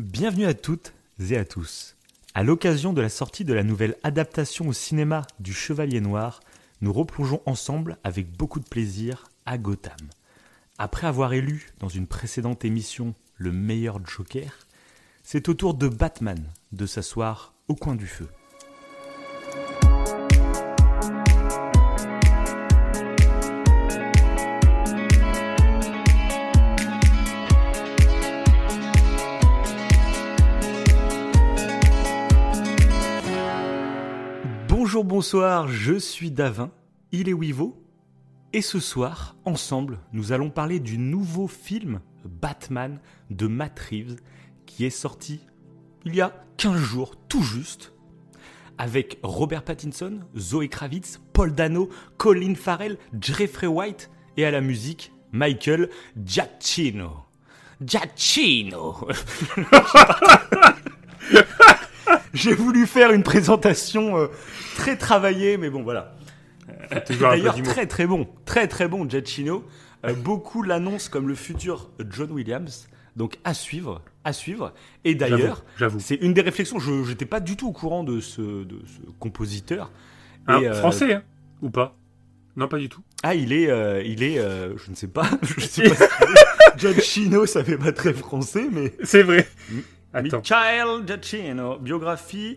Bienvenue à toutes et à tous. À l'occasion de la sortie de la nouvelle adaptation au cinéma du Chevalier Noir, nous replongeons ensemble avec beaucoup de plaisir à Gotham. Après avoir élu dans une précédente émission le meilleur Joker, c'est au tour de Batman de s'asseoir au coin du feu. Bonsoir, je suis Davin, il est Wivo, et ce soir, ensemble, nous allons parler du nouveau film Batman de Matt Reeves qui est sorti il y a 15 jours, tout juste, avec Robert Pattinson, Zoe Kravitz, Paul Dano, Colin Farrell, Jeffrey White et à la musique Michael Giacchino. Giacchino J'ai voulu faire une présentation euh, très travaillée, mais bon voilà. D'ailleurs, très très bon, très très bon Giacchino. Euh, beaucoup l'annoncent comme le futur John Williams. Donc à suivre, à suivre. Et d'ailleurs, c'est une des réflexions. Je n'étais pas du tout au courant de ce, de ce compositeur. Un Et, euh, Français, hein Ou pas? Non, pas du tout. Ah, il est, euh, il est, je ne sais pas, je sais pas. Giacchino, ça fait pas très français, mais C'est vrai. Attends. Michael Giacchino, biographie.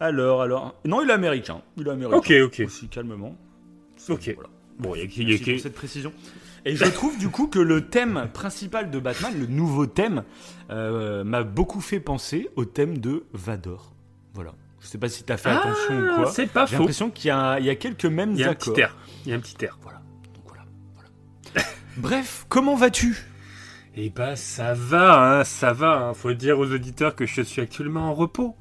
Alors, alors, non, il est américain. Il est américain. Ok, ok. Aussi calmement. Ok. Voilà. Bon, il y a, y a- cette précision. Et je trouve du coup que le thème principal de Batman, le nouveau thème, euh, m'a beaucoup fait penser au thème de Vador. Voilà. Je sais pas si t'as fait Ah, attention ou quoi. c'est pas J'ai faux. l'impression qu'il y, y a quelques mêmes Il y a un petit accords. air. Il y a un petit air. Voilà. Donc voilà. voilà. Bref, comment vas-tu? Eh bah, ça va, hein, ça va. Hein. Faut dire aux auditeurs que je suis actuellement en repos.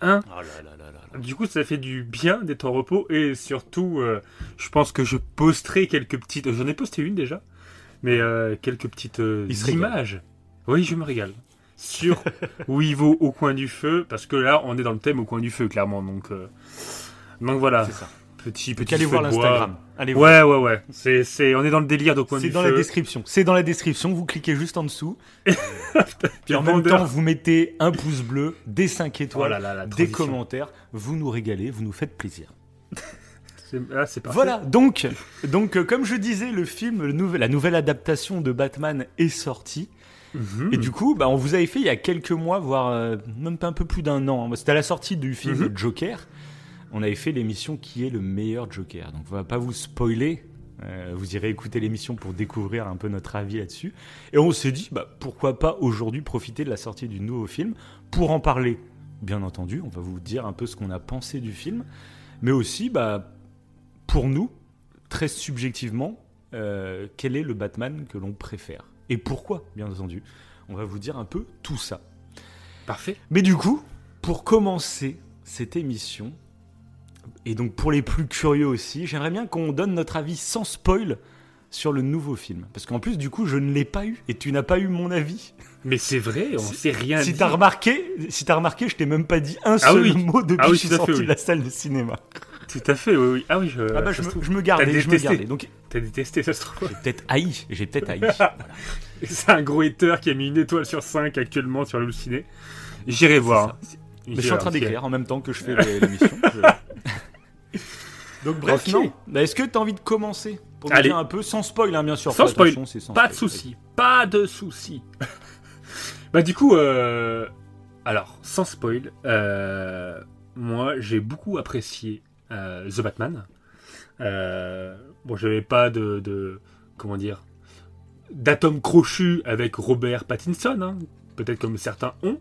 Hein Oh là là là là là. Du coup, ça fait du bien d'être en repos et surtout, euh, je pense que je posterai quelques petites. J'en ai posté une déjà, mais euh, quelques petites euh, régale. images. Oui, je me régale. Sur Wivo au coin du feu, parce que là, on est dans le thème au coin du feu, clairement. Donc, euh, donc voilà. C'est ça. Petit, petit allez voir de l'Instagram. Allez voir. Ouais, ouais, ouais. C'est, c'est, on est dans le délire au coin C'est dans feu. la description. C'est dans la description. Vous cliquez juste en dessous. Puis en même temps, vous mettez un pouce bleu, des 5 étoiles, Oh là là, la des commentaires. Vous nous régalez, vous nous faites plaisir. C'est, ah. Voilà, donc, donc euh, comme je disais, le film, le nouvel- la nouvelle adaptation de Batman est sortie. Mhm. Et du coup, bah, on vous avait fait il y a quelques mois, voire euh, même pas un peu plus d'un an. hein. C'était à la sortie du film Mhm. Joker. On avait fait l'émission qui est le meilleur Joker. Donc on va pas vous spoiler. Euh, vous irez écouter l'émission pour découvrir un peu notre avis là-dessus. Et on s'est dit, bah, pourquoi pas aujourd'hui profiter de la sortie du nouveau film pour en parler. Bien entendu, on va vous dire un peu ce qu'on a pensé du film. Mais aussi, bah, pour nous, très subjectivement, euh, quel est le Batman que l'on préfère Et pourquoi, bien entendu. On va vous dire un peu tout ça. Parfait. Mais du coup, pour commencer cette émission, et donc pour les plus curieux aussi, j'aimerais bien qu'on donne notre avis sans spoil sur le nouveau film. Parce qu'en plus, du coup, je ne l'ai pas eu, et tu n'as pas eu mon avis. Mais c'est vrai, on Si- sait rien Si t'as remarqué, si t'as remarqué, je t'ai même pas dit un Ah seul oui. mot depuis Ah oui, que je suis sorti oui. de la salle de cinéma. Tout à fait, oui, oui. Ah oui, je, Ah bah, je, me, je me gardais, je me gardais. Donc, T'as détesté, ça se trouve. j'ai peut-être haï, j'ai peut-être haï. Voilà. C'est un gros hater qui a mis une étoile sur 5 actuellement sur le ciné. J'irai voir. Mais je suis en train d'écrire en même temps que je fais l'é- l'émission. Je- Donc bref, non. Est-ce que tu as envie de commencer Pour nous Allez. dire un peu, sans spoil, hein, bien sûr. Sans spoil. sans Pas de soucis, pas de soucis. bah du coup, euh... alors sans spoil, euh... moi j'ai beaucoup apprécié euh, The Batman. Bon, j'avais pas de, de comment dire d'atome crochu avec Robert Pattinson, hein. peut-être comme certains ont.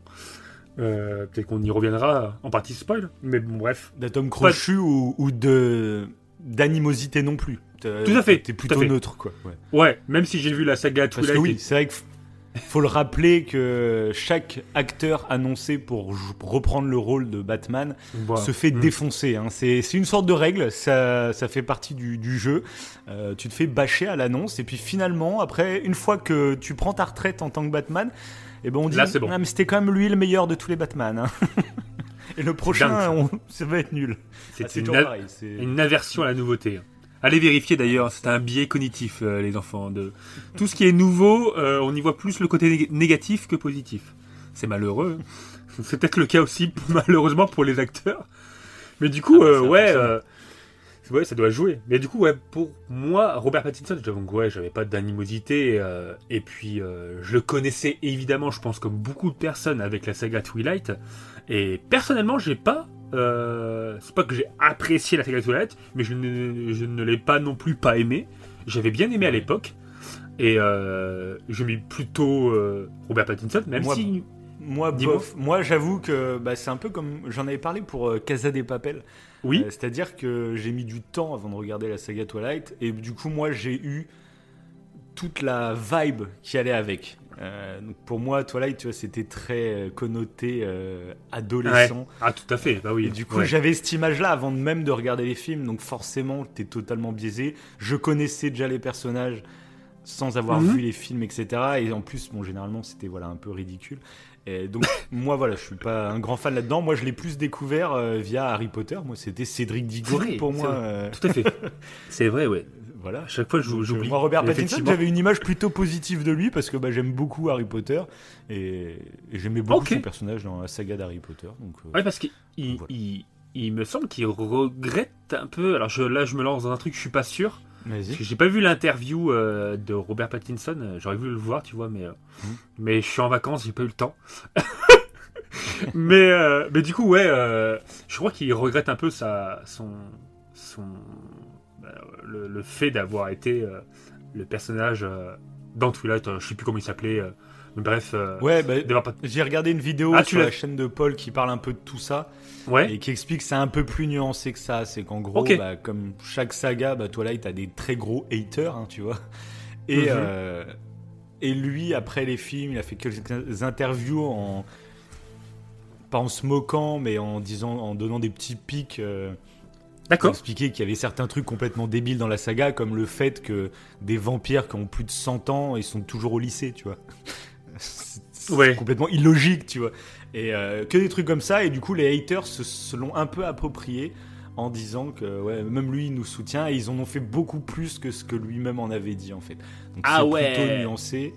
Euh, peut-être qu'on y reviendra en partie spoil, mais bon bref. D'atome crochu ou, ou de d'animosité non plus. Tout à fait, T'es plutôt fait. neutre, quoi. Ouais. Ouais, même si j'ai vu la saga Parce Twilight, que oui, c'est vrai que faut le rappeler que chaque acteur annoncé pour reprendre le rôle de Batman se fait Mm. défoncer. hein. C'est c'est une sorte de règle, ça, ça fait partie du, du jeu. Euh, tu te fais bâcher à l'annonce, et puis finalement, après, une fois que tu prends ta retraite en tant que Batman, et ben on dit Là, c'est bon. Ah, mais c'était quand même lui le meilleur de tous les Batman. hein. et le prochain, ça. on- ça va être nul. C'est Ah, une, toujours a- pareil. c'est- une aversion à la nouveauté. Allez vérifier d'ailleurs, c'est un biais cognitif, euh, les enfants. De... Tout ce qui est nouveau, euh, on y voit plus le côté nég- négatif que positif. c'est malheureux. C'est peut-être le cas aussi, malheureusement, pour les acteurs. Mais du coup, Ah bah, euh, ouais, euh, ouais, ça doit jouer. Mais du coup, ouais, pour moi, Robert Pattinson, j'avoue que ouais, j'avais pas d'animosité. euh, et puis, euh, je le connaissais évidemment, je pense, comme beaucoup de personnes avec la saga Twilight. Et personnellement, j'ai pas. euh, c'est pas que j'ai apprécié la saga Twilight, mais je ne, je ne l'ai pas non plus pas aimé. J'avais bien aimé à l'époque. Et je mis plutôt Robert Pattinson, même Moi, si. Moi, bof. Moi, j'avoue que bah, c'est un peu comme j'en avais parlé pour Casa des Papel. Oui, Euh, C'est-à-dire que j'ai mis du temps avant de regarder la saga Twilight et du coup, moi, j'ai eu toute la vibe qui allait avec. Euh, donc pour moi, Twilight, tu vois, c'était très euh, connoté euh, adolescent. ah tout à fait, bah oui. Et du coup, Ouais. j'avais cette image-là avant même de regarder les films, donc forcément, t'es totalement biaisé. Je connaissais déjà les personnages sans avoir Mhm. vu les films, etc. Et en plus, bon, généralement, c'était voilà un peu ridicule. Et donc, moi, voilà, je suis pas un grand fan là-dedans. Moi, je l'ai plus découvert euh, via Harry Potter. Moi, c'était Cédric Diggory pour moi. euh, Tout à fait. C'est vrai, ouais. voilà. À chaque fois, euh, j'oublie. Moi, Robert Pattinson, j'avais une image plutôt positive de lui parce que bah, j'aime beaucoup Harry Potter et, et j'aimais beaucoup Ok. son personnage dans la saga d'Harry Potter. Donc, euh, Ouais, parce qu'il il, Voilà. il- il me semble qu'il regrette un peu. Alors je, là, je me lance dans un truc, je suis pas sûr. J'ai pas vu l'interview euh, de Robert Pattinson. euh, J'aurais voulu le voir, tu vois, mais euh, Mhm. mais je suis en vacances, j'ai pas eu le temps. mais euh, mais du coup, ouais, je crois qu'il regrette un peu sa son son bah, le, le fait d'avoir été le personnage dans Twilight. je sais plus comment il s'appelait. mais bref. Ouais, bah, J'ai regardé une vidéo Ah, sur la chaîne de Paul qui parle un peu de tout ça Ouais. et qui explique que c'est un peu plus nuancé que ça. C'est qu'en gros, bah, comme chaque saga, bah, Twilight a des très gros haters, hein, tu vois. Et, Mhm. euh, et lui, après les films, il a fait quelques interviews en. Pas en se moquant, mais en disant, en donnant des petits pics. euh, D'accord. expliquer qu'il y avait certains trucs complètement débiles dans la saga, comme le fait que des vampires qui ont plus de 100 ans, ils sont toujours au lycée, tu vois. C'est c'est Ouais. complètement illogique, tu vois. Et euh, que des trucs comme ça, et du coup, les haters se, se l'ont un peu approprié en disant que ouais, même lui il nous soutient, et ils en ont fait beaucoup plus que ce que lui-même en avait dit, en fait. Donc Ah ouais. plutôt nuancé,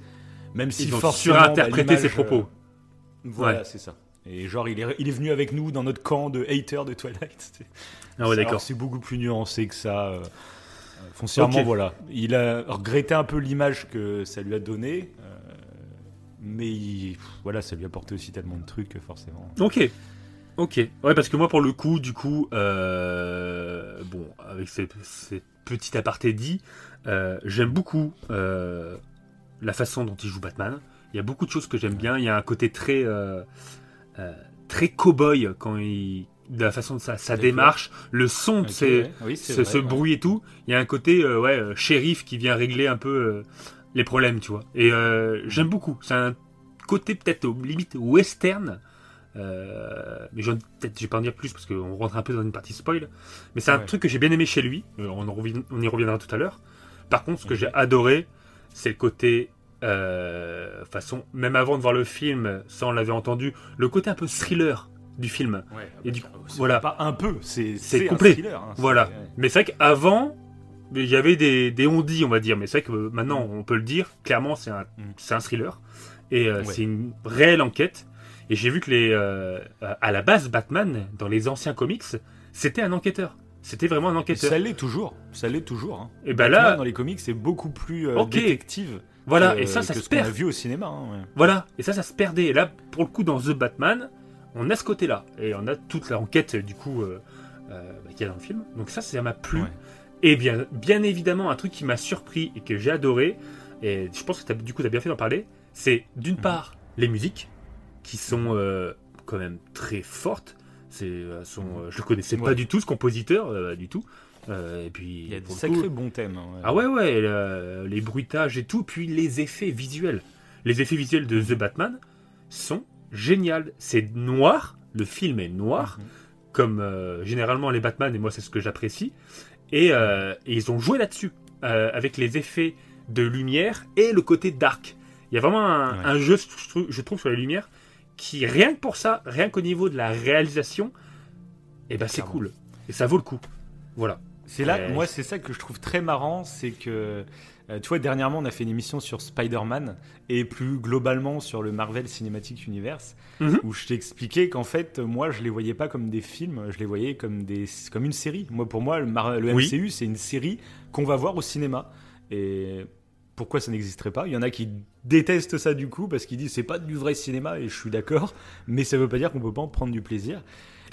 même si Ils ont forcément, surinterprété bah, ses l'image, propos. euh, voilà, Ouais. c'est ça. Et genre, il est, il est venu avec nous dans notre camp de haters de Twilight. Ah ouais, d'accord. C'est beaucoup plus nuancé que ça. euh, foncièrement, voilà. Il a regretté un peu l'image que ça lui a donnée. Euh, mais il- voilà, ça lui a apporté aussi tellement de trucs que forcément. Ok. Ok. Ouais, parce que moi, pour le coup, du coup, euh, bon, avec ces, ces petits apartés dit, euh, j'aime beaucoup euh, la façon dont il joue Batman. Il y a beaucoup de choses que j'aime bien. Il y a un côté très, euh, euh, très cow-boy quand il, de la façon de sa, démarche, le son de Ok, ses, ouais. Oui, c'est ce, vrai, ce ouais. bruit et tout. Il y a un côté, euh, ouais, euh, shérif qui vient régler un peu euh, les problèmes, tu vois. Et euh, j'aime beaucoup. C'est un côté peut-être limite western. Euh, mais je peut-être je vais pas en dire plus parce qu'on rentre un peu dans une partie spoil. Mais c'est un Ouais. truc que j'ai bien aimé chez lui. Euh, on, en revi- on y reviendra tout à l'heure. Par contre, ce que j'ai adoré, c'est le côté euh, façon, même avant de voir le film, ça on l'avait entendu, le côté un peu thriller du film. Ouais, Et du bah, coup, c'est voilà. Pas un peu, c'est complet. thriller, hein, Voilà. Mais c'est vrai qu'avant, il y avait des, des on-dit, on va dire. Mais c'est vrai que maintenant, on peut le dire, clairement, c'est un, Mm. c'est un thriller. Et euh, Ouais. c'est une réelle enquête. Et j'ai vu que les, euh, à la base, Batman, dans les anciens comics, c'était un enquêteur. C'était vraiment un Et enquêteur. Ça l'est toujours. Ça l'est toujours. hein. Et ben Batman, là, dans les comics, c'est beaucoup plus euh, détective. voilà. que- et ça, ça que se a perd. vu au cinéma. hein, ouais. Voilà. Et ça, ça se perdait. Et là, pour le coup, dans The Batman, on a ce côté-là. Et on a toute l'enquête, du coup, euh, euh, bah, qu'il y a dans le film. Donc ça, ça m'a plu. Ouais. Et bien, bien évidemment, un truc qui m'a surpris et que j'ai adoré, et je pense que t'as- du coup tu as bien fait d'en parler, c'est d'une Mhm. part les musiques, qui sont euh, quand même très fortes. C'est, euh, sont, euh, je ne connaissais pas du tout ce compositeur, du tout. Et puis, Il y a des sacrés bons thèmes. hein, ouais. Ah ouais, ouais, le- les bruitages et tout, puis les effets visuels. Les effets visuels de The Batman sont géniaux. C'est noir, le film est noir, Mhm. comme euh, généralement les Batman, et moi c'est ce que j'apprécie. Et, euh, et ils ont joué là-dessus, euh, avec les effets de lumière et le côté dark. Il y a vraiment un, Ouais. un jeu, je trouve, sur les lumières, qui rien que pour ça, rien qu'au niveau de la réalisation, et ben c'est cool. Et ça vaut le coup. Voilà. C'est là, moi, c'est ça que je trouve très marrant, c'est que Euh, tu vois, dernièrement, on a fait une émission sur Spider-Man et plus globalement sur le Marvel Cinematic Universe, Mhm. où je t'expliquais qu'en fait, moi, je les voyais pas comme des films, je les voyais comme, des, comme une série. Moi, pour moi, le, Mar- le Oui. MCU, c'est une série qu'on va voir au cinéma. Et pourquoi ça n'existerait pas? Il y en a qui détestent ça du coup parce qu'ils disent c'est pas du vrai cinéma et je suis d'accord, mais ça veut pas dire qu'on peut pas en prendre du plaisir.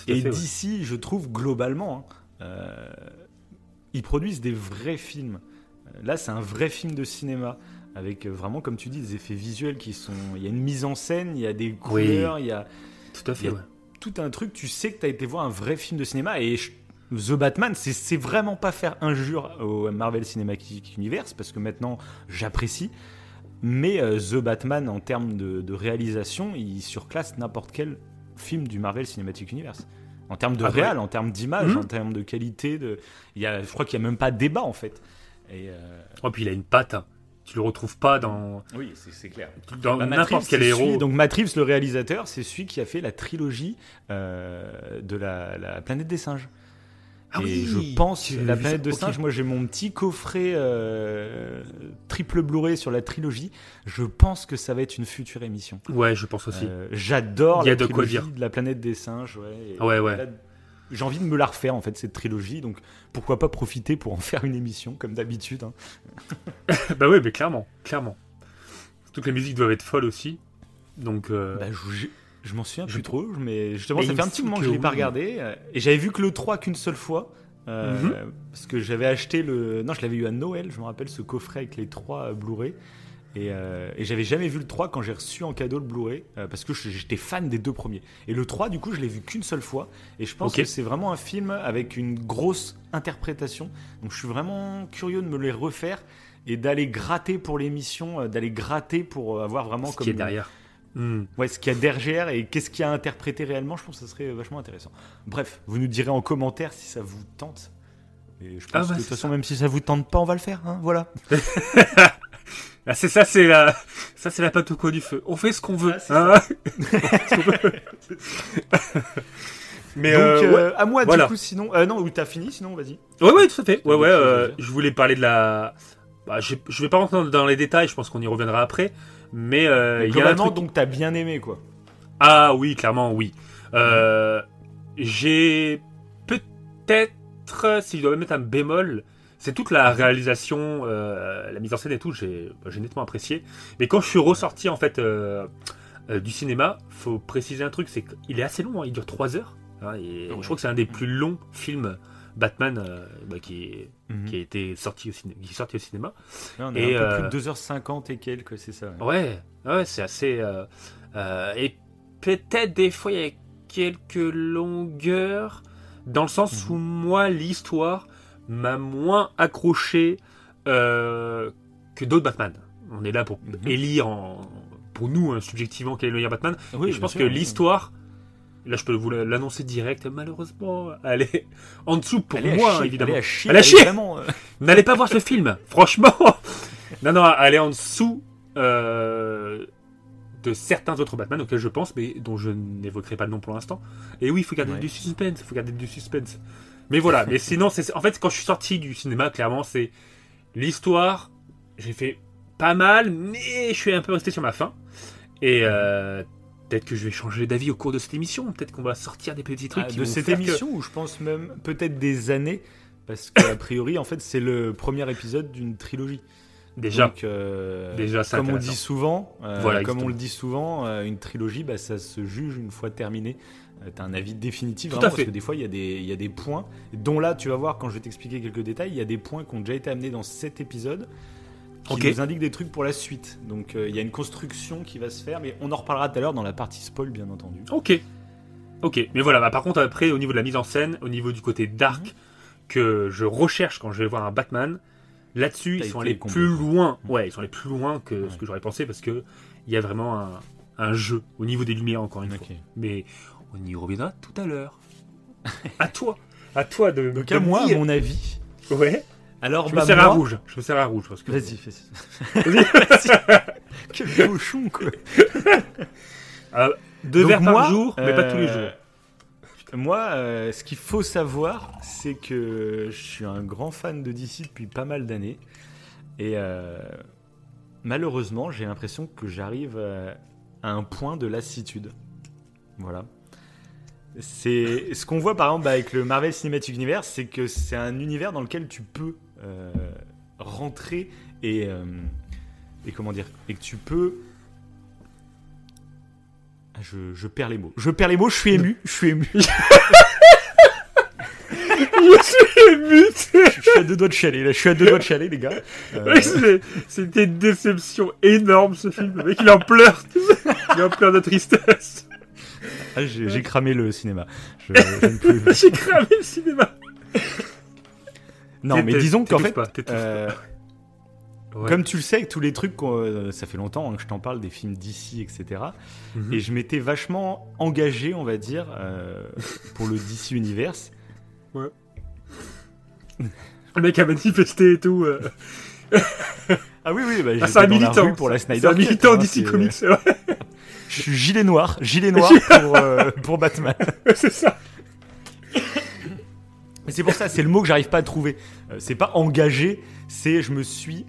Et ouais. d'ici, je trouve globalement, hein, euh, ils produisent des vrais films. Là, c'est un vrai film de cinéma avec euh, vraiment, comme tu dis, des effets visuels qui sont. Il y a une mise en scène, il y a des Oui. couleurs, il y a Tout à fait, ouais. tout un truc. Tu sais que tu as été voir un vrai film de cinéma et je- The Batman, c'est- vraiment pas faire injure au Marvel Cinematic Universe parce que maintenant j'apprécie. Mais euh, The Batman, en termes de, de réalisation, il surclasse n'importe quel film du Marvel Cinematic Universe. En termes de Ah ouais. réal, en termes d'image, Mhm. en termes de qualité, de... il y a, je crois qu'il n'y a même pas débat en fait. Et euh, Oh, puis il a une patte. hein. Tu le retrouves pas dans, Oui, c'est clair. dans Bah, n'importe quel héros. celui- donc Matt Reeves, le réalisateur, c'est celui qui a fait la trilogie euh, de la, la planète des singes. Ah et oui, je pense la planète de singes. Moi, j'ai mon petit coffret euh, triple Blu-ray sur la trilogie. Je pense que ça va être une future émission. Ouais, je pense aussi. Euh, J'adore la de quoi trilogie dire. de la planète des singes. Ouais, Et Ouais, ouais. là, j'ai envie de me la refaire en fait cette trilogie. Donc pourquoi pas profiter pour en faire une émission comme d'habitude. hein. bah ouais, mais clairement, clairement. Surtout que les musiques doivent être folles aussi. Donc, euh, Bah, je m'en souviens je- plus trop, mais justement, Mais ça fait un petit moment que je l'ai pas oui. regardé. euh, Et j'avais vu que le 3 qu'une seule fois. euh, Mhm. Parce que j'avais acheté le. Non, je l'avais eu à Noël, je me rappelle ce coffret avec les trois Blu-ray. Et, euh, et j'avais jamais vu le 3 quand j'ai reçu en cadeau le Blu-ray, euh, parce que j'étais fan des deux premiers. Et le 3, du coup, je l'ai vu qu'une seule fois. Et je pense que c'est vraiment un film avec une grosse interprétation. Donc je suis vraiment curieux de me les refaire et d'aller gratter pour l'émission, euh, d'aller gratter pour euh, avoir vraiment ce comme qui est derrière. Hmm. Ouais, ce qu'il y a derrière et qu'est-ce qu'il y a interprété réellement, je pense que ça serait vachement intéressant. Bref, vous nous direz en commentaire si ça vous tente. Et je pense Ah bah, que de toute façon, ça. même si ça vous tente pas, on va le faire. hein, voilà. Ah, c'est ça, c'est la, ça c'est la pâte au coin du feu. On fait ce qu'on veut. Ah, hein. Mais Donc, euh, ouais. à moi, voilà. du coup, sinon. Euh, non, ou t'as fini, sinon, vas-y. Ouais, ouais, tout à fait. Ouais, ouais. euh, je voulais parler de la. Bah, je, je vais pas rentrer dans, dans les détails. Je pense qu'on y reviendra après. Mais euh, il y a un truc. donc, t'as bien aimé, quoi. Ah oui, clairement, oui. Euh, J'ai peut-être, si je dois mettre un bémol, c'est toute la réalisation, euh, la mise en scène et tout. J'ai nettement apprécié. Mais quand je suis ressorti en fait euh, euh, du cinéma, faut préciser un truc, c'est qu'il est assez long. hein, il dure 3 heures. hein, et Ouais. Je crois que c'est un des plus longs films Batman bah, qui, est- Mhm. qui a été sorti au, ciné- qui est sorti au cinéma. Là, on a Et, un peu plus de 2h50 et quelques, c'est ça. ouais. Ouais, ouais, c'est assez. et peut-être des fois il y a quelques longueurs, dans le sens où moi l'histoire m'a moins accroché euh, que d'autres Batman. On est là pour Mhm. élire en, pour nous hein, subjectivement quel est le meilleur Batman. Oui, et je pense sûr, que oui. l'histoire, là je peux vous l'annoncer direct, malheureusement, elle est en dessous pour moi chier, évidemment. Elle est chier. Euh, N'allez pas voir ce film, franchement. Non, non, elle est en dessous euh, de certains autres Batman auxquels je pense, mais dont je n'évoquerai pas le nom pour l'instant. Et oui, il faut garder Ouais. du suspense, il faut garder du suspense. Mais voilà, mais sinon, c'est en fait, quand je suis sorti du cinéma, clairement, c'est l'histoire. J'ai fait pas mal, mais je suis un peu resté sur ma faim. Et euh, peut-être que je vais changer d'avis au cours de cette émission. Peut-être qu'on va sortir des petits trucs ah, qui de cette faire que- émission où je pense même peut-être des années, parce qu'a priori, en fait, c'est le premier épisode d'une trilogie. Déjà, Donc, euh, Déjà, comme on dit souvent, euh, Voilà, comme on le dit souvent, euh, une trilogie, bah, ça se juge une fois terminé. T'as un avis définitif, Tout à vraiment, fait. parce que des fois il y, a des- il y a des points, dont là tu vas voir quand je vais t'expliquer quelques détails, il y a des points qui ont déjà été amenés dans cet épisode qui Ok. nous indiquent des trucs pour la suite. Donc euh, il y a une construction qui va se faire, mais on en reparlera tout à l'heure dans la partie spoil, bien entendu. Ok. Ok. Mais voilà, bah, par contre, après, au niveau de la mise en scène, au niveau du côté dark Mhm. que je recherche quand je vais voir un Batman, là-dessus, ils sont allés plus loin. Mhm. Ouais, ils sont allés plus loin que Ouais. ce que j'aurais pensé parce que il y a vraiment un, un jeu au niveau des lumières, encore une Ok. fois. Mais on y reviendra tout à l'heure. à toi. À toi de. Donc de à moi, à mon avis. Ouais. Alors, Je bah, me sers à rouge. Je me sers à rouge parce que. Vas-y, fais ça. Vas-y. Quel cochon, quoi. Euh, deux Donc verres moi, par jour, mais pas tous les euh, jours. Moi, euh, ce qu'il faut savoir, c'est que je suis un grand fan de DC depuis pas mal d'années. Et euh, malheureusement, j'ai l'impression que j'arrive à un point de lassitude. Voilà. C'est ce qu'on voit par exemple avec le Marvel Cinematic Universe, c'est que c'est un univers dans lequel tu peux euh, rentrer et, euh, et comment dire et que tu peux. Ah, Je, je perds les mots. Je perds les mots. Je suis ému. Je suis ému. Je suis ému. je suis à deux doigts de chialer. Là. Je suis à deux doigts de chialer, les gars. Euh, C'était une déception énorme ce film. Le mec il en pleure. Il en pleure de tristesse. Ah, j'ai cramé le cinéma. Je J'ai cramé le cinéma. Non, mais disons qu'en fait, pas, euh. Ouais. Comme tu le sais, avec tous les trucs, euh, ça fait longtemps hein, que je t'en parle, des films d'ici, etc. Mhm. Et je m'étais vachement engagé, on va dire, euh, pour le DC Universe. Le mec a manifesté et tout. euh. Ah oui, oui, bah, Ah, c'est un militant. pour la Snyder. C'est un militant hein, d'ici c'est- Comics. Ouais, Je suis gilet noir, gilet noir pour, euh, pour Batman. c'est ça. Mais c'est pour ça, c'est le mot que j'arrive pas à trouver. Euh, c'est pas engagé, c'est je me suis.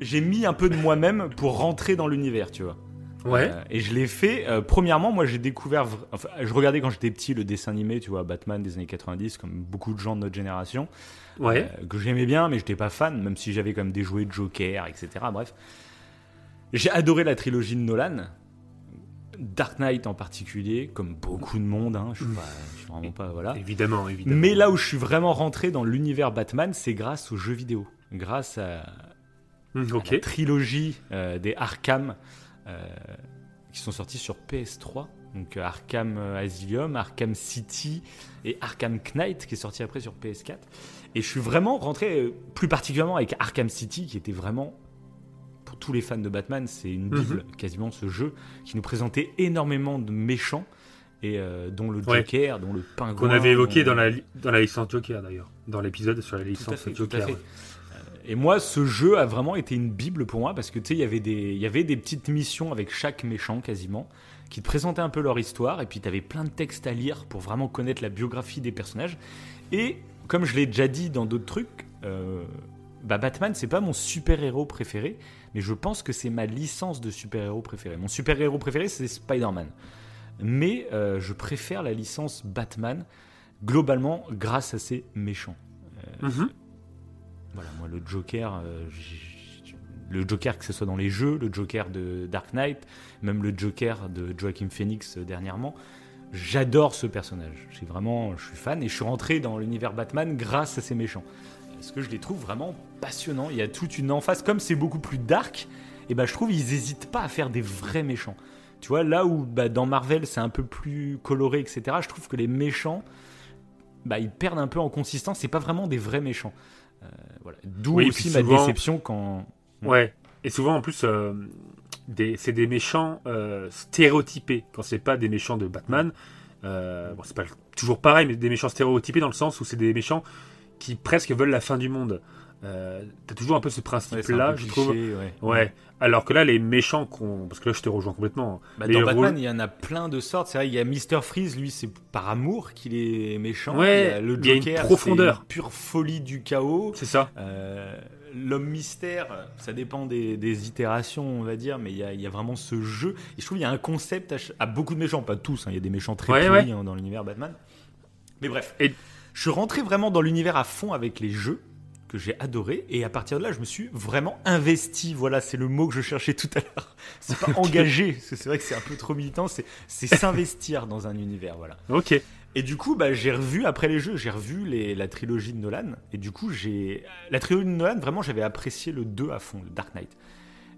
J'ai mis un peu de moi-même pour rentrer dans l'univers, tu vois. Ouais. Euh, et je l'ai fait. euh, premièrement, moi, j'ai découvert. Enfin, je regardais quand j'étais petit le dessin animé, tu vois, Batman des années 90, comme beaucoup de gens de notre génération, Ouais. euh, que j'aimais bien, mais j'étais pas fan, même si j'avais quand même des jouets de Joker, etc. Bref. J'ai adoré la trilogie de Nolan. Dark Knight en particulier, comme beaucoup de monde, hein, je, suis pas, je suis vraiment pas. Voilà. Évidemment, évidemment. Mais là où je suis vraiment rentré dans l'univers Batman, c'est grâce aux jeux vidéo. Grâce à, à Ok. la trilogie euh, des Arkham euh, qui sont sortis sur PS3. Donc euh, Arkham Asylum, Arkham City et Arkham Knight qui est sorti après sur PS4. Et je suis vraiment rentré plus particulièrement avec Arkham City qui était vraiment tous les fans de Batman, c'est une bible quasiment ce jeu qui nous présentait énormément de méchants et euh, dont le Ouais. Joker, dont le pingouin. Qu'on avait évoqué dont- dans la, dans la licence Joker d'ailleurs. Dans l'épisode sur la licence fait, Joker. ouais. Et moi, ce jeu a vraiment été une bible pour moi parce que tu sais, il y avait des, il y avait des petites missions avec chaque méchant quasiment qui te présentaient un peu leur histoire et puis tu avais plein de textes à lire pour vraiment connaître la biographie des personnages. Et comme je l'ai déjà dit dans d'autres trucs, euh, bah Batman c'est pas mon super héros préféré, mais je pense que c'est ma licence de super héros préféré. Mon super héros préféré c'est Spider-Man, mais euh, je préfère la licence Batman globalement grâce à ses méchants. Mhm. Voilà, moi le Joker, euh, le Joker que ce soit dans les jeux, le Joker de Dark Knight, même le Joker de Joaquin Phoenix euh, dernièrement, j'adore ce personnage. Vraiment, je suis fan et je suis rentré dans l'univers Batman grâce à ces méchants. Parce que je les trouve vraiment passionnants. Il y a toute une emphase, comme c'est beaucoup plus dark, et ben je trouve ils hésitent pas à faire des vrais méchants. Tu vois, là où bah, dans Marvel c'est un peu plus coloré, etc., je trouve que les méchants, bah, ils perdent un peu en consistance. C'est pas vraiment des vrais méchants. Euh, voilà. D'où Oui, aussi ma déception quand. Ouais. Et souvent, en plus, euh, c'est des méchants euh, stéréotypés. Quand c'est pas des méchants de Batman, bon, c'est pas toujours pareil, mais des méchants stéréotypés dans le sens où c'est des méchants qui presque veulent la fin du monde. Euh, T'as toujours un peu ce principe-là, je cliché, trouve. ouais. Ouais. Alors que là, les méchants qu'on. Parce que là, je te rejoins complètement. Bah, Les dans Batman, il y en a plein de sortes. C'est vrai, il y a Mister Freeze, lui, c'est par amour qu'il est méchant. Ouais, il y a le il y a une Joker, profondeur. une pure folie du chaos. C'est ça. Euh, L'homme mystère, ça dépend des, des itérations, on va dire, mais il y a, il y a vraiment ce jeu. Et je trouve qu'il y a un concept à, beaucoup de méchants, pas tous, hein, il y a des méchants très Ouais, pourris hein, dans l'univers Batman. Mais bref, Et- je suis rentré vraiment dans l'univers à fond avec les jeux que j'ai adoré et à partir de là je me suis vraiment investi voilà c'est le mot que je cherchais tout à l'heure c'est pas engagé parce que c'est vrai que c'est un peu trop militant c'est s'investir dans un univers voilà Ok. et du coup, bah, j'ai revu, après les jeux, j'ai revu les, la trilogie de Nolan. Et du coup, j'ai. La trilogie de Nolan, vraiment, j'avais apprécié le 2 à fond, le Dark Knight.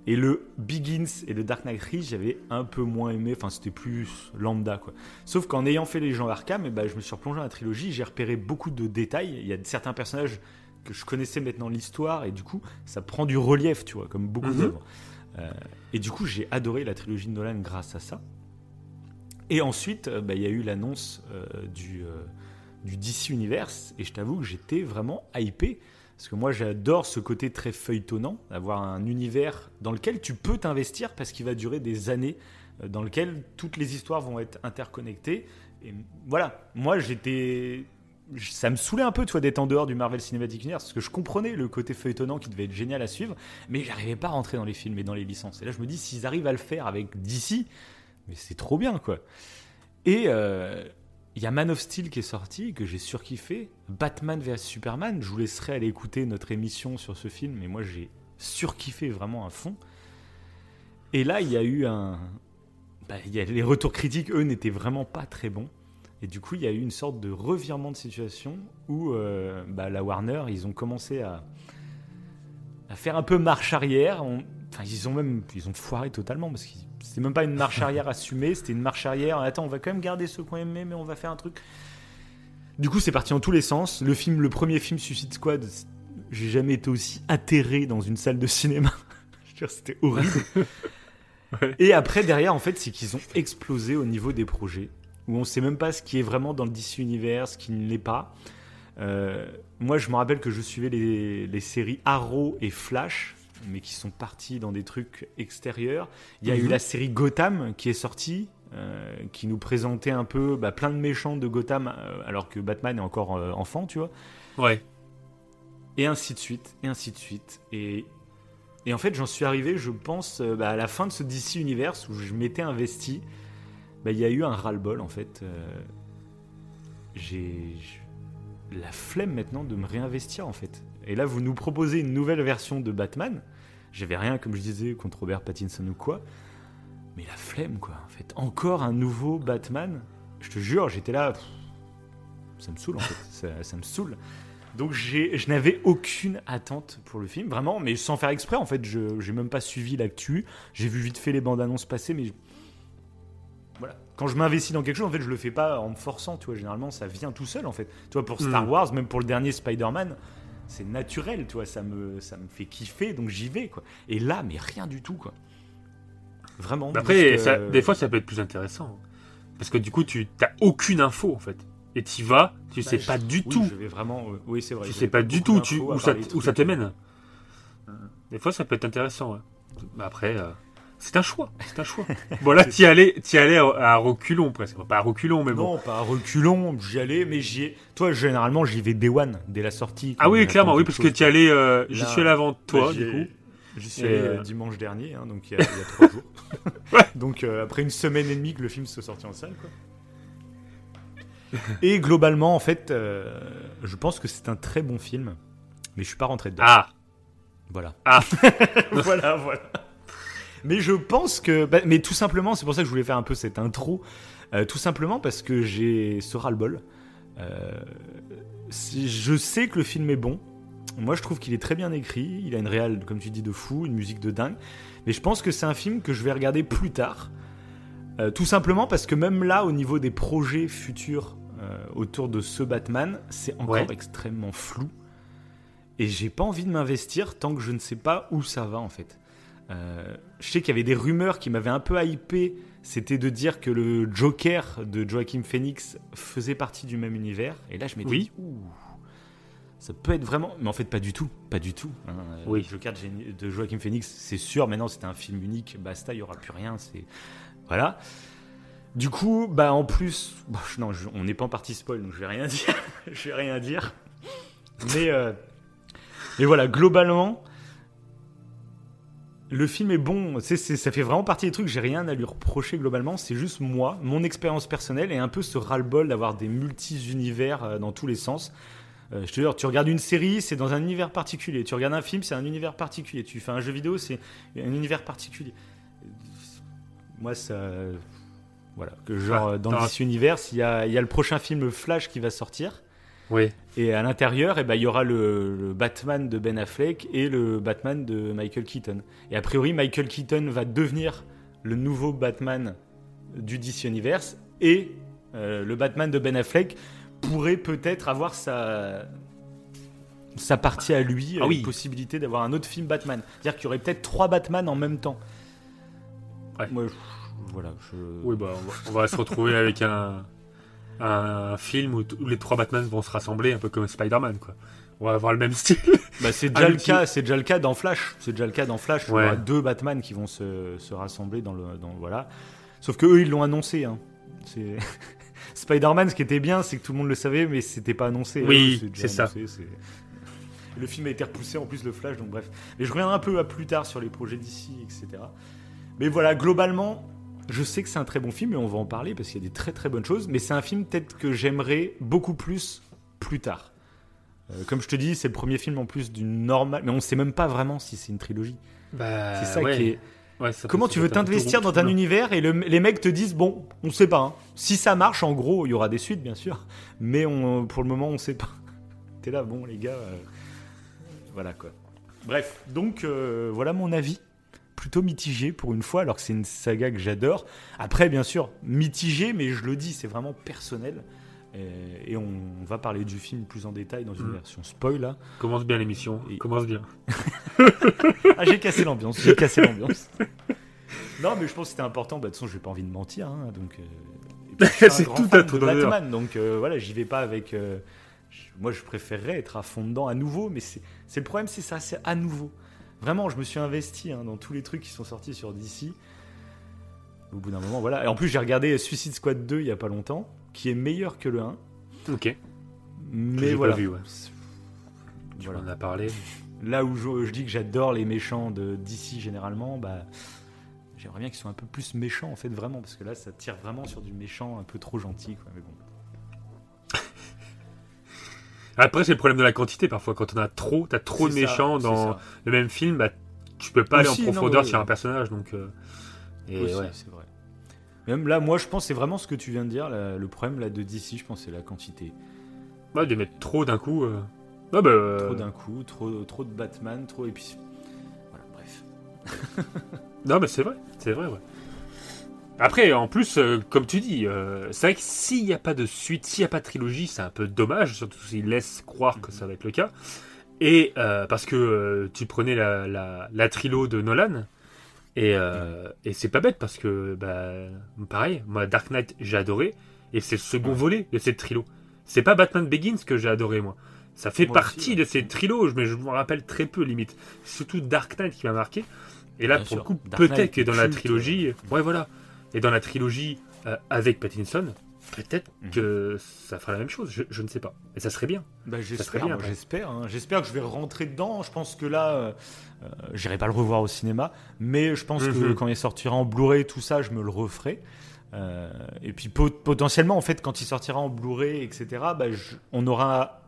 Et le Begins et le Dark Knight Rise, j'avais un peu moins aimé. Enfin, c'était plus lambda, quoi. Sauf qu'en ayant fait les gens Arkham, et bah, je me suis replongé dans la trilogie. J'ai repéré beaucoup de détails. Il y a certains personnages que je connaissais maintenant l'histoire. Et du coup, ça prend du relief, tu vois, comme beaucoup Mhm. d'œuvres. Euh, et du coup, j'ai adoré la trilogie de Nolan grâce à ça. Et ensuite, euh, bah, il y a eu l'annonce euh, du, euh, du DC Universe, et je t'avoue que j'étais vraiment hypé, parce que moi j'adore ce côté très feuilletonnant, d'avoir un univers dans lequel tu peux t'investir, parce qu'il va durer des années, euh, dans lequel toutes les histoires vont être interconnectées. Et voilà, moi j'étais ça me saoulait un peu, toi, d'être en dehors du Marvel Cinematic Universe, parce que je comprenais le côté feuilletonnant qui devait être génial à suivre, mais j'arrivais pas à rentrer dans les films et dans les licences. Et là, je me dis, s'ils arrivent à le faire avec DC, mais c'est trop bien, quoi. Et euh, il y a Man of Steel qui est sorti, que j'ai surkiffé. Batman vs Superman, je vous laisserai aller écouter notre émission sur ce film, mais moi, j'ai surkiffé vraiment à fond. Et là, il y a eu un. Bah, les retours critiques, eux, n'étaient vraiment pas très bons. Et du coup, il y a eu une sorte de revirement de situation où euh, bah, la Warner, ils ont commencé à, faire un peu marche arrière. enfin, ils ont même ils ont foiré totalement parce que c'était même pas une marche arrière assumée, c'était une marche arrière. Attends, on va quand même garder ce qu'on aimait, mais on va faire un truc. Du coup, c'est parti en tous les sens. Le film, le premier film Suicide Squad, j'ai jamais été aussi atterré dans une salle de cinéma. c'était horrible. Et après, derrière, en fait, c'est qu'ils ont explosé au niveau des projets où on sait même pas ce qui est vraiment dans le DC Universe, ce qui ne l'est pas. Euh, moi, je me rappelle que je suivais les, séries Arrow et Flash, mais qui sont partis dans des trucs extérieurs. Il y a eu mhm. la série Gotham qui est sortie, euh, qui nous présentait un peu bah, plein de méchants de Gotham, euh, alors que Batman est encore enfant, tu vois. Ouais. Et ainsi de suite, et ainsi de suite. Et, et en fait, j'en suis arrivé, je pense, bah, à la fin de ce DC Universe où je m'étais investi. Bah, il y a eu un ras-le-bol en fait. Euh, j'ai la flemme maintenant de me réinvestir en fait. Et là, vous nous proposez une nouvelle version de Batman. J'avais rien, comme je disais, contre Robert Pattinson ou quoi. Mais la flemme, quoi, en fait. Encore un nouveau Batman. Je te jure, j'étais là. ça me saoule, en fait. ça, me saoule. Donc, je n'avais aucune attente pour le film, vraiment, mais sans faire exprès, en fait. Je n'ai même pas suivi l'actu. J'ai vu vite fait les bandes annonces passer, mais voilà. Quand je m'investis dans quelque chose, en fait, je le fais pas en me forçant, tu vois. Généralement, ça vient tout seul, en fait. Tu vois, pour Star mm. Wars, même pour le dernier Spider-Man, c'est naturel, tu vois. Ça me, ça me fait kiffer, donc j'y vais, quoi. Et là, mais rien du tout, quoi. Vraiment. Après, des fois, ça peut être plus intéressant. Parce que du coup, tu n'as aucune info, en fait. Et tu vas, tu bah, sais pas du tout. Je vais vraiment. Euh, oui, c'est vrai. Tu sais pas du tout tu, où, ça, où ça te mène. Mm. Des fois, ça peut être intéressant. Après. Euh, c'est un choix, c'est un choix. bon là, t'y allais, y allais à reculons presque, pas à reculons, mais bon. Non, pas à reculons, j'y allais, mais j'y ai... Toi, généralement, j'y vais day one, dès la sortie. Ah oui, clairement, oui, parce que t'y allais, euh, j'y suis allé avant toi, du coup. J'y suis allé euh, dimanche dernier, hein, donc il y, a, trois jours. donc euh, après une semaine et demie que le film se sorti en salle, quoi. Et globalement, en fait, je pense que c'est un très bon film, mais je suis pas rentré dedans. Ah Voilà. Ah Voilà, voilà. Mais je pense que. Bah, mais tout simplement, c'est pour ça que je voulais faire un peu cette intro. Euh, tout simplement parce que j'ai ce ras-le-bol. Euh, je sais que le film est bon. Moi, je trouve qu'il est très bien écrit. Il a une réelle, comme tu dis, de fou, une musique de dingue. Mais je pense que c'est un film que je vais regarder plus tard. Euh, tout simplement parce que même là, au niveau des projets futurs autour de ce Batman, c'est encore extrêmement flou. Et j'ai pas envie de m'investir tant que je ne sais pas où ça va en fait. Euh, je sais qu'il y avait des rumeurs qui m'avaient un peu hypé. C'était de dire que le Joker de Joaquin Phoenix faisait partie du même univers. Et là, je m'étais dit, ça peut être vraiment. Mais en fait, pas du tout. Pas du tout. Hein. Oui. Le Joker de Joaquin Phoenix, c'est sûr. Maintenant, c'était un film unique. Basta, il n'y aura plus rien. C'est Voilà. Du coup, bah en plus, non, on n'est pas en partie spoil, donc je vais rien dire. je vais rien dire. Mais, euh, mais voilà, globalement, le film est bon, ça fait vraiment partie des trucs, j'ai rien à lui reprocher globalement, c'est juste moi, mon expérience personnelle et un peu ce ras-le-bol d'avoir des multi-univers euh, dans tous les sens. Euh, je te dis, tu regardes une série, c'est dans un univers particulier. Tu regardes un film, c'est un univers particulier. Tu fais un jeu vidéo, c'est un univers particulier. Moi, ça. Voilà. Que genre, ah, dans ce univers, il y a, y a le prochain film Flash qui va sortir. Oui. Et à l'intérieur, eh ben, il y aura le, Batman de Ben Affleck et le Batman de Michael Keaton. Et a priori, Michael Keaton va devenir le nouveau Batman du DC Universe et euh, le Batman de Ben Affleck pourrait peut-être avoir sa sa partie à lui, ah oui. possibilité d'avoir un autre film Batman. C'est-à-dire qu'il y aurait peut-être trois Batman en même temps. Ouais. Moi, voilà. Oui, bah, on va se retrouver avec un un film où, les trois Batman vont se rassembler, un peu comme Spider-Man, quoi. On va avoir le même style. Bah, c'est déjà, le cas, c'est déjà le cas dans Flash. C'est déjà le cas dans Flash. Il y aura deux Batman qui vont se, se, rassembler dans le. Dans, voilà. Sauf que eux, ils l'ont annoncé. Hein. Spider-Man, ce qui était bien, c'est que tout le monde le savait, mais c'était pas annoncé. Oui, c'est ça. Le film a été repoussé en plus, le Flash, donc bref. Mais je reviendrai un peu à plus tard sur les projets d'ici, etc. Mais voilà, globalement, je sais que c'est un très bon film et on va en parler parce qu'il y a des très très bonnes choses. Mais c'est un film peut-être que j'aimerais beaucoup plus plus tard. Euh, comme je te dis, c'est le premier film en plus d'une normale. Mais on sait même pas vraiment si c'est une trilogie. Bah, c'est ça ouais. qui est. Ouais, ça Comment tu veux t'investir dans un univers et le- les mecs te disent bon, on sait pas. hein. Si ça marche, en gros, il y aura des suites bien sûr, mais on, pour le moment, on sait pas. T'es là, bon les gars, euh, voilà quoi. Bref, donc euh, voilà mon avis, plutôt mitigé pour une fois, alors que c'est une saga que j'adore. Après, bien sûr, mitigé, mais je le dis, c'est vraiment personnel. Et, et on, va parler du film plus en détail dans une Mm. version spoil là. Commence bien l'émission. Et- Commence bien. Ah, j'ai cassé l'ambiance, j'ai cassé l'ambiance. Non, mais je pense que c'était important. Bah, de toute façon, j'ai pas envie de mentir. hein, donc, euh, C'est tout à ton. Batman, donc euh, voilà, j'y vais pas avec. euh, moi, je préférerais être à fond dedans à nouveau, mais c'est c'est le problème, c'est ça, c'est à nouveau. Vraiment, je me suis investi hein, dans tous les trucs qui sont sortis sur DC. Au bout d'un moment, voilà. Et en plus, j'ai regardé Suicide Squad 2 il y a pas longtemps, qui est meilleur que le 1. Ok. Mais pas voilà. vu, ouais. Tu Voilà. en as parlé. Là où je, je dis que j'adore les méchants de DC généralement, bah, j'aimerais bien qu'ils soient un peu plus méchants en fait vraiment parce que là ça tire vraiment sur du méchant un peu trop gentil quoi. Mais bon. Après, c'est le problème de la quantité. Parfois, quand on a trop, t'as trop de ça, méchants dans le même film, bah, tu peux pas Aussi, aller en non, profondeur ouais, sur un personnage. Donc, euh, et Aussi, ouais. c'est vrai. Même là, moi je pense c'est vraiment ce que tu viens de dire. là, le problème là de DC, je pense c'est la quantité. Ouais, de mettre trop d'un coup. euh, Ouais, bah, euh, Trop d'un coup, trop, trop de Batman, trop et puis voilà bref. Non, mais c'est vrai, c'est vrai, ouais. Après, en plus, euh, comme tu dis, euh, c'est vrai que s'il n'y a pas de suite, s'il n'y a pas de trilogie, c'est un peu dommage, surtout s'ils laissent croire que ça va être le cas. Et euh, parce que tu prenais la, la, la trilo de Nolan, et, et c'est pas bête parce que, bah, pareil, moi, Dark Knight, j'ai adoré, et c'est le second volet de cette trilo. C'est pas Batman Begins que j'ai adoré, moi. Ça fait Moi aussi, partie ouais. de ces trilos, mais je me rappelle très peu, limite. C'est surtout Dark Knight qui m'a marqué. Et là, Bien pour sûr. le coup, peut-être que dans la trilogie, ouais, voilà. Et dans la trilogie euh, avec Pattinson, peut-être Mhm. que ça fera la même chose. Je, je ne sais pas. Et ça serait bien. Bah, serait j'espère, après. j'espère. hein. J'espère que je vais rentrer dedans. Je pense que là, euh, euh, j'irai pas le revoir au cinéma, mais je pense que Mhm. quand il sortira en Blu-ray, tout ça, je me le referai. Euh, et puis pot- potentiellement, en fait, quand il sortira en Blu-ray, etc., bah, je- on aura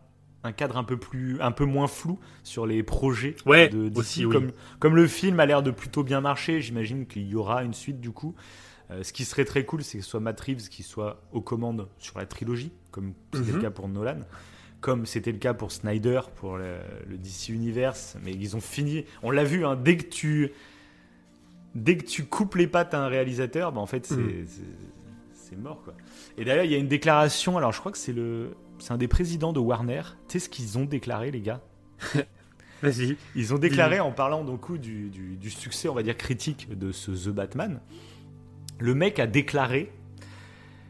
un cadre un peu plus, un peu moins flou sur les projets Ouais, de DC. aussi, oui. comme, comme le film a l'air de plutôt bien marcher, j'imagine qu'il y aura une suite du coup. Euh, ce qui serait très cool, c'est que ce soit Matt Reeves qui soit aux commandes sur la trilogie, comme c'était Mhm. le cas pour Nolan, comme c'était le cas pour Snyder, pour le, le DC Universe. Mais ils ont fini. On l'a vu, hein, dès que tu dès que tu coupes les pattes à un réalisateur, bah, en fait c'est Mhm. c'est mort quoi. Et d'ailleurs, il y a une déclaration. Alors, je crois que c'est le c'est un des présidents de Warner. Tu sais ce qu'ils ont déclaré, les gars? Vas-y. ils ont déclaré en parlant donc du- du succès, on va dire, critique de ce The Batman. Le mec a déclaré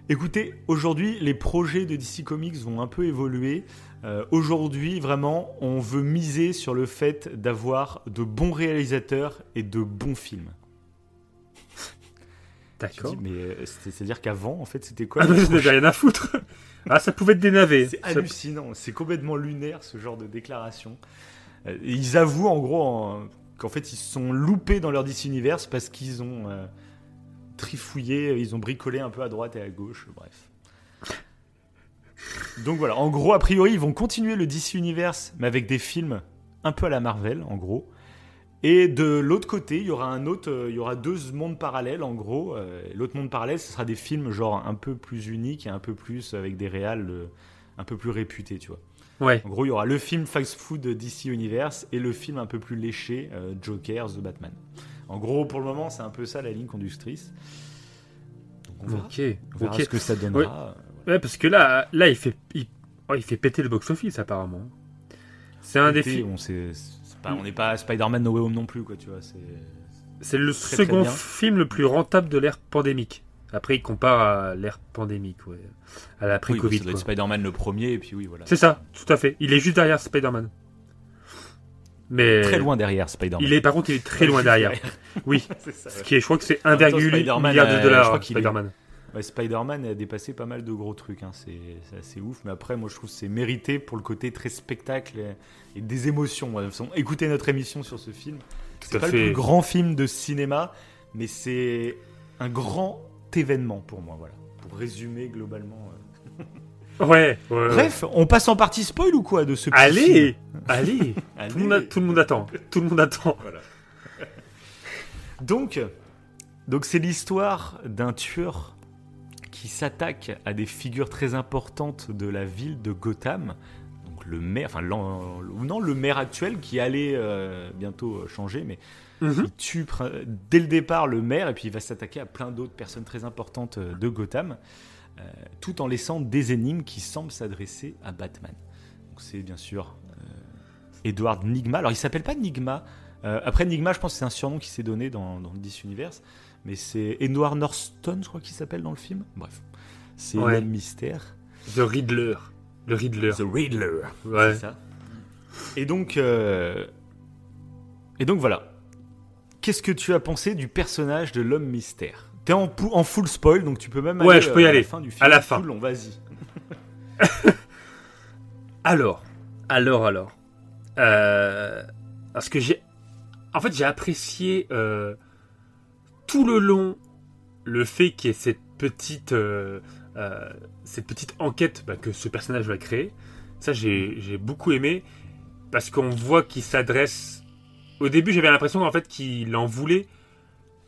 Écoutez, aujourd'hui, les projets de DC Comics vont un peu évoluer. Euh, aujourd'hui, vraiment, on veut miser sur le fait d'avoir de bons réalisateurs et de bons films. D'accord. mais euh, c'est- c'est-à-dire qu'avant, en fait, c'était quoi Ah, rien à foutre. Ah, ça pouvait être navets. C'est hallucinant, c'est complètement lunaire ce genre de déclaration. Euh, ils avouent en gros en- qu'en fait ils se sont loupés dans leur DC Universe parce qu'ils ont trifouillé, ils ont bricolé un peu à droite et à gauche, bref. Donc voilà, en gros, a priori, ils vont continuer le DC Universe, mais avec des films un peu à la Marvel, en gros. Et de l'autre côté, il y aura un autre, euh, il y aura deux mondes parallèles, en gros. Euh, L'autre monde parallèle, ce sera des films genre un peu plus uniques et un peu plus avec des réals euh, un peu plus réputés, tu vois. Ouais. En gros, il y aura le film fast food DC Universe et le film un peu plus léché, Joker, The Batman. En gros, pour le moment, c'est un peu ça la ligne conductrice. Donc on verra, Ok. on verra Ok. ce que ça donnera. Ouais, parce que là, là, il fait, il, oh, il fait péter le box-office apparemment. C'est un films. on pas- n'est pas Spider-Man No Way Home non plus, quoi, tu vois. c'est- le très, second film le plus rentable de l'ère pandémique. Après, il compare à l'ère pandémique, ouais. À Oui, l'après-Covid. être quoi. Spider-Man le premier, et puis oui, voilà. C'est ça, tout à fait. Il est juste derrière Spider-Man. Mais Très loin derrière Spider-Man. Il est, par contre, il est très loin derrière. Oui, ça, ce qui est, je crois que c'est En même temps, 1,8 Spider-Man, milliard euh, de je dollars. Spider-Man. Spider-Man a dépassé pas mal de gros trucs, hein. c'est assez ouf. Mais après, moi je trouve que c'est mérité pour le côté très spectacle et, des émotions. écoutez notre émission sur ce film. C'est pas le plus grand film de cinéma, mais c'est un grand événement pour moi, voilà. Pour résumer globalement. Euh. Ouais, Bref, on passe en partie spoil ou quoi de ce Allez, allez, Tout, le monde tout, le monde attend. Tout le monde attend. Voilà. donc, donc c'est l'histoire d'un tueur qui s'attaque à des figures très importantes de la ville de Gotham. Donc le maire, enfin non, le maire actuel qui allait euh, bientôt changer, mais Mhm. Il tue dès le départ le maire et puis il va s'attaquer à plein d'autres personnes très importantes euh, de Gotham, euh, tout en laissant des énigmes qui semblent s'adresser à Batman. Donc c'est bien sûr euh, Edward Nigma. Alors il s'appelle pas Nigma. après Nigma, je pense que c'est un surnom qui s'est donné dans, le DC Universe, mais c'est Edward Norton, je crois qu'il s'appelle dans le film. Bref, c'est le mystère. The Riddler. Le Riddler. The Riddler. Ouais. C'est ça. Et donc, et donc voilà. Qu'est-ce que tu as pensé du personnage de l'homme mystère? T'es en, en full spoil, donc tu peux même aller, je peux y aller. à la fin du film. À la fin. vas-y. alors, alors, alors. Euh, parce que j'ai. En fait, j'ai apprécié euh, tout le long le fait qu'il y ait cette petite, euh, cette petite enquête bah, que ce personnage va créer. Ça, j'ai beaucoup aimé. Parce qu'on voit qu'il s'adresse au début, j'avais l'impression en fait qu'il en voulait.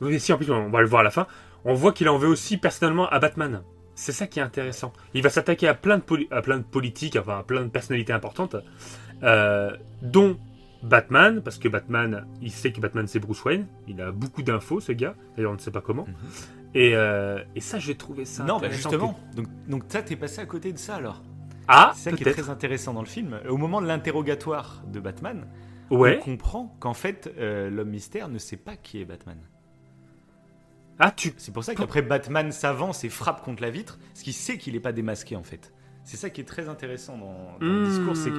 Mais si, en plus, on va le voir à la fin. On voit qu'il en veut aussi personnellement à Batman. C'est ça qui est intéressant. Il va s'attaquer à plein de à plein de politiques, enfin à plein de personnalités importantes, euh, dont Batman, parce que Batman, il sait que Batman c'est Bruce Wayne. Il a beaucoup d'infos, ce gars. D'ailleurs, on ne sait pas comment. Mhm. et, euh, et, ça, j'ai trouvé ça. Non, bah justement. Donc, donc ça, t'es passé à côté de ça alors. Ah, c'est ça qui est très intéressant dans le film. Au moment de l'interrogatoire de Batman, ouais. on comprend qu'en fait, euh, l'homme mystère ne sait pas qui est Batman. Ah, tu... C'est pour ça qu'après Batman s'avance et frappe contre la vitre, parce qu'il sait qu'il n'est pas démasqué en fait. C'est ça qui est très intéressant dans, le discours, c'est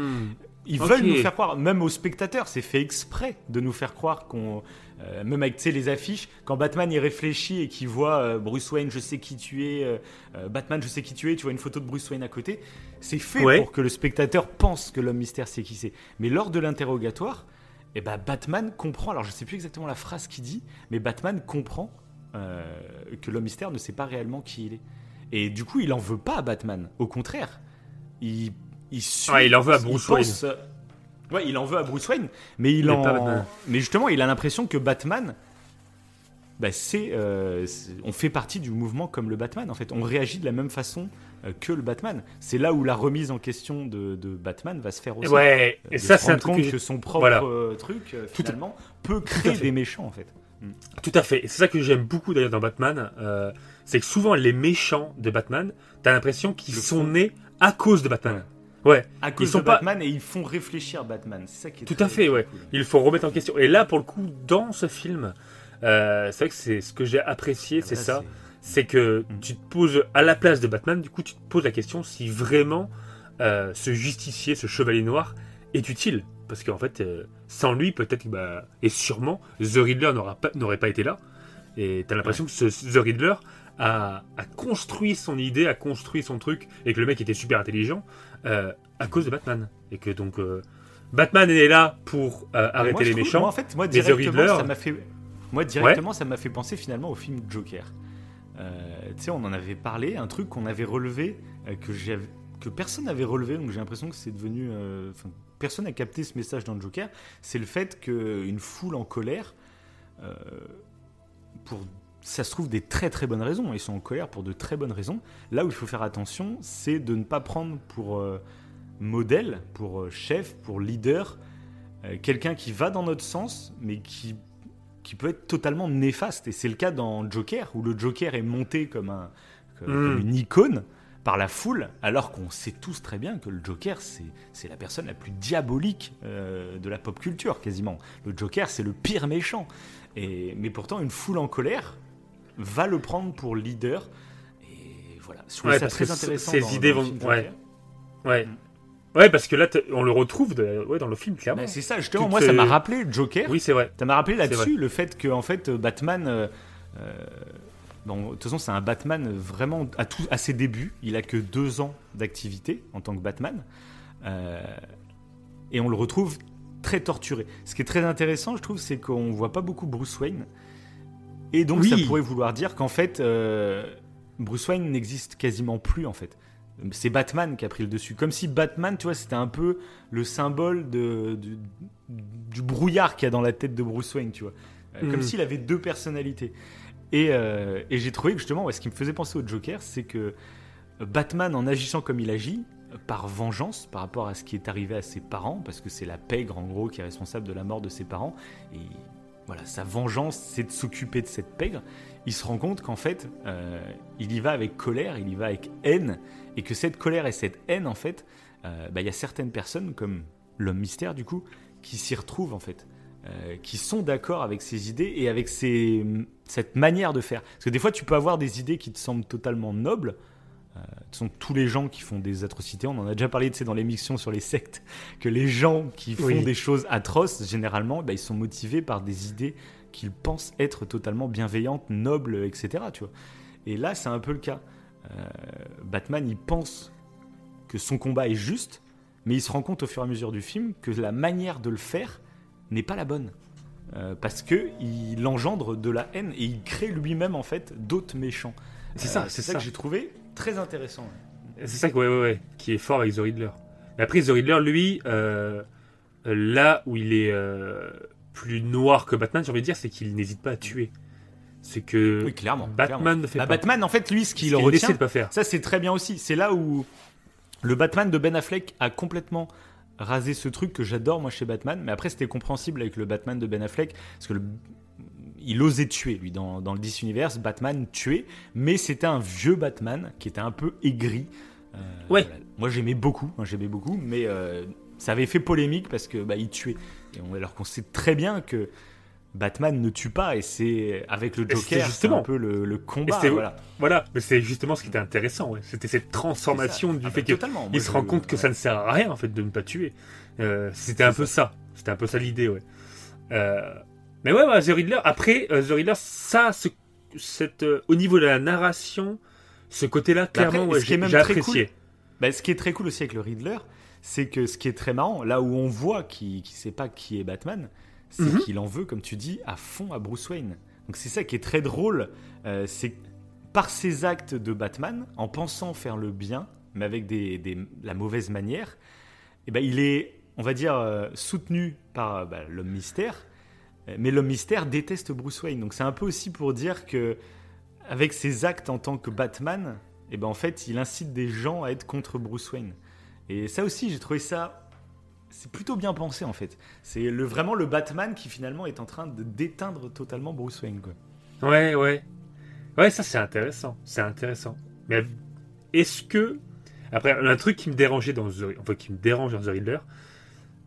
qu'ils hmm. veulent nous faire croire, même aux spectateurs, c'est fait exprès de nous faire croire qu'on, euh, même avec les affiches, quand Batman y réfléchit et qu'il voit euh, Bruce Wayne, je sais qui tu es, Batman, je sais qui tu es, tu vois une photo de Bruce Wayne à côté, c'est fait pour que le spectateur pense que l'homme mystère sait qui c'est. Mais lors de l'interrogatoire, eh ben Batman comprend, alors je sais plus exactement la phrase qu'il dit, mais Batman comprend euh, que l'homme mystère ne sait pas réellement qui il est. Et du coup, il en veut pas à Batman. Au contraire, il il, il en veut à Bruce Wayne. ouais, il en veut à Bruce Wayne, mais il en, mais justement, il a l'impression que Batman, bah, c'est, euh, on fait partie du mouvement comme le Batman. En fait, on réagit de la même façon euh, que le Batman. C'est là où la remise en question de, Batman va se faire aussi. Ouais, et ça c'est un truc que, son propre euh, truc euh, finalement peut créer des méchants en fait. Mm. Tout à fait. C'est ça que j'aime beaucoup d'ailleurs dans Batman, c'est que souvent les méchants de Batman, t'as l'impression qu'ils sont nés à cause de Batman. Ouais. À cause ils sont de Batman et ils font réfléchir Batman. C'est ça qui est Tout à fait, ouais. Il faut remettre en question. Et là, pour le coup, dans ce film, c'est vrai que c'est ce que j'ai apprécié, ah c'est ça c'est que mm. tu te poses à la place de Batman, du coup tu te poses la question si vraiment euh, ce justicier, ce chevalier noir est utile. Parce qu'en fait, euh, sans lui, peut-être, bah, et sûrement, The Riddler n'aurait pas, été là. Et tu as l'impression que ce, The Riddler a, construit son idée, a construit son truc, et que le mec était super intelligent euh, à cause de Batman. Et que donc, Batman est là pour arrêter les méchants. Moi, en fait, moi, directement, ça m'a fait... Moi, directement, ça m'a fait penser finalement au film Joker. Euh, tu sais, on en avait parlé, un truc qu'on avait relevé, euh, que, que personne n'avait relevé, donc j'ai l'impression que c'est devenu. Euh, personne n'a capté ce message dans le Joker, c'est le fait qu'une foule en colère, pour ça se trouve des très très bonnes raisons, ils sont en colère pour de très bonnes raisons. Là où il faut faire attention, c'est de ne pas prendre pour modèle, pour chef, pour leader, quelqu'un qui va dans notre sens, mais qui qui peut être totalement néfaste. Et c'est le cas dans Joker, où le Joker est monté comme, un, comme hmm. une icône par la foule, alors qu'on sait tous très bien que le Joker, c'est la personne la plus diabolique euh, de la pop culture, quasiment. Le Joker, c'est le pire méchant. Et, mais pourtant, une foule en colère va le prendre pour leader. Et voilà, je ça très intéressant. Ces idées vont. Ouais. ouais. Ouais, parce que là, on le retrouve ouais, dans le film, clairement. c'est ça, justement, moi, ça m'a rappelé Joker. Oui, c'est vrai. Ça m'a rappelé là-dessus le fait que, en fait, Batman. Euh, euh, Bon, de toute façon, c'est un Batman vraiment à, tout, à ses débuts. Il a que deux ans d'activité en tant que Batman. Euh, et on le retrouve très torturé. Ce qui est très intéressant, je trouve, c'est qu'on voit pas beaucoup Bruce Wayne. Et donc, Oui. ça pourrait vouloir dire qu'en fait, euh, Bruce Wayne n'existe quasiment plus, en fait. C'est Batman qui a pris le dessus. Comme si Batman, tu vois, c'était un peu le symbole de, du, du brouillard qu'il y a dans la tête de Bruce Wayne, tu vois. Euh, Comme Mhm. s'il avait deux personnalités. Et, euh, et j'ai trouvé que justement, ce qui me faisait penser au Joker, c'est que Batman, en agissant comme il agit, par vengeance par rapport à ce qui est arrivé à ses parents, parce que c'est la pègre en gros qui est responsable de la mort de ses parents, et voilà, sa vengeance c'est de s'occuper de cette pègre, il se rend compte qu'en fait, euh, il y va avec colère, il y va avec haine, et que cette colère et cette haine, en fait, euh, bah, il y a certaines personnes, comme l'homme mystère du coup, qui s'y retrouvent en fait. Euh, qui sont d'accord avec ses idées et avec cette manière de faire. Parce que des fois, tu peux avoir des idées qui te semblent totalement nobles, euh, ce sont tous les gens qui font des atrocités. On en a déjà parlé tu sais, dans l'émission sur les sectes, que les gens qui font Oui. des choses atroces, généralement, bah, ils sont motivés par des idées qu'ils pensent être totalement bienveillantes, nobles, etc. Tu vois. Et là, c'est un peu le cas. Euh, Batman, il pense que son combat est juste, mais il se rend compte au fur et à mesure du film que la manière de le faire n'est pas la bonne. Euh, parce que il engendre de la haine et il crée lui-même en fait d'autres méchants. C'est Euh, ça, c'est c'est ça, ça. que j'ai trouvé très intéressant. C'est ça que- ouais, ouais, ouais, qui est fort avec The Riddler. Mais après, The Riddler, lui, euh, là où il est euh, plus noir que Batman, j'ai envie de dire, c'est qu'il n'hésite pas à tuer. C'est que Oui, clairement. Batman clairement. ne fait Bah, pas. Batman, en fait, lui, ce qu'il retient, de pas faire. ça c'est très bien aussi. C'est là où le Batman de Ben Affleck a complètement rasé ce truc que j'adore moi chez Batman. Mais après, c'était compréhensible avec le Batman de Ben Affleck parce que le- il osait tuer lui dans, dans le DC Universe. Batman tuait, mais c'était un vieux Batman qui était un peu aigri. Euh, Ouais. voilà. Moi, j'aimais beaucoup, hein, j'aimais beaucoup, mais euh, ça avait fait polémique parce que bah, il tuait. Et on- alors qu'on sait très bien que Batman ne tue pas et c'est avec le Joker justement. un peu le, le combat. Voilà. Voilà, mais c'est justement ce qui était intéressant. ouais. C'était cette transformation du Ah fait bah, que totalement. Moi, il se rend compte que ouais. ça ne sert à rien en fait de ne pas tuer. Euh, C'était un peu ça. C'était un peu ça l'idée, ouais. Euh, mais ouais, ouais, The Riddler. Après, euh, The Riddler, ça, ce- cette, euh, au niveau de la narration, ce côté-là, clairement, après, ouais, ce qui est j'ai apprécié. Bah, ce qui est très cool aussi avec le Riddler, c'est que ce qui est très marrant, là où on voit qu'il ne sait pas qui est Batman, c'est Mhm. qu'il en veut, comme tu dis, à fond à Bruce Wayne. Donc c'est ça qui est très drôle, euh, c'est par ses actes de Batman, en pensant faire le bien, mais avec des, des- la mauvaise manière, eh ben, il est, on va dire, euh, soutenu par euh, bah, l'homme mystère, mais l'homme mystère déteste Bruce Wayne. Donc c'est un peu aussi pour dire que avec ses actes en tant que Batman, eh ben en fait, il incite des gens à être contre Bruce Wayne. Et ça aussi, j'ai trouvé ça. C'est plutôt bien pensé en fait. C'est le, vraiment le Batman qui finalement est en train de d'éteindre totalement Bruce Wayne. Quoi. Ouais, ouais. Ouais, ça c'est intéressant. C'est intéressant. Mais est-ce que. Après, un truc qui me dérangeait dans The, enfin, qui me dérange dans The Riddler,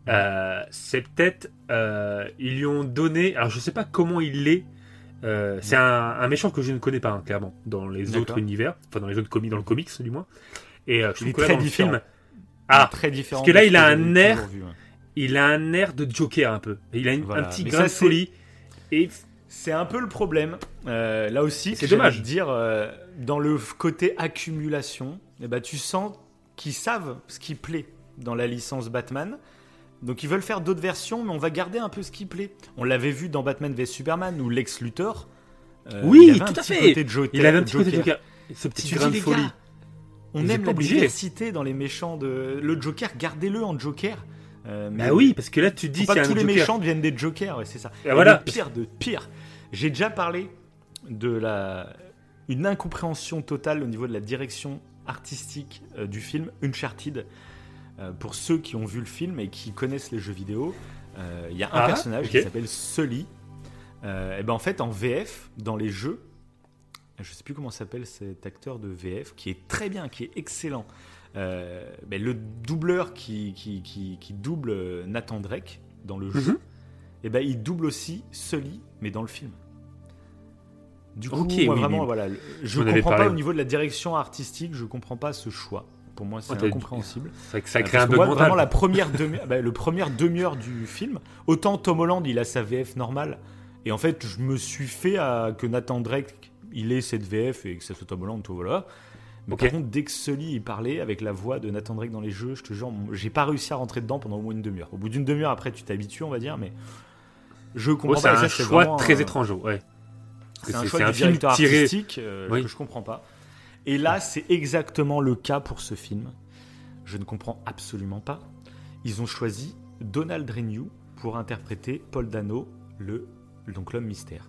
euh, c'est peut-être. euh, ils lui ont donné. Alors, je sais pas comment il l'est. euh, c'est un, un méchant que je ne connais pas, hein, clairement, dans les D'accord. autres univers. Enfin, dans les autres comics, dans le comics, du moins. Et euh, je trouve que là, dans le film. Ah, très différent. parce que là, il a un air- toujours vu, ouais. il a un air de Joker un peu. Il a une- Voilà. un petit grain de folie. Et C'est un peu le problème. Euh, là aussi, C'est dommage. de dire, euh, dans le côté accumulation, eh ben, tu sens qu'ils savent ce qui plaît dans la licence Batman. Donc ils veulent faire d'autres versions, mais on va garder un peu ce qui plaît. On l'avait vu dans Batman vs Superman où Lex Luthor. euh, Oui, il avait un tout à petit fait. côté de Joker- il avait un petit côté Joker. Joker. Ce Et petit grain de folie. gars, on aime la diversité dans les méchants de le Joker. Gardez-le en Joker. Euh, mais Bah oui, parce que là, tu dis, pas que tous les Joker. méchants deviennent des jokers, ouais, c'est ça. Et Et voilà. le pire de pire. J'ai déjà parlé de la une incompréhension totale au niveau de la direction artistique euh, du film Uncharted. Euh, pour ceux qui ont vu le film et qui connaissent les jeux vidéo, il y a un Ah, personnage qui s'appelle Sully. Et ben en fait, en VF, dans les jeux, je sais plus comment s'appelle cet acteur de VF, qui est très bien, qui est excellent. Euh, ben, le doubleur qui, qui, qui, qui double euh, Nathan Drake dans le jeu, et ben, il double aussi Sully, mais dans le film. Du coup, moi, oui, vraiment, voilà, je avait comprends pas au niveau de la direction artistique, je comprends pas ce choix. Pour moi, c'est Oh, incompréhensible. C'est vrai que ça Euh, crée parce un mental. vraiment la première demi bah, le première demi-heure du film, autant Tom Holland il a sa VF normale et en fait je me suis fait à que Nathan Drake il est cette VF et que ça soit Tom Holland, tout voilà. Mais par contre, dès que Sully il parlait avec la voix de Nathan Drake dans les jeux, je te jure, j'ai pas réussi à rentrer dedans pendant au moins une demi-heure. Au bout d'une demi-heure, après, tu t'habitues, on va dire, mais je comprends Oh, c'est pas. Et un c'est choix vraiment très étrange, ouais. C'est un choix c'est un film tiré. artistique euh, Oui. que je comprends pas. Et là, c'est exactement le cas pour ce film. Je ne comprends absolument pas. Ils ont choisi Donald Renew pour interpréter Paul Dano, le donc l'homme mystère.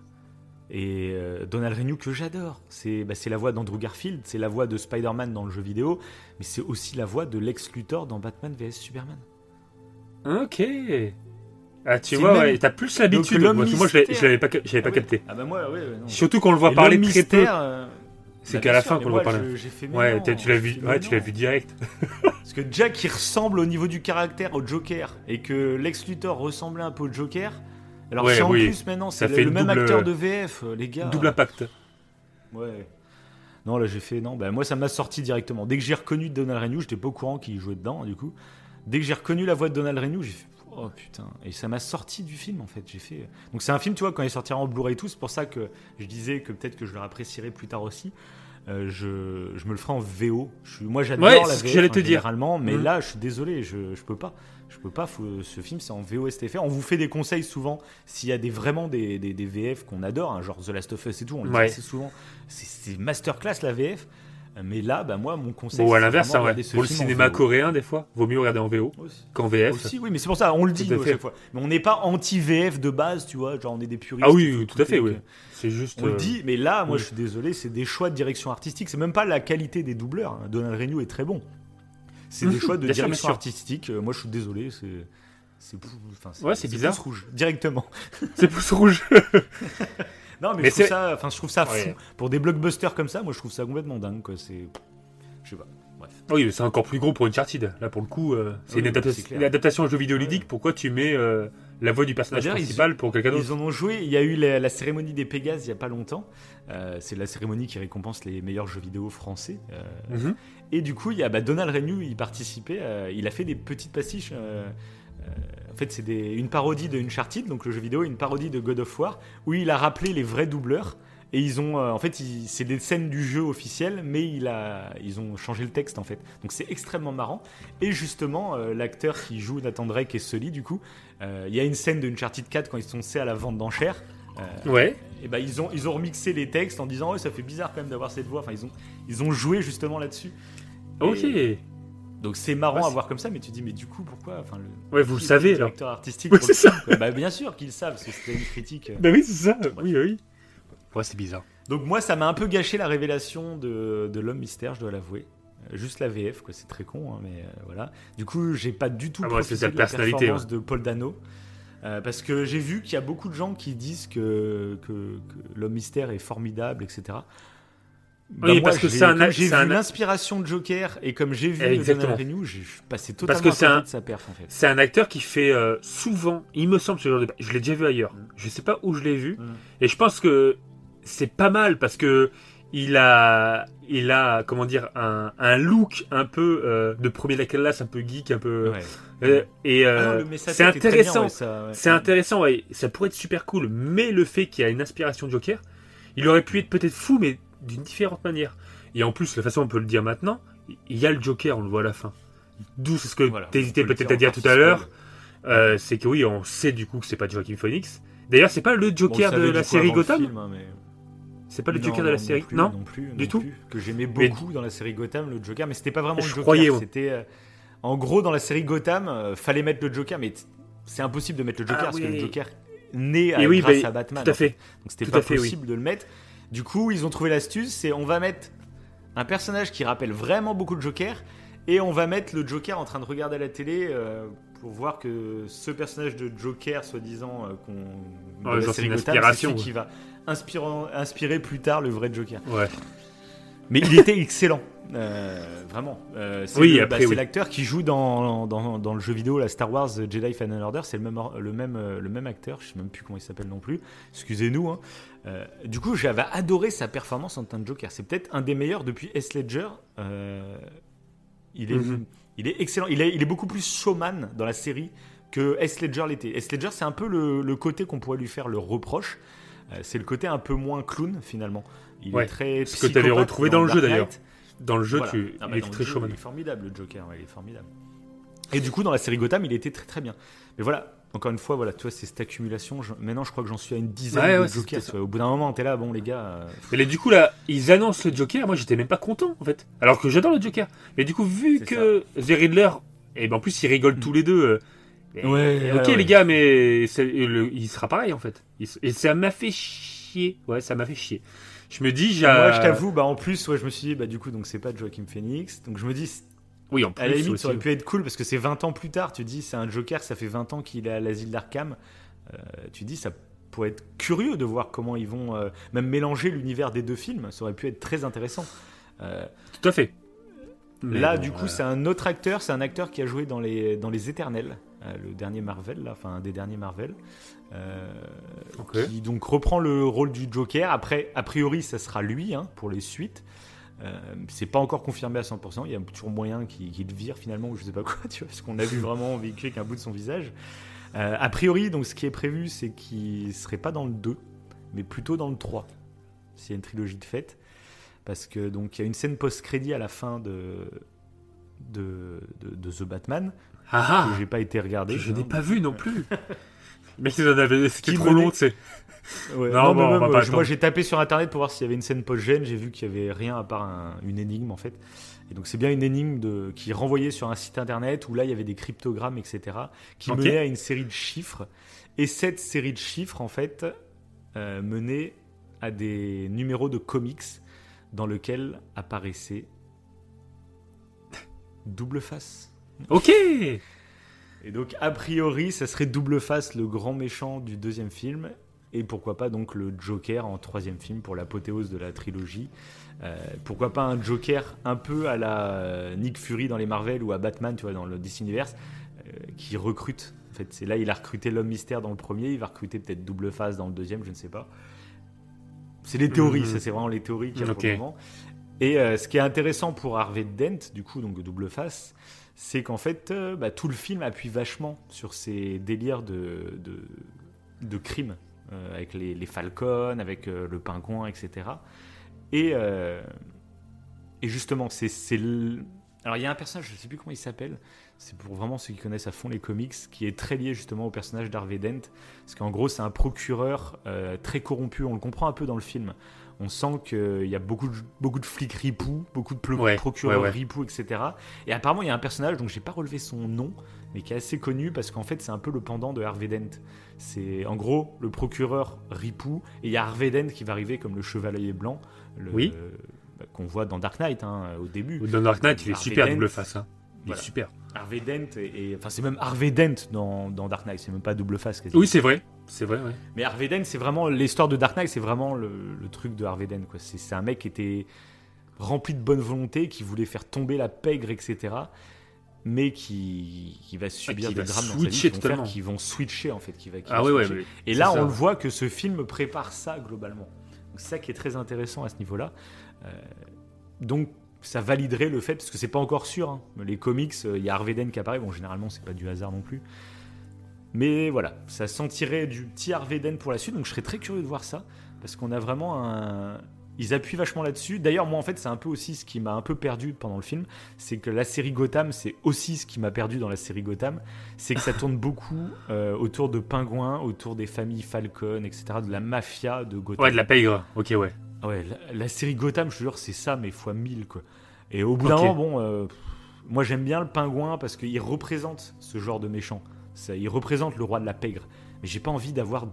Et euh, Donald Renew que j'adore. C'est bah, c'est la voix d'Andrew Garfield, c'est la voix de Spider-Man dans le jeu vidéo, mais c'est aussi la voix de Lex Luthor dans Batman vs Superman. Ok. Ah, tu vois, même- ouais, t'as plus l'habitude. Moi, moi, je l'avais- pas, j'avais pas Ah capté. Ah bah moi, ouais, ouais, non. Surtout qu'on le voit Et parler très peu. euh, C'est bah, qu'à la fin qu'on le voit parler. je- Ouais, non, tu l'as ouais, tu vu direct. Parce que Jack il ressemble au niveau du caractère au Joker et que Lex Luthor ressemblait un peu au Joker. Alors Ouais, en oui. plus maintenant, c'est fait le, une même double- acteur de VF, euh, les gars. Double impact. Ouais. Non, là j'ai fait non. Bah, moi ça m'a sorti directement. Dès que j'ai reconnu Donald Renew, j'étais pas au courant qu'il jouait dedans du coup. Dès que j'ai reconnu la voix de Donald Renew, j'ai fait oh putain. Et ça m'a sorti du film en fait. J'ai fait. Donc c'est un film, tu vois, quand il sortira en Blu-ray et tout, c'est pour ça que je disais que peut-être que je le apprécierai plus tard aussi. Euh, je, je me le ferai en VO. Je suis, moi j'adore Ouais, la c'est ce que VF j'allais te dire. généralement, mais Mhm. là je suis désolé, je, je peux pas. Je peux pas, ce film c'est en VOSTFR. On vous fait des conseils souvent s'il y a des, vraiment des, des, des VF qu'on adore, hein, genre The Last of Us et tout, on le dit Ouais. assez souvent. C'est- masterclass la VF. Mais là, bah, moi, mon conseil. Bon, à l'inverse, ouais. pour le cinéma coréen, des fois, vaut mieux regarder en VO qu'en VF. Aussi, oui, mais c'est pour ça, on le dit à chaque fois. Mais on n'est pas anti-VF de base, tu vois, genre on est des puristes. Ah oui, tout à fait, oui. C'est juste. On le euh, dit, mais là, moi oui. je suis désolé, c'est des choix de direction artistique. C'est même pas la qualité des doubleurs. hein. Donald Renew est très bon. C'est des choix de bien direction sûr. artistique. Euh, Moi je suis désolé, c'est. C'est Ouais, c'est bizarre. pouce rouge, directement. C'est pouce rouge. Non, mais, Mais je, trouve ça, je trouve ça fou. Ouais. Pour des blockbusters comme ça, moi je trouve ça complètement dingue. C'est. Je sais pas. Bref. oui, mais c'est encore plus gros pour Uncharted. Là, pour le coup, euh, c'est Oui, une, adapta- adaptation à jeu vidéo Ouais. ludique. Pourquoi tu mets euh, la voix du personnage D'ailleurs, ils- principal pour quelqu'un d'autre Ils en ont joué. Il y a eu la, la cérémonie des Pégases il y a pas longtemps. Euh, c'est la cérémonie qui récompense les meilleurs jeux vidéo français. Euh, Mhm. Et du coup, il y a bah, Donald Renew, il participait. euh, il a fait des petites pastiches. en fait, c'est une parodie de Uncharted, donc le jeu vidéo, une parodie de God of War, où il a rappelé les vrais doubleurs. Et ils ont, euh, en fait, c'est des scènes du jeu officiel, mais il a, ils ont changé le texte en fait. Donc c'est extrêmement marrant. Et justement, euh, l'acteur qui joue Nathan Drake et Sully, du coup, euh, il y a une scène de Uncharted 4 quand ils sont c'est à la vente d'enchères. Ouais. et ben ils ont ils ont remixé les textes en disant ouais ça fait bizarre quand même d'avoir cette voix. Enfin ils ont ils ont joué justement là-dessus. Ok. Et- Donc c'est marrant Ouais, à voir comme ça, mais tu dis mais du coup pourquoi Enfin le. Ouais, vous le savez, le alors. directeur artistique. Pour c'est le film, quoi. Bah bien sûr qu'ils savent, parce que c'était une critique. Bah oui, c'est ça. Oui, oui. Ouais, c'est bizarre. Donc moi ça m'a un peu gâché la révélation de, de l'homme mystère, je dois l'avouer. Euh, Juste la VF, quoi, c'est très con, hein, mais euh, voilà. Du coup, j'ai pas du tout Ah, ouais, profité c'est sa de la personnalité, performance de Paul Dano. Euh, parce que j'ai vu qu'il y a beaucoup de gens qui disent que, que, que l'homme mystère est formidable, etc. Bah, Oui, moi, parce que j'ai- c'est un- j'ai vu un- l'inspiration de Joker et comme j'ai vu Exactement. Donald Renew, j'ai je suis passé Parce totalement que à un- de sa perf en fait. C'est un acteur qui fait euh, souvent, il me semble, ce genre de. Je l'ai déjà vu ailleurs. Je sais pas où je l'ai vu. Mm. Et je pense que c'est pas mal parce que il a, il a, comment dire, un, un look un peu euh, de premier de la classe, un peu geek, un peu. Ouais. euh, et euh, Ah c'est intéressant. ouais, ça, ouais. C'est intéressant, ouais. Ça pourrait être super cool. Mais le fait qu'il y a une inspiration de Joker, il aurait pu être peut-être fou, mais d'une différente manière. Et en plus, la façon on peut le dire maintenant, il y a le Joker, on le voit à la fin. D'où c'est ce que Voilà, t'hésitais peut peut-être à dire tout à l'heure. Euh, c'est que oui, on sait du coup que c'est pas Joaquin Phoenix. D'ailleurs, c'est pas le Joker de la série Gotham film, hein, mais- C'est pas le Non, Joker de la non, série plus, Non non plus, non Du tout plus. Que j'aimais Mais- beaucoup dans la série Gotham, le Joker, mais c'était pas vraiment Je le Joker. croyais, ouais. C'était euh, en gros dans la série Gotham, euh, fallait mettre le Joker, mais c'est impossible de mettre le Joker Ah parce que le Joker naît à, oui, grâce bah, à Batman. Tout à en fait. Donc c'était pas oui. possible de le mettre. Du coup, ils ont trouvé l'astuce, c'est on va mettre un personnage qui rappelle vraiment beaucoup de Joker et on va mettre le Joker en train de regarder à la télé euh, pour voir que ce personnage de Joker, soi-disant, euh, qu'on Ouais, c'est une Gotham, inspiration, celui ouais. qui va inspirant- inspirer plus tard le vrai Joker. Ouais. Mais il était excellent. Euh, vraiment. Euh, c'est Oui, bah, c'est oui. l'acteur qui joue dans, dans, dans le jeu vidéo la Star Wars Jedi Fallen Order. C'est le même, le, même, euh, le même acteur. Je sais même plus comment il s'appelle non plus. Excusez-nous. hein. Euh, du coup, j'avais adoré sa performance en tant que Joker. C'est peut-être un des meilleurs depuis S. Ledger. Il, est, Mhm. Il est excellent. Il est, il est beaucoup plus showman dans la série que S. Ledger l'était. S. Ledger, c'est un peu le, le côté qu'on pourrait lui faire le reproche. Euh, c'est le côté un peu moins clown finalement. Il Ouais, est très. ce que t'avais psychopathe retrouvé dans le jeu, d'ailleurs. Dans le jeu, Voilà. tu... Ah bah, il est très showman. Il est formidable, le Joker, ouais, il est formidable. Et du coup, dans la série Gotham, il était très très bien. Mais voilà, encore une fois, voilà, tu vois, c'est cette accumulation. Je- Maintenant, je crois que j'en suis à une dizaine Ouais, de ouais, Jokers. ça. Au bout d'un moment, t'es là, bon, les gars. euh, Mais là, du coup, là, ils annoncent le Joker. Moi, j'étais même pas content, en fait. Alors que j'adore le Joker. Mais du coup, vu que The Riddler, et ben en plus, ils rigolent Mm. tous les deux. euh, et- Ouais, ok, les gars, mais le- il sera pareil, en fait. Et ça m'a fait chier. Ouais, ça m'a fait chier. Je me dis, j'ai. Moi, je t'avoue, bah, en plus, ouais, je me suis dit, bah, du coup, donc c'est pas Joaquin Phoenix. Donc je me dis, Oui, en plus. à la limite, aussi. ça aurait pu être cool parce que c'est 20 ans plus tard. Tu dis, c'est un Joker, ça fait 20 ans qu'il est à l'asile d'Arkham. Euh, tu dis, ça pourrait être curieux de voir comment ils vont euh, même mélanger l'univers des deux films. Ça aurait pu être très intéressant. Euh, Tout à fait. Mais là, bon, du coup, c'est un autre acteur. C'est un acteur qui a joué dans les, dans les Éternels, le dernier Marvel, là, enfin un des derniers Marvel. Euh, Ok. qui donc reprend le rôle du Joker. Après, a priori, ça sera lui hein, pour les suites. Euh, c'est pas encore confirmé à 100%. Il y a toujours moyen qu'il le vire finalement ou je sais pas quoi, tu vois, parce qu'on a vu vraiment véhiculer qu'un bout de son visage. Euh, a priori, donc ce qui est prévu, c'est qu'il serait pas dans le 2, mais plutôt dans le 3, s'il y a une trilogie de fête. Parce que donc il y a une scène post-crédit à la fin de, de, de, de The Batman Ah, que j'ai pas été regardé. ah, je n'ai hein. pas vu non plus. Mais c'est- c'était trop long, tu sais. Ouais, Non, non, bon, on même, va pas euh, moi j'ai tapé sur internet pour voir s'il y avait une scène post-gène, j'ai vu qu'il y avait rien à part un- une énigme en fait. Et donc c'est bien une énigme de, qui renvoyait sur un site internet où là il y avait des cryptogrammes, etc. qui Ok. menaient à une série de chiffres. Et cette série de chiffres en fait euh, menait à des numéros de comics dans lesquels apparaissait double face. Ok. Et donc, a priori, ça serait Double Face, le grand méchant du deuxième film. Et pourquoi pas donc le Joker en troisième film pour l'apothéose de la trilogie. Euh, pourquoi pas un Joker un peu à la euh, Nick Fury dans les Marvel ou à Batman, tu vois, dans le DC Universe, euh, qui recrute. En fait, c'est là, il a recruté l'homme mystère dans le premier, il va recruter peut-être Double Face dans le deuxième, je ne sais pas. C'est les théories, ça c'est vraiment les théories qu'il y a pour Ok. le moment. Et euh, ce qui est intéressant pour Harvey Dent, du coup, donc Double Face, c'est qu'en fait, euh, bah, tout le film appuie vachement sur ces délires de, de, de crimes, euh, avec les, les Falcons, avec euh, le pingouin, etc. Et, euh, et justement, c'est. le- Alors, il y a un personnage, je ne sais plus comment il s'appelle, c'est pour vraiment ceux qui connaissent à fond les comics, qui est très lié justement au personnage d'Harvey Dent, parce qu'en gros, c'est un procureur euh, très corrompu, on le comprend un peu dans le film. On sent qu'il y a beaucoup de, beaucoup de flics ripoux, beaucoup de Ouais, procureurs ouais, ouais. ripoux, etc. Et apparemment, il y a un personnage dont j'ai pas relevé son nom, mais qui est assez connu parce qu'en fait, c'est un peu le pendant de Harvey Dent. C'est en gros le procureur ripou, et il y a Harvey Dent qui va arriver comme le chevalier blanc, le- Oui. bah, qu'on voit dans Dark Knight hein, au début. Dans Dark Knight, il est super double face. Hein. Il Voilà. est super. Harvey Dent, et, enfin c'est même Harvey Dent dans, dans Dark Knight, c'est même pas double face. quasi. Oui, c'est vrai. C'est vrai, ouais. Mais Harvey Dent, c'est vraiment l'histoire de Dark Knight, c'est vraiment le, le truc de Harvey Dent. quoi. C'est un mec qui était rempli de bonne volonté, qui voulait faire tomber la pègre, etc. Mais qui, qui va subir qui des drames dans sa vie, qui vont, totalement. faire, qui vont switcher en fait, qui va. qui Ah va Et là, ça. on le voit que ce film prépare ça globalement. Donc, c'est ça qui est très intéressant à ce niveau-là. Euh, donc, ça validerait le fait, parce que c'est pas encore sûr. hein. Les comics, euh, il y a Harvey Dent qui apparaît. Bon, généralement, c'est pas du hasard non plus. Mais voilà, ça sentirait du petit Harvey Dent pour la suite. Donc, je serais très curieux de voir ça, parce qu'on a vraiment un. Ils appuient vachement là-dessus. D'ailleurs, moi, en fait, c'est un peu aussi ce qui m'a un peu perdu pendant le film. C'est que la série Gotham, c'est aussi ce qui m'a perdu dans la série Gotham. C'est que ça tourne beaucoup euh, autour de pingouins, autour des familles Falcon, etc., de la mafia de Gotham. Ouais, de la pègre. Ok, ouais. Ouais, la, la série Gotham, je te jure, c'est ça, mais fois 1000, quoi. Et au bout d'un moment, bon, euh, moi j'aime bien le pingouin parce qu'il représente ce genre de méchant. Ça, il représente le roi de la pègre. Mais j'ai pas envie d'avoir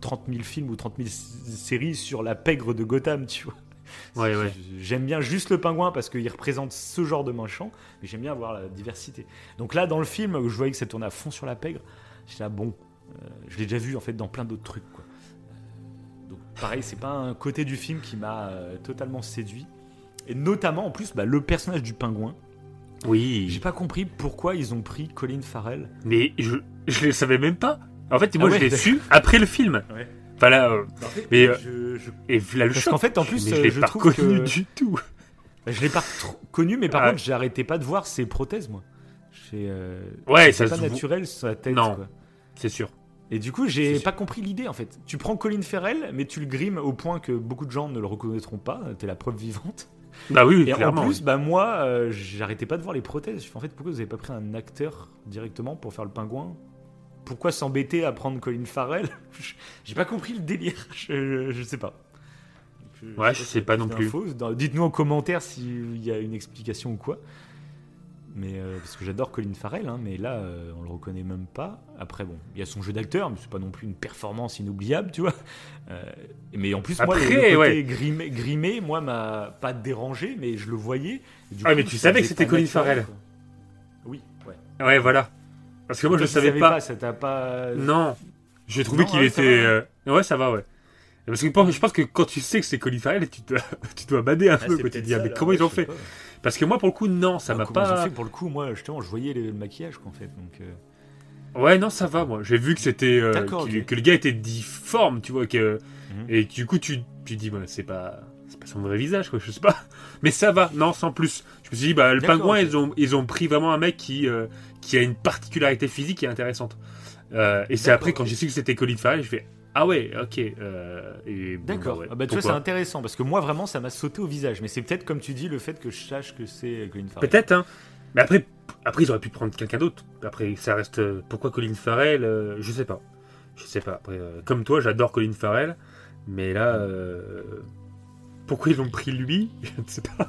30 000 films ou 30 000 s- séries sur la pègre de Gotham, tu vois. Ouais, C'est- ouais. J'aime bien juste le pingouin parce qu'il représente ce genre de méchant, mais j'aime bien avoir la diversité. Donc là, dans le film, où je voyais que ça tournait à fond sur la pègre, j'étais là, bon, euh, je l'ai déjà vu en fait dans plein d'autres trucs, quoi. Euh, Donc pareil, c'est pas un côté du film qui m'a euh, totalement séduit. Et notamment, en plus, bah, le personnage du pingouin. J'ai Oui. pas compris pourquoi ils ont pris Colin Farrell. Mais je, je le savais même pas. En fait, moi, Ah ouais, je l'ai su après le film. Ouais. Enfin là, euh, Mais, euh, je, je- et là le Parce choc. qu'en fait, en plus, mais euh, je l'ai pas reconnu que- du tout. bah, je l'ai pas trop connu, mais par Ah. contre, j'arrêtais pas de voir ses prothèses, moi. C'est euh, Ouais, c'est pas se naturel sa tête. Non. quoi. C'est sûr. Et du coup, j'ai pas compris l'idée en fait. Tu prends Colin Farrell, mais tu le grimes au point que beaucoup de gens ne le reconnaîtront pas. T'es la preuve vivante. Bah oui, Et clairement. en plus, oui. bah moi, euh, j'arrêtais pas de voir les prothèses. En fait, pourquoi vous avez pas pris un acteur directement pour faire le pingouin? Pourquoi s'embêter à prendre Colin Farrell J'ai pas compris le délire. Je, je sais pas. Ouais, je sais pas non plus. Dites-nous en commentaire s'il y a une explication ou quoi. Mais euh, parce que j'adore Colin Farrell, hein, mais là, euh, on le reconnaît même pas. Après, bon, il y a son jeu d'acteur, mais c'est pas non plus une performance inoubliable, tu vois. Euh, mais en plus, moi, le- côté ouais. grimé, grimé, moi, m'a pas dérangé, mais je le voyais. Du Ah, mais tu savais que c'était Colin Farrell. quoi. Oui, ouais. Ouais, voilà. Parce que moi, je tu savais pas. Ça t'a pas. Non, j'ai trouvé qu'il ouais, ça était. va. euh, Ouais, ça va, ouais. Parce que je pense que quand tu sais que c'est Colin Farrell, tu dois, tu dois bader un Ah, peu. Quoi. Tu te dis, ça, mais là, comment ouais, ils ont fait pas. Parce que moi, pour le coup, non, ça Ah, m'a comment ils ont pas. fait pour le coup, moi, justement, je voyais le, maquillage, quoi, en fait. Donc, euh, Ouais, non, ça va, moi. J'ai vu que c'était. euh, que le gars était difforme, tu vois. Que... Mhm. Et du coup, tu, tu dis, bah, c'est pas. C'est pas son vrai visage, quoi, je sais pas. Mais ça va, non, sans plus. Je me suis dit, bah, le pingouin, ils, ont, ils ont pris vraiment un mec qui, euh, qui a une particularité physique qui est intéressante. Euh, et c'est après, quand j'ai su que c'était Colin Farrell, je fais, ah ouais, ok. euh, bon, D'accord. bah ouais, Ah bah, tu vois, c'est intéressant parce que moi, vraiment, ça m'a sauté au visage. Mais c'est peut-être, comme tu dis, le fait que je sache que c'est Colin Farrell. Peut-être, hein. Mais après, après, ils auraient pu prendre quelqu'un d'autre. Après, ça reste. euh, Pourquoi Colin Farrell euh, Je sais pas. Je sais pas. Après, comme toi, j'adore Colin Farrell. Mais là. Pourquoi ils l'ont pris lui? Je ne sais pas.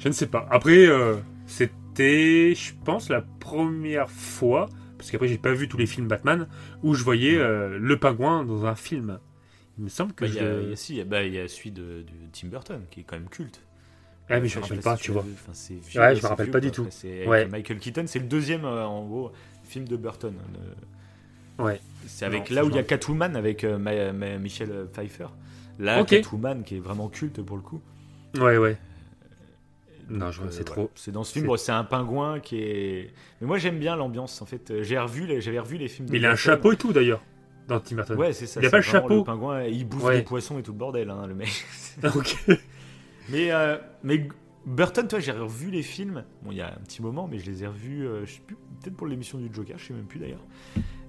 Je ne sais pas. Après, euh, c'était, je pense, la première fois. Parce qu'après, j'ai pas vu tous les films Batman. Où je voyais euh, le pingouin dans un film. Il me semble que Bah, Il y, a- je- y a- si, il bah, il y a celui de, de Tim Burton qui est quand même culte. Ah, mais je me rappelle pas, si tu vois. vu. Vieux, Ouais, je me rappelle vieux, pas du tout. Avec Ouais. Michael Keaton, c'est le deuxième, euh, en gros, film de Burton. Euh, Ouais. C'est avec Non, là où il y a Catwoman avec euh, Ma- Ma- Michelle Pfeiffer. Là, Ok. Catwoman qui est vraiment culte pour le coup. Ouais, ouais. Non, je vois, c'est trop- C'est dans ce film, c'est- un pingouin qui est. Mais moi j'aime bien l'ambiance en fait. Euh, J'ai revu, les- j'avais revu les films. Mais il a un chapeau et tout d'ailleurs. Dans Tim Burton. Ouais, c'est ça. Il a pas le chapeau. Le pingouin, il bouffe des poissons et tout le bordel, hein, le mec. ok. mais, euh, mais Burton, toi, j'ai revu les films. Bon, il y a un petit moment, mais je les ai revus, euh, je sais plus, peut-être pour l'émission du Joker, je sais même plus d'ailleurs.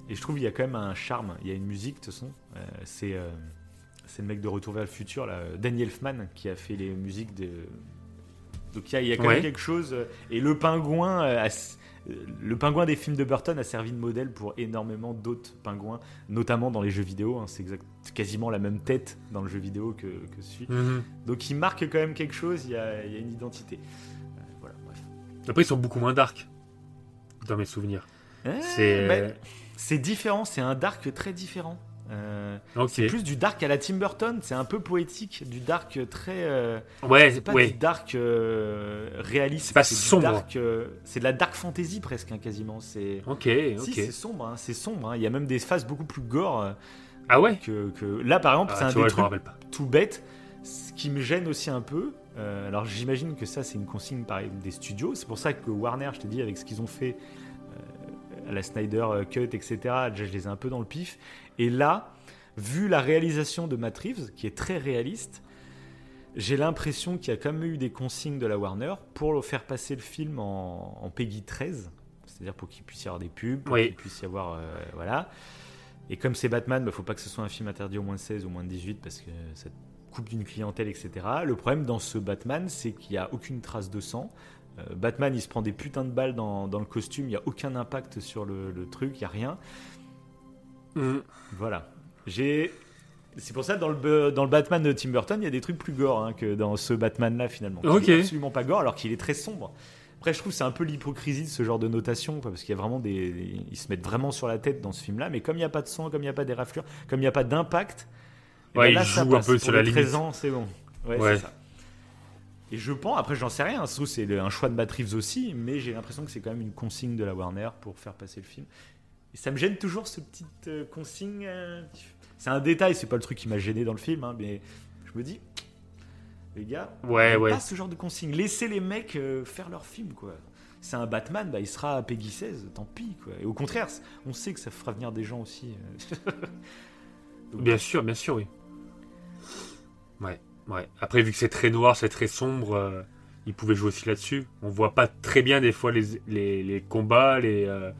Et je trouve qu'il y a quand même un charme. Il y a une musique, de toute façon. Euh, c'est euh, c'est le mec de Retour vers le futur, là, Danny Elfman, qui a fait les musiques de. Donc il y a, il y a quand Ouais. même quelque chose. euh, Et le pingouin, euh, a euh, le pingouin des films de Burton a servi de modèle pour énormément d'autres pingouins, notamment dans les jeux vidéo. hein. C'est exact- quasiment la même tête dans le jeu vidéo que, que celui. Mhm. Donc il marque quand même quelque chose. Il y a, il y a une identité. Euh, voilà. Bref. Après, ils sont beaucoup moins dark. Dans mes souvenirs. C'est différent. C'est un dark très différent. Euh, c'est plus du dark à la Tim Burton. C'est un peu poétique, du dark très. euh, Ouais, c'est pas ouais. du dark euh, réaliste. C'est pas sombre. dark, euh, c'est de la dark fantasy presque hein, quasiment. C'est. Ok, Si, ok. c'est sombre, hein, c'est sombre. hein. Il y a même des phases beaucoup plus gore ah ouais que, que- Là, par exemple, c'est ah, un Tu des vois, me trucs pas. tout bête. Ce qui me gêne aussi un peu. alors, j'imagine que ça, c'est une consigne pareil des studios. C'est pour ça que Warner, je te dis, avec ce qu'ils ont fait la Snyder Cut, etc., déjà, je les ai un peu dans le pif. Et là, vu la réalisation de Matt Reeves, qui est très réaliste, j'ai l'impression qu'il y a quand même eu des consignes de la Warner pour faire passer le film en, en Peggy 13, c'est-à-dire pour qu'il puisse y avoir des pubs, pour Oui. qu'il puisse y avoir. euh, voilà. Et comme c'est Batman, il ne faut pas que ce soit un film interdit au moins de 16 ou moins de 18 parce que ça coupe d'une clientèle, etc. Le problème dans ce Batman, c'est qu'il n'y a aucune trace de sang. Euh, Batman, il se prend des putains de balles dans, dans le costume, il n'y a aucun impact sur le, le truc, il n'y a rien. Mhm. Voilà. J'ai. C'est pour ça dans le, dans le Batman de Tim Burton, il y a des trucs plus gore hein, que dans ce Batman-là finalement. Ok. Il est absolument pas gore alors qu'il est très sombre. Après, je trouve que c'est un peu l'hypocrisie de ce genre de notation quoi, parce qu'il y a vraiment des, ils se mettent vraiment sur la tête dans ce film-là. Mais comme il n'y a pas de sang, comme il n'y a pas d'éraflure, comme il n'y a pas d'impact, eh Ouais, ben il là, ça joue un peu Pour sur la limite. 13 ans, c'est bon. Ouais, Ouais. c'est ça. Et je pense, après j'en sais rien, c'est un choix de Matt Reeves aussi, mais j'ai l'impression que c'est quand même une consigne de la Warner pour faire passer le film. Et ça me gêne toujours ce petit euh, consigne. euh, c'est un détail, c'est pas le truc qui m'a gêné dans le film, hein, mais je me dis, les gars, Ouais, ouais. pas ce genre de consigne. Laissez les mecs euh, faire leur film, quoi. C'est un Batman, bah, il sera à Peggy 16, tant pis, quoi. Et au contraire, on sait que ça fera venir des gens aussi. Donc, Bien sûr, bien sûr, oui. Ouais, ouais. Après, vu que c'est très noir, c'est très sombre, euh, ils pouvaient jouer aussi là-dessus. On voit pas très bien des fois les, les, les combats, les, euh,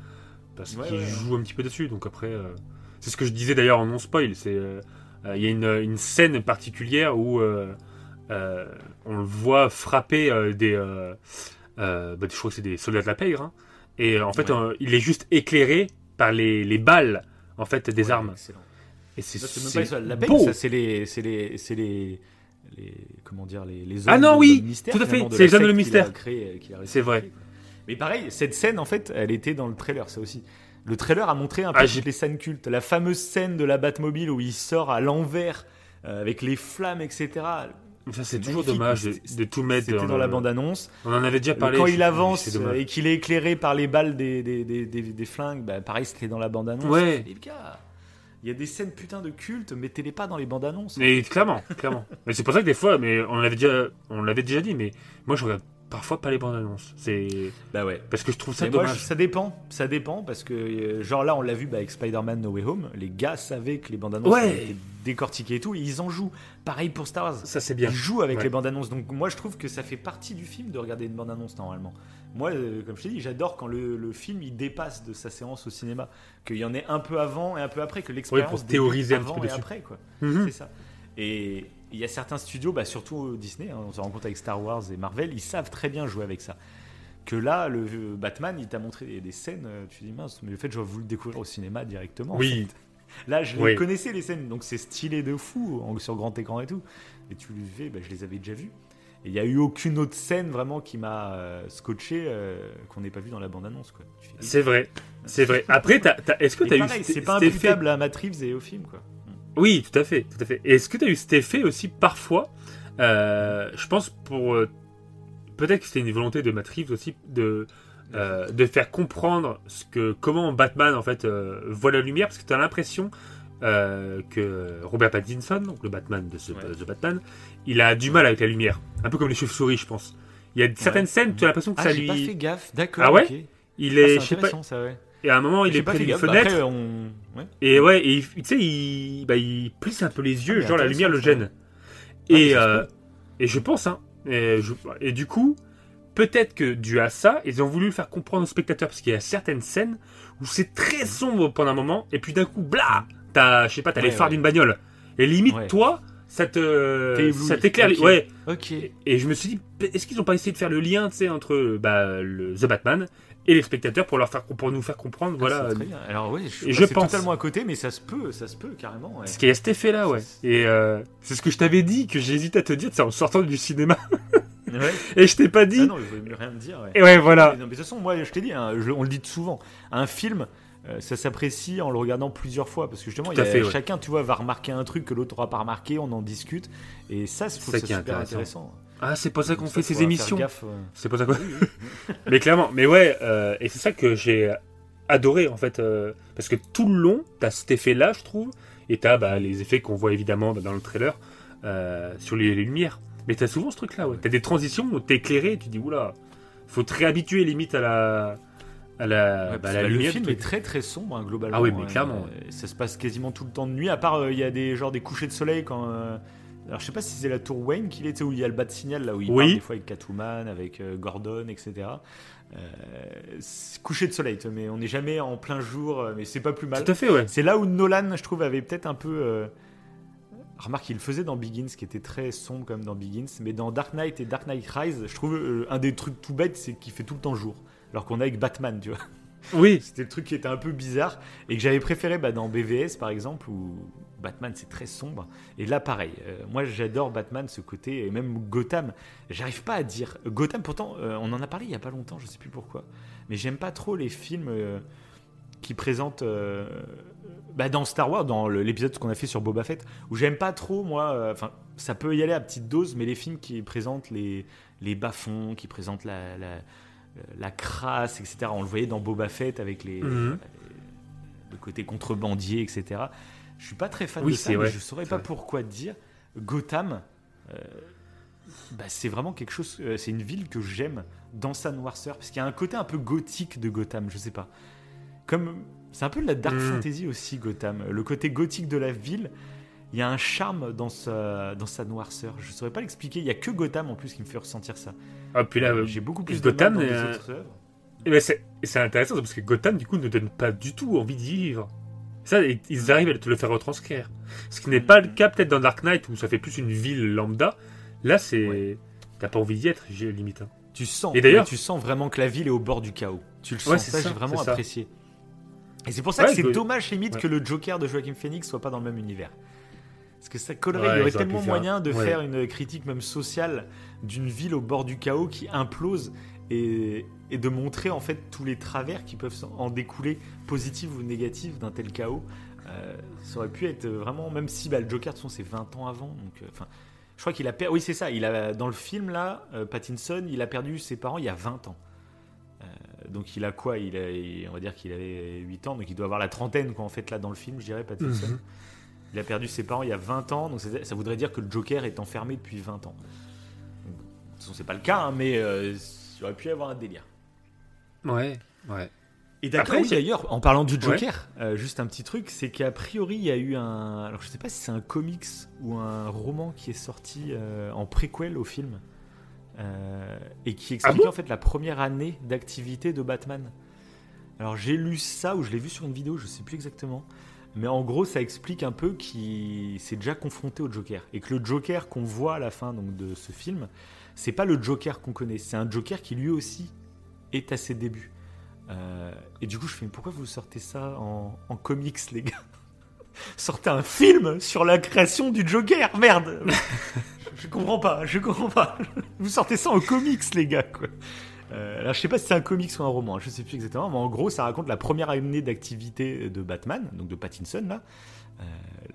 parce Ouais, ouais. jouent un petit peu dessus. Donc après, euh, c'est ce que je disais d'ailleurs en non spoil. C'est il y a une, une, scène particulière où on le voit frapper des, bah, je crois que c'est des soldats de la pègre, hein. et en fait il est juste éclairé par les, les balles en fait des armes. Excellent. Et c'est c'est les, les, les, comment dire, les, les ah non oui, mystère, tout à fait, c'est les hommes de mystère. C'est vrai. Mais pareil, cette scène, en fait, elle était dans le trailer, ça aussi. Le trailer a montré un peu ah, les scènes cultes. La fameuse scène de la Batmobile où il sort à l'envers euh, avec les flammes, etc. Ça, c'est toujours dommage de, tout mettre dans, dans la bande-annonce. On en avait déjà parlé. Quand il avance et qu'il est éclairé par les balles des, des, des, des flingues, bah, pareil, c'était dans la bande-annonce. Ouais. Il y a des scènes putain de culte, mettez-les pas dans les bandes annonces. Mais clairement, clairement. mais c'est pour ça que des fois, mais on l'avait déjà, on l'avait déjà dit, mais moi je regarde parfois pas les bandes annonces. C'est bah ouais. Parce que je trouve ça dommage. ça dépend, ça dépend parce que euh, genre là on l'a vu bah, avec Spider-Man No Way Home, les gars savaient que les bandes annonces étaient décortiquées et tout, et ils en jouent. Pareil pour Star Wars. Ça c'est bien. Ils jouent avec les bandes annonces. Donc moi je trouve que ça fait partie du film de regarder une bande annonce normalement. Moi, euh, comme je t'ai dit, j'adore quand le, film il dépasse de sa séance au cinéma, qu'il y en ait un peu avant et un peu après, que l'expérience pour théoriser avant un peu et après quoi. Mhm. C'est ça. Et il y a certains studios, bah, surtout Disney, hein, on se rend compte avec Star Wars et Marvel, ils savent très bien jouer avec ça. Que là, le Batman, il t'a montré des, scènes, euh, tu dis mince, mais le fait, je vais vous le découvrir au cinéma directement. Oui. Là, je connaissais les scènes, donc c'est stylé de fou sur grand écran et tout. Et tu le fais, bah, je les avais déjà vus. Il n'y a eu aucune autre scène vraiment qui m'a euh, scotché euh, qu'on n'ait pas vu dans la bande-annonce. C'est vrai, c'est vrai. Après, est-ce que tu as eu. C'est pas imputable à Matt Reeves et au film, quoi. Oui, tout à fait, tout à fait. Est-ce que tu as eu cet effet aussi parfois euh, Je pense pour peut-être que c'était une volonté de Matt Reeves aussi de de faire comprendre ce que comment Batman en fait voit la lumière parce que tu as l'impression que Robert Pattinson, donc le Batman de ce The Batman, il a du mal avec la lumière. Un peu comme les chauves-souris, je pense. Il y a certaines scènes, tu as l'impression que ah, ça lui. pas fait gaffe, d'accord. Ah ouais Il ah, est. je sais pas. Ça, ouais. Et à un moment, il est près d'une fenêtre. Et ouais, et tu sais, il, bah, il plisse un peu les yeux, ah, genre la lumière le gêne. Et, euh, et je pense, hein. Et, et du coup, peut-être que dû à ça, ils ont voulu faire comprendre aux spectateurs, parce qu'il y a certaines scènes où c'est très sombre pendant un moment, et puis d'un coup, bla T'as, je sais pas, t'as les phares d'une bagnole. Et limite, toi, ça te ça t'éclaire ouais. Ok. Et je me suis dit est-ce qu'ils ont pas essayé de faire le lien tu sais entre bah, le The Batman et les spectateurs pour leur faire pour nous faire comprendre ah, voilà. alors oui je, je pense. totalement à côté mais ça se peut ça se peut carrément ouais. parce qu'il y a cet effet là ouais et euh, c'est ce que je t'avais dit que j'hésite à te dire c'est en sortant du cinéma. Ouais. et je t'ai pas dit. Ah non je voulais rien te dire ouais. et ouais voilà. Mais, de toute façon moi je t'ai dit hein, on le dit souvent un film euh, ça s'apprécie en le regardant plusieurs fois parce que justement, chacun, tu vois, va remarquer un truc que l'autre n'aura pas remarqué, on en discute et ça, c'est super intéressant. Ah, c'est pour ça qu'on fait ces émissions. C'est pour ça quoi. mais clairement, mais ouais, euh, et c'est ça que j'ai adoré en fait, euh, parce que tout le long, t'as cet effet-là, je trouve, et t'as bah, les effets qu'on voit évidemment dans le trailer sur les, lumières. Mais t'as souvent ce truc-là, ouais. T'as des transitions où t'es éclairé, et tu dis oula, faut te réhabituer limite à la la, bah, le film est très très sombre hein, globalement. Ah oui, mais clairement. ça se passe quasiment tout le temps de nuit, à part euh, il y a des genre des couchers de soleil quand. Euh, alors je sais pas si c'est la tour Wayne qu'il était où il y a le bas de signal là où il parle des fois avec Catwoman, avec euh, Gordon, etc. coucher de soleil, mais on n'est jamais en plein jour, mais c'est pas plus mal. Tout à fait, ouais. C'est là où Nolan, je trouve, avait peut-être un peu. Remarque, il le faisait dans Begins, qui était très sombre comme dans Begins, mais dans Dark Knight et Dark Knight Rise, je trouve un des trucs tout bêtes, c'est qu'il fait tout le temps jour alors qu'on a avec Batman, tu vois. Oui. C'était le truc qui était un peu bizarre et que j'avais préféré bah, dans BVS par exemple où Batman c'est très sombre et là pareil. Euh, moi j'adore Batman ce côté et même Gotham. J'arrive pas à dire Gotham pourtant euh, on en a parlé il y a pas longtemps je sais plus pourquoi mais j'aime pas trop les films euh, qui présentent bah, dans Star Wars dans l'épisode qu'on a fait sur Boba Fett où j'aime pas trop moi enfin ça peut y aller à petite dose mais les films qui présentent les les bas-fonds qui présentent la la crasse, etc. On le voyait dans Boba Fett avec les, mhm. le côté contrebandier, etc. Je suis pas très fan de ça, mais je saurais pas pourquoi dire. Gotham, euh, bah, c'est vraiment quelque chose. Euh, c'est une ville que j'aime dans sa noirceur, parce qu'il y a un côté un peu gothique de Gotham. Je sais pas. Comme c'est un peu de la dark mhm. fantasy aussi, Gotham. Le côté gothique de la ville, il y a un charme dans sa, dans sa noirceur. Je saurais pas l'expliquer. Il y a que Gotham en plus qui me fait ressentir ça. Ah, puis là, j'ai beaucoup plus Gotham, de mal dans les autres c'est intéressant parce que Gotham, du coup, ne donne pas du tout envie d'y vivre. Ça, ils arrivent à te le faire retranscrire. Ce qui n'est pas le cas peut-être dans Dark Knight où ça fait plus une ville lambda. Là, c'est. T'as pas envie d'y être, limite. Hein. Tu sens. Et d'ailleurs, tu sens vraiment que la ville est au bord du chaos. Tu le sens. ça, j'ai vraiment apprécié. Et c'est pour ça que c'est dommage limite que le Joker de Joaquin Phoenix soit pas dans le même univers. Parce que ça collerait, il y aurait tellement moyen de faire une critique même sociale d'une ville au bord du chaos qui implose et, et, de montrer en fait tous les travers qui peuvent en découler, positifs ou négatifs, d'un tel chaos. Euh, ça aurait pu être vraiment, même si bah, le Joker, de toute façon, c'est 20 ans avant. Donc, euh, je crois qu'il a perdu. Oui, c'est ça. Il a, dans le film, là, euh, Pattinson, il a perdu ses parents il y a 20 ans. donc, il a quoi? Il a, On va dire qu'il avait 8 ans, donc il doit avoir la trentaine, quoi, en fait, là, dans le film, je dirais, Pattinson. Mhm. Il a perdu ses parents il y a 20 ans, donc ça, voudrait dire que le Joker est enfermé depuis 20 ans. de toute façon, c'est pas le cas, hein, mais euh, il aurait pu y avoir un délire. Ouais, ouais. Et d'accord, d'ailleurs, en parlant du Joker, euh, juste un petit truc, c'est qu'a priori, il y a eu un. Alors, je sais pas si c'est un comics ou un roman qui est sorti euh, en préquel au film et qui explique ah en fait la première année d'activité de Batman. Alors, j'ai lu ça ou je l'ai vu sur une vidéo, je sais plus exactement. Mais en gros, ça explique un peu qu'il s'est déjà confronté au Joker. Et que le Joker qu'on voit à la fin donc, de ce film, c'est pas le Joker qu'on connaît. C'est un Joker qui lui aussi est à ses débuts. Euh, et du coup, je fais, pourquoi vous sortez ça en, comics, les gars? Sortez un film sur la création du Joker, merde je, je comprends pas, je comprends pas. Vous sortez ça en comics, les gars, quoi. Euh, alors je sais pas si c'est un comics ou un roman, je sais plus exactement, mais en gros ça raconte la première année d'activité de Batman, donc de Pattinson là, euh,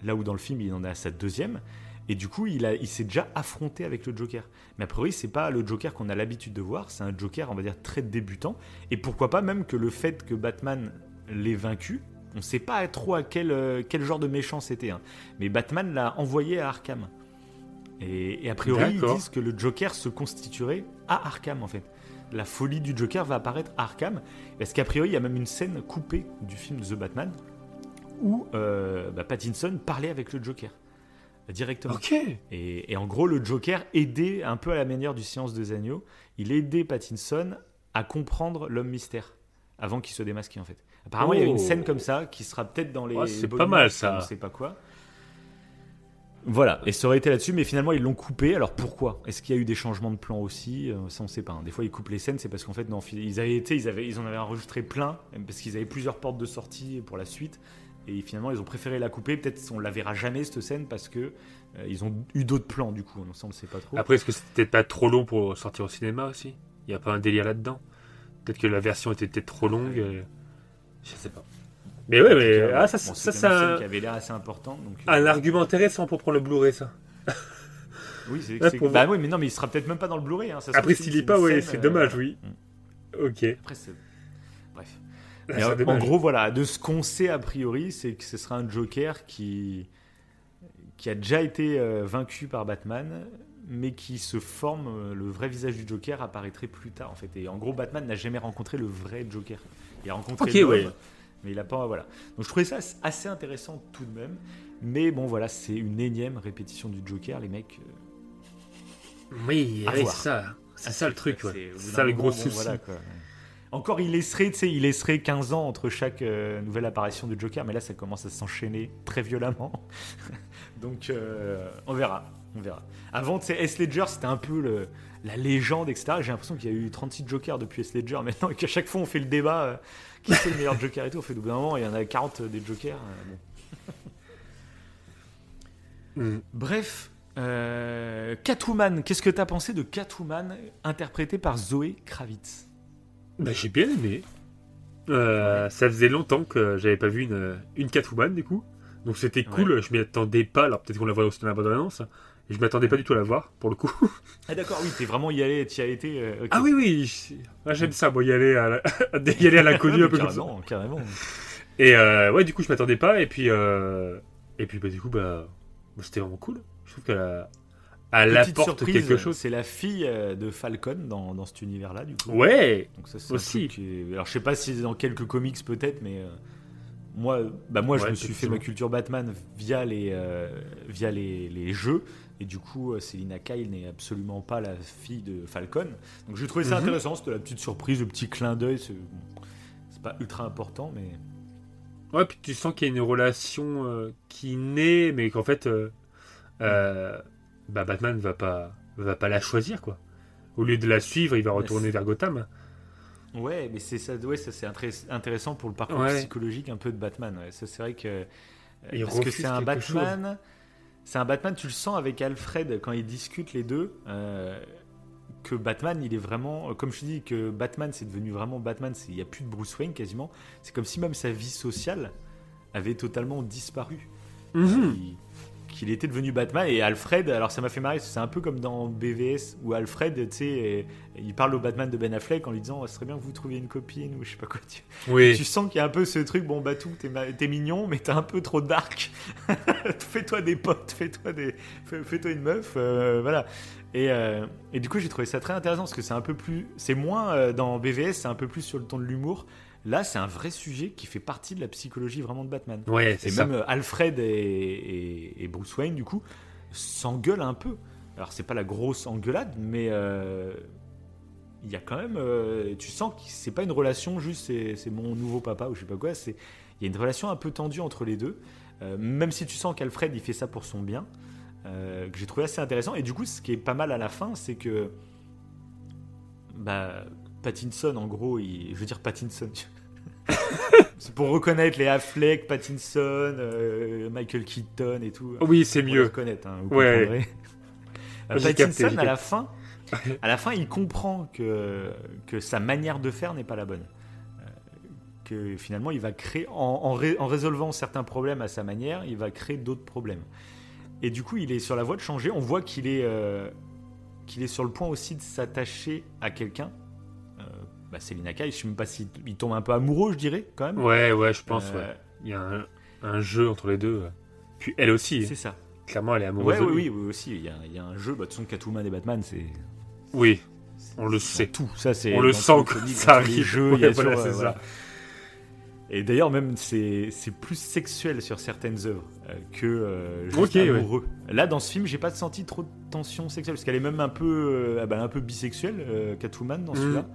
là où dans le film il en a sa deuxième, et du coup il, a, il s'est déjà affronté avec le Joker. Mais a priori c'est pas le Joker qu'on a l'habitude de voir, c'est un Joker on va dire très débutant, et pourquoi pas même que le fait que Batman l'ait vaincu, on sait pas trop à quel, euh, quel genre de méchant c'était, hein. mais Batman l'a envoyé à Arkham. Et, et a priori ils disent que le Joker se constituerait à Arkham en fait la folie du Joker va apparaître à Arkham. Parce qu'a priori, il y a même une scène coupée du film The Batman où euh, bah, Pattinson parlait avec le Joker directement. Et, en gros, le Joker aidait un peu à la manière du Science des Agneaux. Il aidait Pattinson à comprendre l'homme mystère avant qu'il se démasque en fait. Apparemment, il y a une oh. scène comme ça qui sera peut-être dans les. c'est pas mal ça. On sait pas quoi. Voilà, et ça aurait été là-dessus, mais finalement ils l'ont coupé. Alors pourquoi? Est-ce qu'il y a eu des changements de plan aussi? Euh, Ça on sait pas. Hein. Des fois ils coupent les scènes, c'est parce qu'en fait non, ils avaient été, ils avaient, ils en avaient enregistré plein parce qu'ils avaient plusieurs portes de sortie pour la suite. Et finalement ils ont préféré la couper. Peut-être on la verra jamais cette scène parce que euh, ils ont eu d'autres plans du coup. Ça on ne sait pas trop. Après est-ce que c'était pas trop long pour sortir au cinéma aussi? Il n'y a pas un délire là-dedans? Peut-être que la version était peut-être trop longue. Euh, je sais pas. Mais ouais, mais ah, ça, ça, ça, qui avait l'air assez important. Donc, euh, un argument intéressant pour prendre le Blu-ray, ça. oui, c'est. bah oui, mais non, mais il sera peut-être même pas dans le Blu-ray. Hein, Après, s'il est pas, ouais, c'est dommage, oui. Euh, ok. Après, Bref. Ah, en gros, voilà, de ce qu'on sait a priori, c'est que ce sera un Joker qui qui a déjà été euh, vaincu par Batman, mais qui se forme. le vrai visage du Joker apparaîtrait plus tard, en fait. Et en gros, Batman n'a jamais rencontré le vrai Joker. Il a rencontré Ok, ouais. Mais il a pas. Voilà. Donc je trouvais ça assez intéressant tout de même. Mais bon, voilà, c'est une énième répétition du Joker, les mecs. Euh, oui, c'est ça. C'est ça le truc, C'est ça le gros souci. Encore, il laisserait, il laisserait 15 ans entre chaque euh, nouvelle apparition du Joker, mais là, ça commence à s'enchaîner très violemment. Donc, euh, on verra. On verra. Avant, tu sais, S. Ledger, c'était un peu le, la légende, etc. J'ai l'impression qu'il y a eu 36 Jokers depuis S. Ledger maintenant, et qu'à chaque fois, on fait le débat qui c'est le meilleur Joker et tout. Au fait, moment, il y en a 40 des Jokers. Euh, mm. Bref, euh, Catwoman, qu'est-ce que tu as pensé de Catwoman interprétée par Zoé Kravitz? Bah, J'ai bien aimé. Euh, ça faisait longtemps que j'avais pas vu une, une Catwoman du coup. Donc c'était cool, je m'y attendais pas. Alors peut-être qu'on la voit aussi dans la bande annonce. Je m'attendais pas du tout à la voir, pour le coup. Ah d'accord, oui, t'es vraiment y allé, tu y as été. Euh, ah oui, oui, ah, j'aime ça, moi, y aller à y aller à l'inconnu un peu comme ça. Carrément, Et euh, ouais, du coup, je m'attendais pas, et puis, euh, et puis bah, du coup, bah, c'était vraiment cool. Je trouve qu'elle a, elle apporte quelque chose. C'est la fille de Falcon dans, dans cet univers-là, du coup. Ouais, Donc ça, aussi. Alors, je sais pas si c'est dans quelques comics peut-être, mais moi, bah moi, je me suis fait ma culture Batman via les, via les, les jeux. Et du coup, euh, Selina Kyle n'est absolument pas la fille de Falcon. Donc j'ai trouvé ça mhm. intéressant, c'était la petite surprise, le petit clin d'œil. C'est pas ultra important, mais. Ouais, puis tu sens qu'il y a une relation euh, qui naît, mais qu'en fait, euh, euh, bah, Batman va pas, va pas la choisir, quoi. Au lieu de la suivre, il va retourner vers Gotham. Ouais, mais c'est ça, ouais, ça c'est intéressant pour le parcours Ouais. psychologique un peu de Batman. Ouais. Ça, c'est vrai que euh, parce que c'est un. Batman. C'est un Batman, tu le sens avec Alfred quand ils discutent les deux. euh, que Batman, il est vraiment, comme je te dis, que Batman, c'est devenu vraiment Batman. Il n'y a plus de Bruce Wayne quasiment. C'est comme si même sa vie sociale avait totalement disparu. Mhm. Il- qu'il était devenu Batman et Alfred alors ça m'a fait marrer c'est un peu comme dans BVS où Alfred tu sais il parle au Batman de Ben Affleck en lui disant ce serait bien que vous trouviez une copine ou je sais pas quoi. Tu, Oui. tu sens qu'il y a un peu ce truc bon Batou t'es ma- t'es mignon mais t'es un peu trop dark. Fais-toi des potes fais-toi des fais- fais-toi une meuf euh, voilà. Et, euh, et du coup j'ai trouvé ça très intéressant parce que c'est un peu plus c'est moins euh, dans BVS c'est un peu plus sur le ton de l'humour là c'est un vrai sujet qui fait partie de la psychologie vraiment de Batman Ouais, c'est ça. même euh, Alfred et, et- et Bruce Wayne, du coup, s'engueulent un peu. Alors, c'est pas la grosse engueulade, mais euh, il y a quand même. euh, tu sens que c'est pas une relation juste c'est mon nouveau papa ou je sais pas quoi. c'est- Il y a une relation un peu tendue entre les deux. Euh, même si tu sens qu'Alfred il fait ça pour son bien, que j'ai trouvé assez intéressant. Et du coup, ce qui est pas mal à la fin, c'est que. Bah. Pattinson, en gros, il- je veux dire Pattinson. C'est pour reconnaître les Affleck, Pattinson, euh, Michael Keaton et tout. Oui, c'est mieux. reconnaître, hein, vous Ouais. Euh, capté, Pattinson, à la fin, à la fin, il comprend que, que sa manière de faire n'est pas la bonne. Euh, Que finalement, il va créer, en, en ré- en résolvant certains problèmes à sa manière, il va créer d'autres problèmes. Et du coup, il est sur la voie de changer. On voit qu'il est, qu'il est sur le point aussi de s'attacher à quelqu'un. Euh, bah, Céline Kai, je sais même pas s'il il tombe un peu amoureux, je dirais, quand même. Ouais, ouais, je pense, Euh, ouais. Il y a un, un jeu entre les deux. Puis elle aussi, C'est ça. clairement, elle est amoureuse Ouais, de oui, lui. oui, oui, aussi. Il y, a, il y a un jeu, bah, de toute façon, Catwoman et Batman, c'est. Oui, On le sait. tout. Ça, c'est On le sent comics, ça arrive. jeux, Ouais, voilà, c'est euh, ça. voilà. Et d'ailleurs, même, c'est plus sexuel sur certaines œuvres euh, que euh, juste ouais. amoureux. Là, dans ce film, j'ai pas senti trop de tension sexuelle, parce qu'elle est même un peu, euh, ah bah, un peu bisexuelle, Catwoman, dans Mhm. celui-là.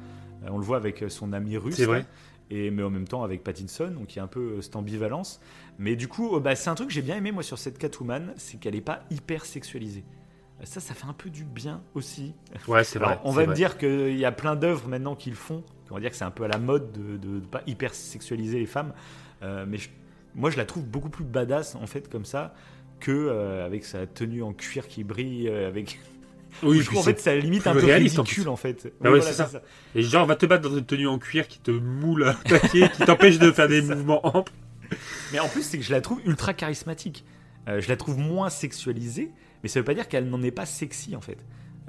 Euh, on le voit avec euh, son ami russe. C'est vrai. là, Et, mais en même temps avec Pattinson, donc il y a un peu euh, cette ambivalence. Mais du coup, euh, bah, c'est un truc que j'ai bien aimé, moi, sur cette Catwoman, c'est qu'elle est pas hyper sexualisée. Ça, ça fait un peu du bien aussi. Ouais, c'est vrai. On va me vrai. dire qu'il y a plein d'œuvres maintenant qui le font. On va dire que c'est un peu à la mode de ne pas hyper sexualiser les femmes. Euh, mais je- moi, je la trouve beaucoup plus badass, en fait, comme ça, que euh, avec sa tenue en cuir qui brille. euh, avec... Oui, je trouve en fait ça limite un peu réaliste, en ridicule, en fait. Oui, ouais, voilà, c'est ça. Et genre, va te battre dans une tenue en cuir qui te moule à taquet, qui t'empêche de faire des ça. mouvements amples. Mais en plus, c'est que je la trouve ultra charismatique. Euh, je la trouve moins sexualisée, mais ça veut pas dire qu'elle n'en est pas sexy en fait.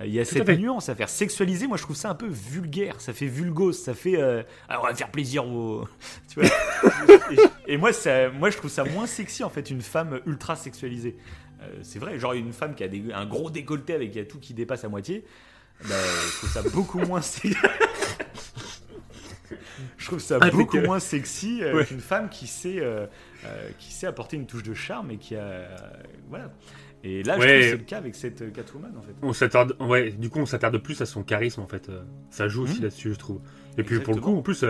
Euh, Il y a Tout à cette fait. nuance à faire. Sexualiser, moi je trouve ça un peu vulgaire, ça fait vulgose, ça fait. euh, Ah, on va faire plaisir aux. tu vois et, et moi, ça, moi je trouve ça moins sexy en fait, une femme ultra sexualisée. Euh, c'est vrai, genre une femme qui a des- un gros décolleté avec euh, tout qui dépasse à moitié. bah, je trouve ça beaucoup moins sexy. je trouve ça Ah, beaucoup moins sexy euh, Ouais. qu'une femme qui sait, euh, euh, qui sait apporter une touche de charme et qui a. voilà. Et là, je trouve que c'est le cas avec cette Catwoman en fait. On s'attarde, ouais, du coup, on s'attarde plus à son charisme en fait. Ça joue aussi Mhm. là-dessus, je trouve. Et puis pour le coup, en plus,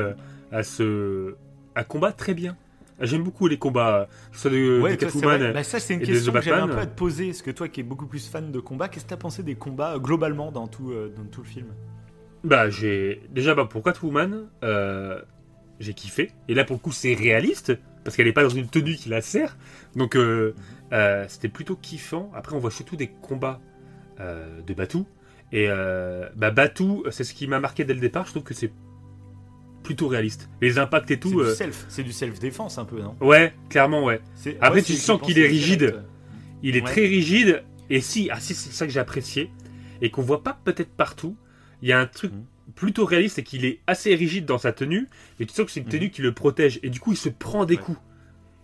à se, à combattre très bien. J'aime beaucoup les combats, que ce soit de, Ouais, Catwoman. Bah, ça, c'est une question que j'avais un peu à te poser. Parce que toi, qui es beaucoup plus fan de combat, qu'est-ce que tu as pensé des combats euh, globalement dans tout, euh, dans tout le film? Bah, j'ai déjà bah, pour Catwoman, euh, j'ai kiffé. Et là, pour le coup, c'est réaliste parce qu'elle est pas dans une tenue qui la sert. Donc, euh, euh, c'était plutôt kiffant. Après, on voit surtout des combats de Batou. Et bah, Batou, c'est ce qui m'a marqué dès le départ. Je trouve que c'est plutôt réaliste. Les impacts et C'est tout. euh, c'est du self défense un peu, non? Ouais, clairement, ouais. Après, ouais, tu sens qu'il est rigide. direct, euh, Il est Ouais. très rigide. Et si, ah si, c'est ça que j'ai apprécié. Et qu'on voit pas peut-être partout. Il y a un truc Mhm. plutôt réaliste, c'est qu'il est assez rigide dans sa tenue. Et tu sens que c'est une Mhm. tenue qui le protège. Et du coup, il se prend des Ouais. coups.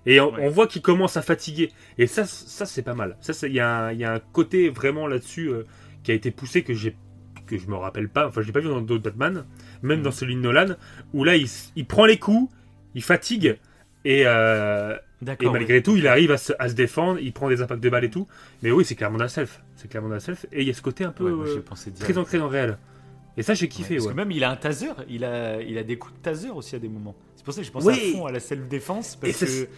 Et on, voit qu'il commence à fatiguer. Et ça, ça c'est pas mal. Ça, il y, a un- il y a un côté vraiment là-dessus euh, qui a été poussé que j'ai que je me rappelle pas. Enfin, je l'ai pas vu dans d'autres Batman, même dans celui de Nolan, où là, il, prend les coups, il fatigue. Et, euh, et malgré tout, il arrive à se, à se défendre, il prend des impacts de balles et tout. Mais oui, c'est clairement d'un self. C'est clairement d'un self. Et il y a ce côté un peu Ouais, euh, pensé très ancré dans le réel. Et ça, j'ai Ouais, kiffé, parce ouais. que même il a un taser, il a, il a des coups de taser aussi à des moments. C'est pour ça que je pense Oui. à fond à la self-défense. Parce ça, que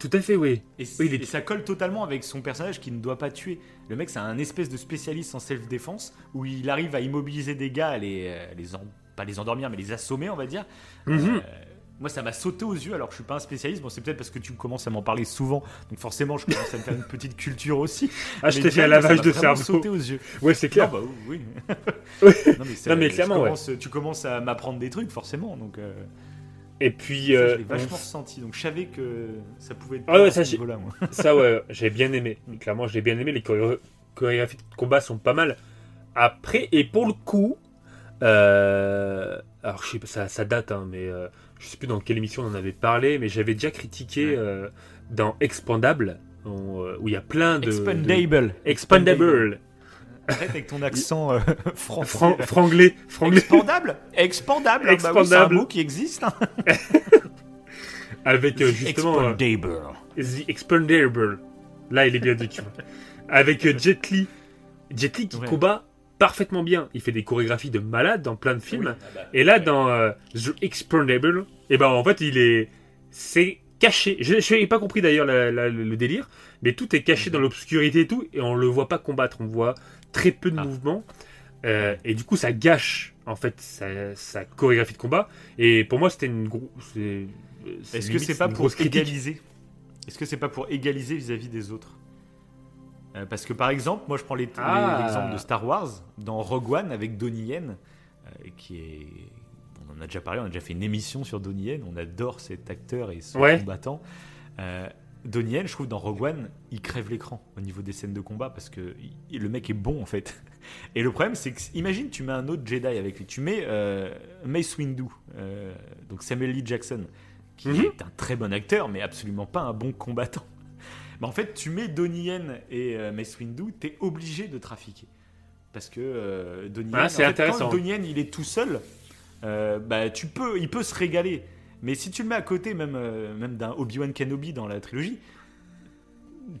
Tout à fait, oui. Et, Oui, il est- et ça colle totalement avec son personnage qui ne doit pas tuer. Le mec, c'est un espèce de spécialiste en self-défense où il arrive à immobiliser des gars, à les, euh, les en- pas les endormir, mais les assommer, on va dire. Mhm. Euh, moi, ça m'a sauté aux yeux alors que je suis pas un spécialiste. Bon, c'est peut-être parce que tu commences à m'en parler souvent, donc forcément, je commence à me faire une petite culture aussi. Ah, je t'ai fait un lavage de cerveau. sauté aux yeux. Ouais, c'est clair. Non, bah oui. Oui. non, mais, c'est- Non, mais je clairement, ouais. Tu commences à m'apprendre des trucs, forcément. Donc, euh, Et puis, ça, euh, je l'ai vachement ressenti. Donc, je savais que ça pouvait être Ah ouais, ça, ce j'ai- moi. ça, ouais, j'ai bien aimé. Clairement, je l'ai bien aimé. Les choré- chorégraphies de combat sont pas mal. Après, et pour le coup, euh, alors je sais pas, ça, ça date, hein, mais euh, je sais plus dans quelle émission on en avait parlé, mais j'avais déjà critiqué Ouais. euh, dans Expandable, on, euh, où il y a plein de. de- Expandable. Expandable. Arrête avec ton accent euh, français. Fran- là. franglais. franglais. Expandable? Expandable, ah bah oui, c'est un Expandable. mot qui existe. hein. Avec euh, justement. euh, Expandable. The Expandable. Là, il est bien dit, tu vois. Avec euh, Jet Li. Jet Li qui Ouais. combat parfaitement bien. Il fait des chorégraphies de malade dans plein de films. Oui, ah bah, Et là, ouais. dans euh, The Expandable, et ben en fait, il est. C'est caché. Je n'ai pas compris d'ailleurs la- la- le délire, mais tout est caché dans l'obscurité et tout, et on le voit pas combattre. On voit très peu de Ah. mouvements. Euh, et du coup, ça gâche en fait sa, sa chorégraphie de combat. Et pour moi, c'était une grosse. Est-ce que c'est pas pour égaliser? Est-ce que c'est pas pour égaliser vis-à-vis des autres? Euh, Parce que par exemple, moi je prends les- Ah. l'exemple de Star Wars dans Rogue One avec Donnie Yen, euh, qui est. On en a déjà parlé, on a déjà fait une émission sur Donnie Yen. On adore cet acteur et son Ouais. combattant. Euh, Donnie Yen, je trouve dans Rogue One, il crève l'écran au niveau des scènes de combat parce que il- le mec est bon en fait. Et le problème, c'est que imagine tu mets un autre Jedi avec lui, tu mets euh, Mace Windu, donc Samuel Lee Jackson, qui Mhm. est un très bon acteur, mais absolument pas un bon combattant. Mais en fait, tu mets Donnie Yen et euh, Mace Windu, t'es obligé de trafiquer. Parce que euh, Donnie Yen, c'est en fait, intéressant. quand Donnie Yen, il est tout seul, euh, bah, tu peux, il peut se régaler. Mais si tu le mets à côté même, euh, même d'un Obi-Wan Kenobi dans la trilogie,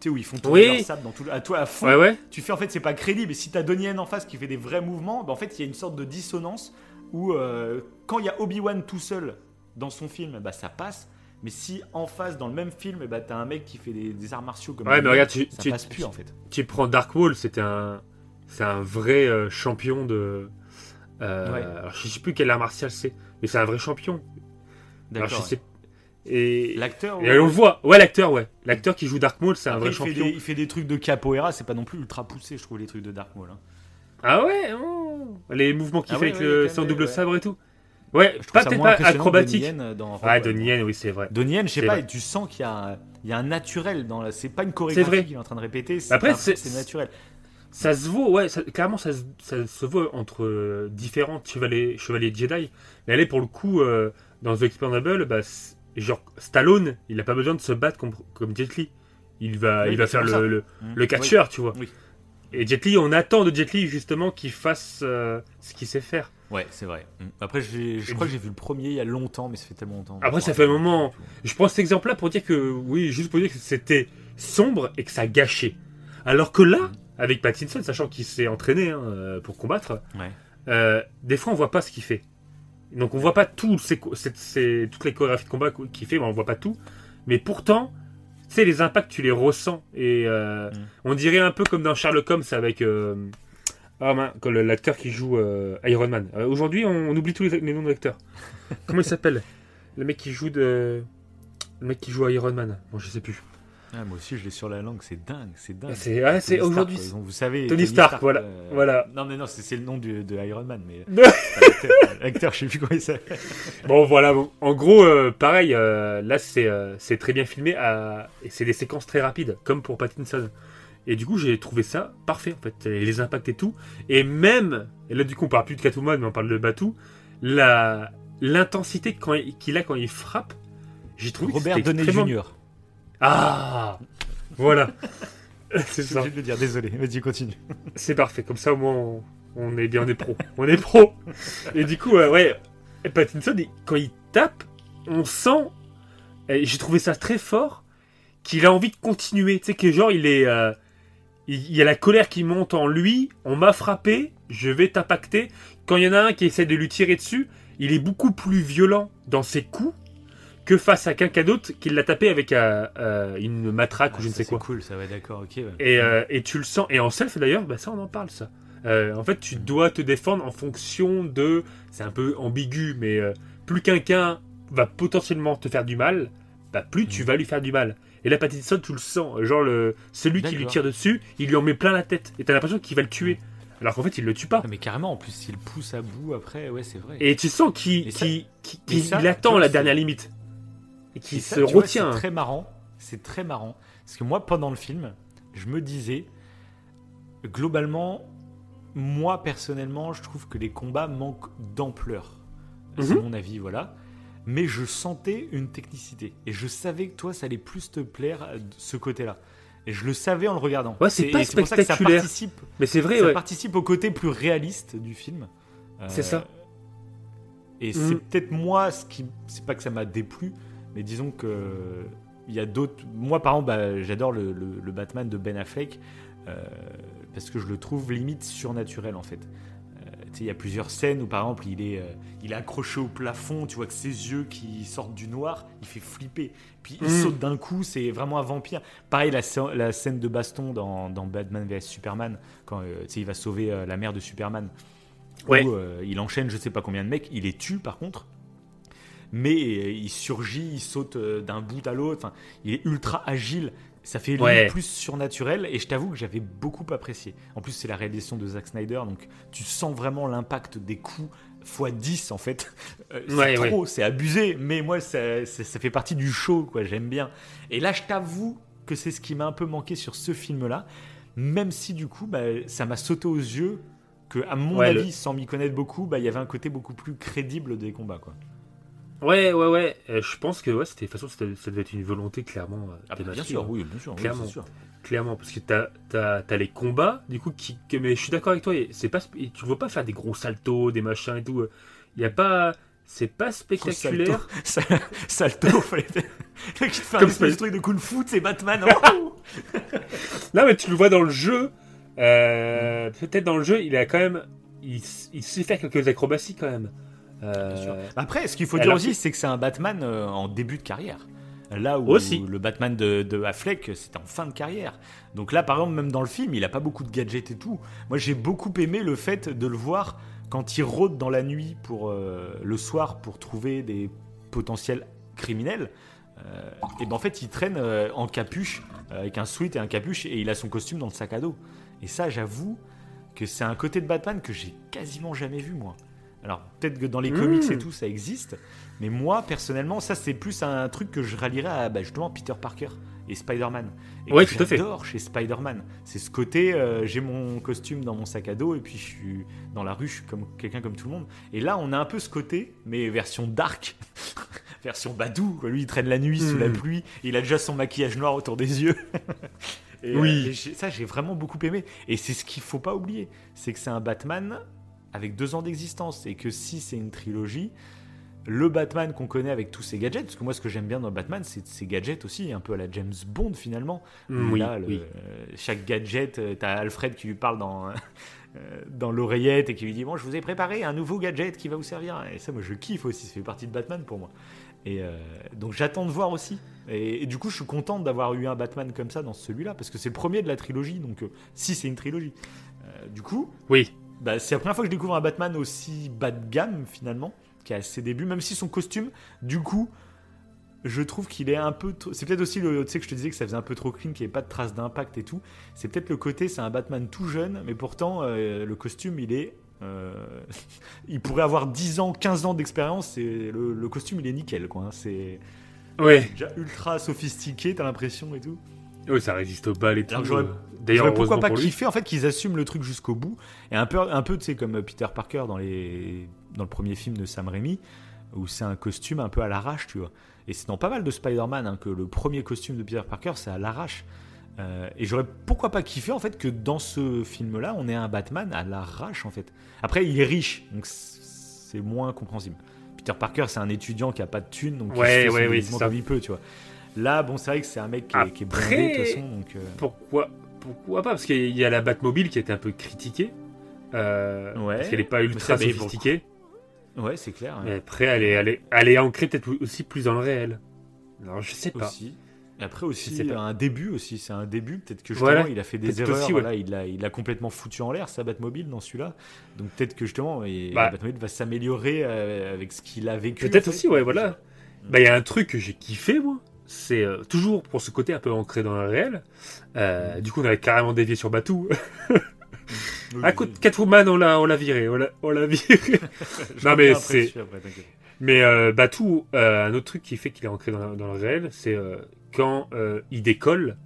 tu sais, où ils font tourner Oui. leur sable dans tout, à toi à fond, Ouais, ouais. tu fais en fait c'est pas crédible et si t'as Donnie Yen en face qui fait des vrais mouvements bah, en fait il y a une sorte de dissonance où euh, quand il y a Obi-Wan tout seul dans son film bah ça passe mais si en face dans le même film bah t'as un mec qui fait des, des arts martiaux comme Ouais, mais regarde, tu, ça tu- passe plus en fait tu prends Dark Maul, c'était un, c'est un vrai euh, champion de. euh, Ouais. alors, je sais plus quel art martial c'est, mais c'est un vrai champion. D'accord. Et, l'acteur et on le voit. Ouais, l'acteur, ouais. L'acteur qui joue Dark Maul, c'est un vrai il, fait champion. des, il fait des trucs de capoeira c'est pas non plus ultra poussé je trouve les trucs de Dark Maul hein. Ah ouais. oh. Les mouvements qu'il Ah fait ouais, avec ouais, le même double ouais. sabre et tout. Ouais, je pas peut-être pas acrobatique. Donnie Yen dans One. Donnie Yen, oui, c'est vrai. Donnie Yen, je sais pas, vrai. tu sens qu'il y a, un- il y a un naturel dans la. C'est pas une chorégraphie qu'il est en train de répéter. c'est naturel. Ça se vaut, ouais, ça- clairement, ça, se- ça se voit entre euh, différents chevaliers, chevaliers Jedi. Mais elle est pour le coup, euh, dans The Expandable, bah, genre Stallone, il a pas besoin de se battre comme, comme Jet Li. Il va, Oui, il va faire le, le, Mmh. le catcheur, tu vois. Oui. Et Jet Li, on attend de Jet Li justement qu'il fasse euh, ce qu'il sait faire. Ouais, c'est vrai. Mm. Après, j'ai- je crois que j'ai vu le premier il y a longtemps, mais ça fait tellement longtemps. Après, Je ça fait un moment. Je prends cet exemple-là pour dire que, oui, juste pour dire que c'était sombre et que ça gâchait. Alors que là, Mhm. avec Pattinson, sachant qu'il s'est entraîné hein, euh, pour combattre, Ouais. euh, des fois on voit pas ce qu'il fait. Donc on voit pas tout toutes les chorégraphies de combat qu- qu'il fait, mais on voit pas tout. Mais pourtant, tu sais, les impacts, tu les ressens. Et euh, Mhm. on dirait un peu comme dans Sherlock Holmes avec euh, ah, que le- l'acteur qui joue euh, Iron Man. Euh, Aujourd'hui, on, on oublie tous les, les noms d'acteurs. Comment il s'appelle? Le mec qui joue de. Le mec qui joue Iron Man. Bon, je sais plus. Ah, moi aussi, je l'ai sur la langue, c'est dingue, c'est dingue. C'est ah, c'est Tony Stark, aujourd'hui. vous savez. Tony Stark, voilà, voilà. Non, mais non, c'est le nom du- de Iron Man, mais. L'acteur, je sais plus comment il s'appelle. Bon voilà, bon. en gros, euh, pareil, euh, là c'est euh, c'est très bien filmé à... et c'est des séquences très rapides, comme pour Pattinson. Et du coup, j'ai trouvé ça parfait en fait, et les impacts et tout. Et même, et là du coup, on parle plus de Catwoman, mais on parle de Batou, la l'intensité qu'il a quand il frappe, j'ai trouvé que Robert c'était Downey Jr. Ah Voilà. c'est Je ça. de le dire, désolé. Vas-y, continue. C'est parfait, comme ça au moins on, on est bien, on est pro. On est pro. Et du coup, euh, ouais, Pattinson, quand il tape, on sent, et j'ai trouvé ça très fort, qu'il a envie de continuer. Tu sais, que genre, il est. euh, il y a la colère qui monte en lui, on m'a frappé, je vais t'impacter. Quand il y en a un qui essaie de lui tirer dessus, il est beaucoup plus violent dans ses coups que face à quelqu'un d'autre qui l'a tapé avec euh, euh, une matraque Ah, ou je ne sais c'est quoi. cool, ça va, d'accord, ok. ouais. Et, euh, et tu le sens. Et en self d'ailleurs, bah ça on en parle ça. Euh, en fait, tu dois te défendre en fonction de. C'est un peu ambigu, mais plus quelqu'un va potentiellement te faire du mal, bah plus tu Mm. vas lui faire du mal. Et là, Pattinson, tu le sens. Genre, le, celui qui lui tire dessus, il lui en met plein la tête. Et t'as l'impression qu'il va le tuer. Alors qu'en fait, il le tue pas. Ah, mais carrément, en plus, s'il pousse à bout après, ouais, c'est vrai. Et tu sens qu'il attend vois, la dernière limite. Et qu'il se vois, retient. C'est très marrant. C'est très marrant. Parce que moi, pendant le film, je me disais, globalement, moi, personnellement, je trouve que les combats manquent d'ampleur. C'est Mhm. mon avis, voilà. Mais je sentais une technicité. Et je savais que toi, ça allait plus te plaire euh, ce côté-là. Et je le savais en le regardant. Ouais, c'est pas et pour ça que ça spectaculaire. participe, Mais c'est vrai, ça ouais. participe au côté plus réaliste du film. Euh, C'est ça. Et c'est Mhm. peut-être moi ce qui. C'est pas que ça m'a déplu, mais disons que. Il y a d'autres. Moi, par exemple, bah, j'adore le, le- le Batman de Ben Affleck euh, parce que je le trouve limite surnaturel en fait. Il y a plusieurs scènes où, par exemple, il est, euh, il est accroché au plafond, tu vois que ses yeux qui sortent du noir, il fait flipper. Puis il Mhm. saute d'un coup, c'est vraiment un vampire. Pareil, la, scè- la scène de baston dans, dans Batman vs Superman, quand euh, il va sauver euh, la mère de Superman. Ouais. Où, il enchaîne je sais pas combien de mecs, il les tue par contre. Mais il surgit, il saute d'un bout à l'autre, il est ultra agile. Ça fait Ouais. plus surnaturel et je t'avoue que j'avais beaucoup apprécié. En plus, c'est la réalisation de Zack Snyder, donc tu sens vraiment l'impact des coups x 10 en fait. Euh, c'est Ouais, trop, c'est abusé, mais moi ça, ça- ça fait partie du show, quoi. J'aime bien. Et là, je t'avoue que c'est ce qui m'a un peu manqué sur ce film-là, même si du coup, bah, ça m'a sauté aux yeux que, à mon Ouais, avis, le- sans m'y connaître beaucoup, bah, il y avait un côté beaucoup plus crédible des combats, quoi. Ouais, ouais, ouais. Euh, je pense que ouais, c'était de toute façon, ça devait être une volonté clairement. euh, Ah, bah, hein. oui, bien sûr, Clairement. c'est sûr. Clairement, parce que t'as as, les combats, du coup, qui, que- mais je suis d'accord avec toi, c'est pas, tu le vois pas faire des gros saltos, des machins et tout. euh, Il y a pas, c'est pas spectaculaire. Sa- Salto, fallait faire. Qui te fait Comme truc de kung fu, c'est Batman. oh Non, mais tu le vois dans le jeu. euh, Peut-être dans le jeu, il a quand même, il sait faire quelques acrobaties quand même. Euh. Après, ce qu'il faut Alors dire aussi, c'est que c'est un Batman euh, en début de carrière. Là où Aussi. le Batman de, de Affleck, c'était en fin de carrière. Donc là, par exemple, même dans le film, il a pas beaucoup de gadgets et tout. Moi, j'ai beaucoup aimé le fait de le voir quand il rôde dans la nuit pour euh, le soir pour trouver des potentiels criminels. Et ben en fait, il traîne en capuche avec un sweat et un capuche et il a son costume dans le sac à dos. Et ça, j'avoue que c'est un côté de Batman que j'ai quasiment jamais vu moi. Alors peut-être que dans les Mmh. comics et tout ça existe, mais moi personnellement ça c'est plus un truc que je rallierais à bah, justement Peter Parker et Spider-Man. Et Ouais, tout à fait. J'adore chez Spider-Man. C'est ce côté euh, j'ai mon costume dans mon sac à dos et puis je suis dans la rue, je suis comme quelqu'un comme tout le monde. Et là on a un peu ce côté, mais version dark, version Badou. quoi. Lui il traîne la nuit sous la pluie, et il a déjà son maquillage noir autour des yeux. Et, Oui. euh, et j'ai- ça j'ai vraiment beaucoup aimé. Et c'est ce qu'il faut pas oublier, c'est que c'est un Batman avec deux ans d'existence et que si c'est une trilogie, le Batman qu'on connaît avec tous ses gadgets, parce que moi ce que j'aime bien dans Batman, c'est ses gadgets aussi, un peu à la James Bond finalement. mm, oui, là, le- oui. euh, chaque gadget, euh, t'as Alfred qui lui parle dans, euh, dans l'oreillette et qui lui dit Bon, je vous ai préparé un nouveau gadget qui va vous servir. Et ça, moi je kiffe aussi, ça fait partie de Batman pour moi. Et euh, donc j'attends de voir aussi. Et, et du coup, je suis content d'avoir eu un Batman comme ça dans celui-là, parce que c'est le premier de la trilogie, donc si c'est une trilogie. Du coup, Oui. Bah, c'est la première fois que je découvre un Batman aussi bas de gamme finalement, qui a ses débuts, même si son costume, du coup, je trouve qu'il est un peu. trop- C'est peut-être aussi le. Tu sais que je te disais que ça faisait un peu trop clean, qu'il n'y avait pas de traces d'impact et tout. C'est peut-être le côté, c'est un Batman tout jeune, mais pourtant, euh, le costume, il est. euh, il pourrait avoir 10 ans, 15 ans d'expérience, et le, le costume, il est nickel, quoi. hein. C'est Ouais. déjà ultra sophistiqué, t'as l'impression et tout. Oui, ça résiste aux balles et tout. Euh, D'ailleurs, pourquoi pas lui. kiffer en fait qu'ils assument le truc jusqu'au bout. Et un peu un peu tu sais comme Peter Parker dans les dans le premier film de Sam Raimi où c'est un costume un peu à l'arrache tu vois. Et c'est dans pas mal de Spider-Man hein, que le premier costume de Peter Parker c'est à l'arrache. Euh, et j'aurais pourquoi pas kiffé en fait que dans ce film là on ait un Batman à l'arrache en fait. Après il est riche donc c'est moins compréhensible. Peter Parker c'est un étudiant qui a pas de thunes donc Ouais, il se fait son ouais, oui, comme il peut tu vois. Là bon c'est vrai que c'est un mec qui est, qui est blindé de toute façon donc euh, Pourquoi, pourquoi pas Parce qu'il y a la Batmobile qui a été un peu critiquée. euh, Ouais. Parce qu'elle n'est pas ultra mais pour- sophistiquée. Ouais, c'est clair. Mais après, elle est, elle est, elle est ancrée peut-être aussi plus dans le réel. Alors, je sais pas. Aussi. Et après aussi, pas. un début aussi. C'est un début. Peut-être que justement, Voilà. il a fait des erreurs. aussi, ouais. voilà, il l'a il a complètement foutu en l'air sa Batmobile dans celui-là. Donc peut-être que justement, et Bah. la Batmobile va s'améliorer euh, avec ce qu'il a vécu. Peut-être en fait. aussi, ouais, voilà. Bah, il y a un truc que j'ai kiffé, moi. C'est euh, toujours pour ce côté un peu ancré dans le réel. Euh, du coup, on avait carrément dévié sur Batou. Oui, À côté Catwoman, on l'a, on l'a viré. On l'a, on l'a viré. non, mais c'est-. Mais euh, Batou, un autre truc qui fait qu'il est ancré dans, dans le réel, c'est quand il décolle,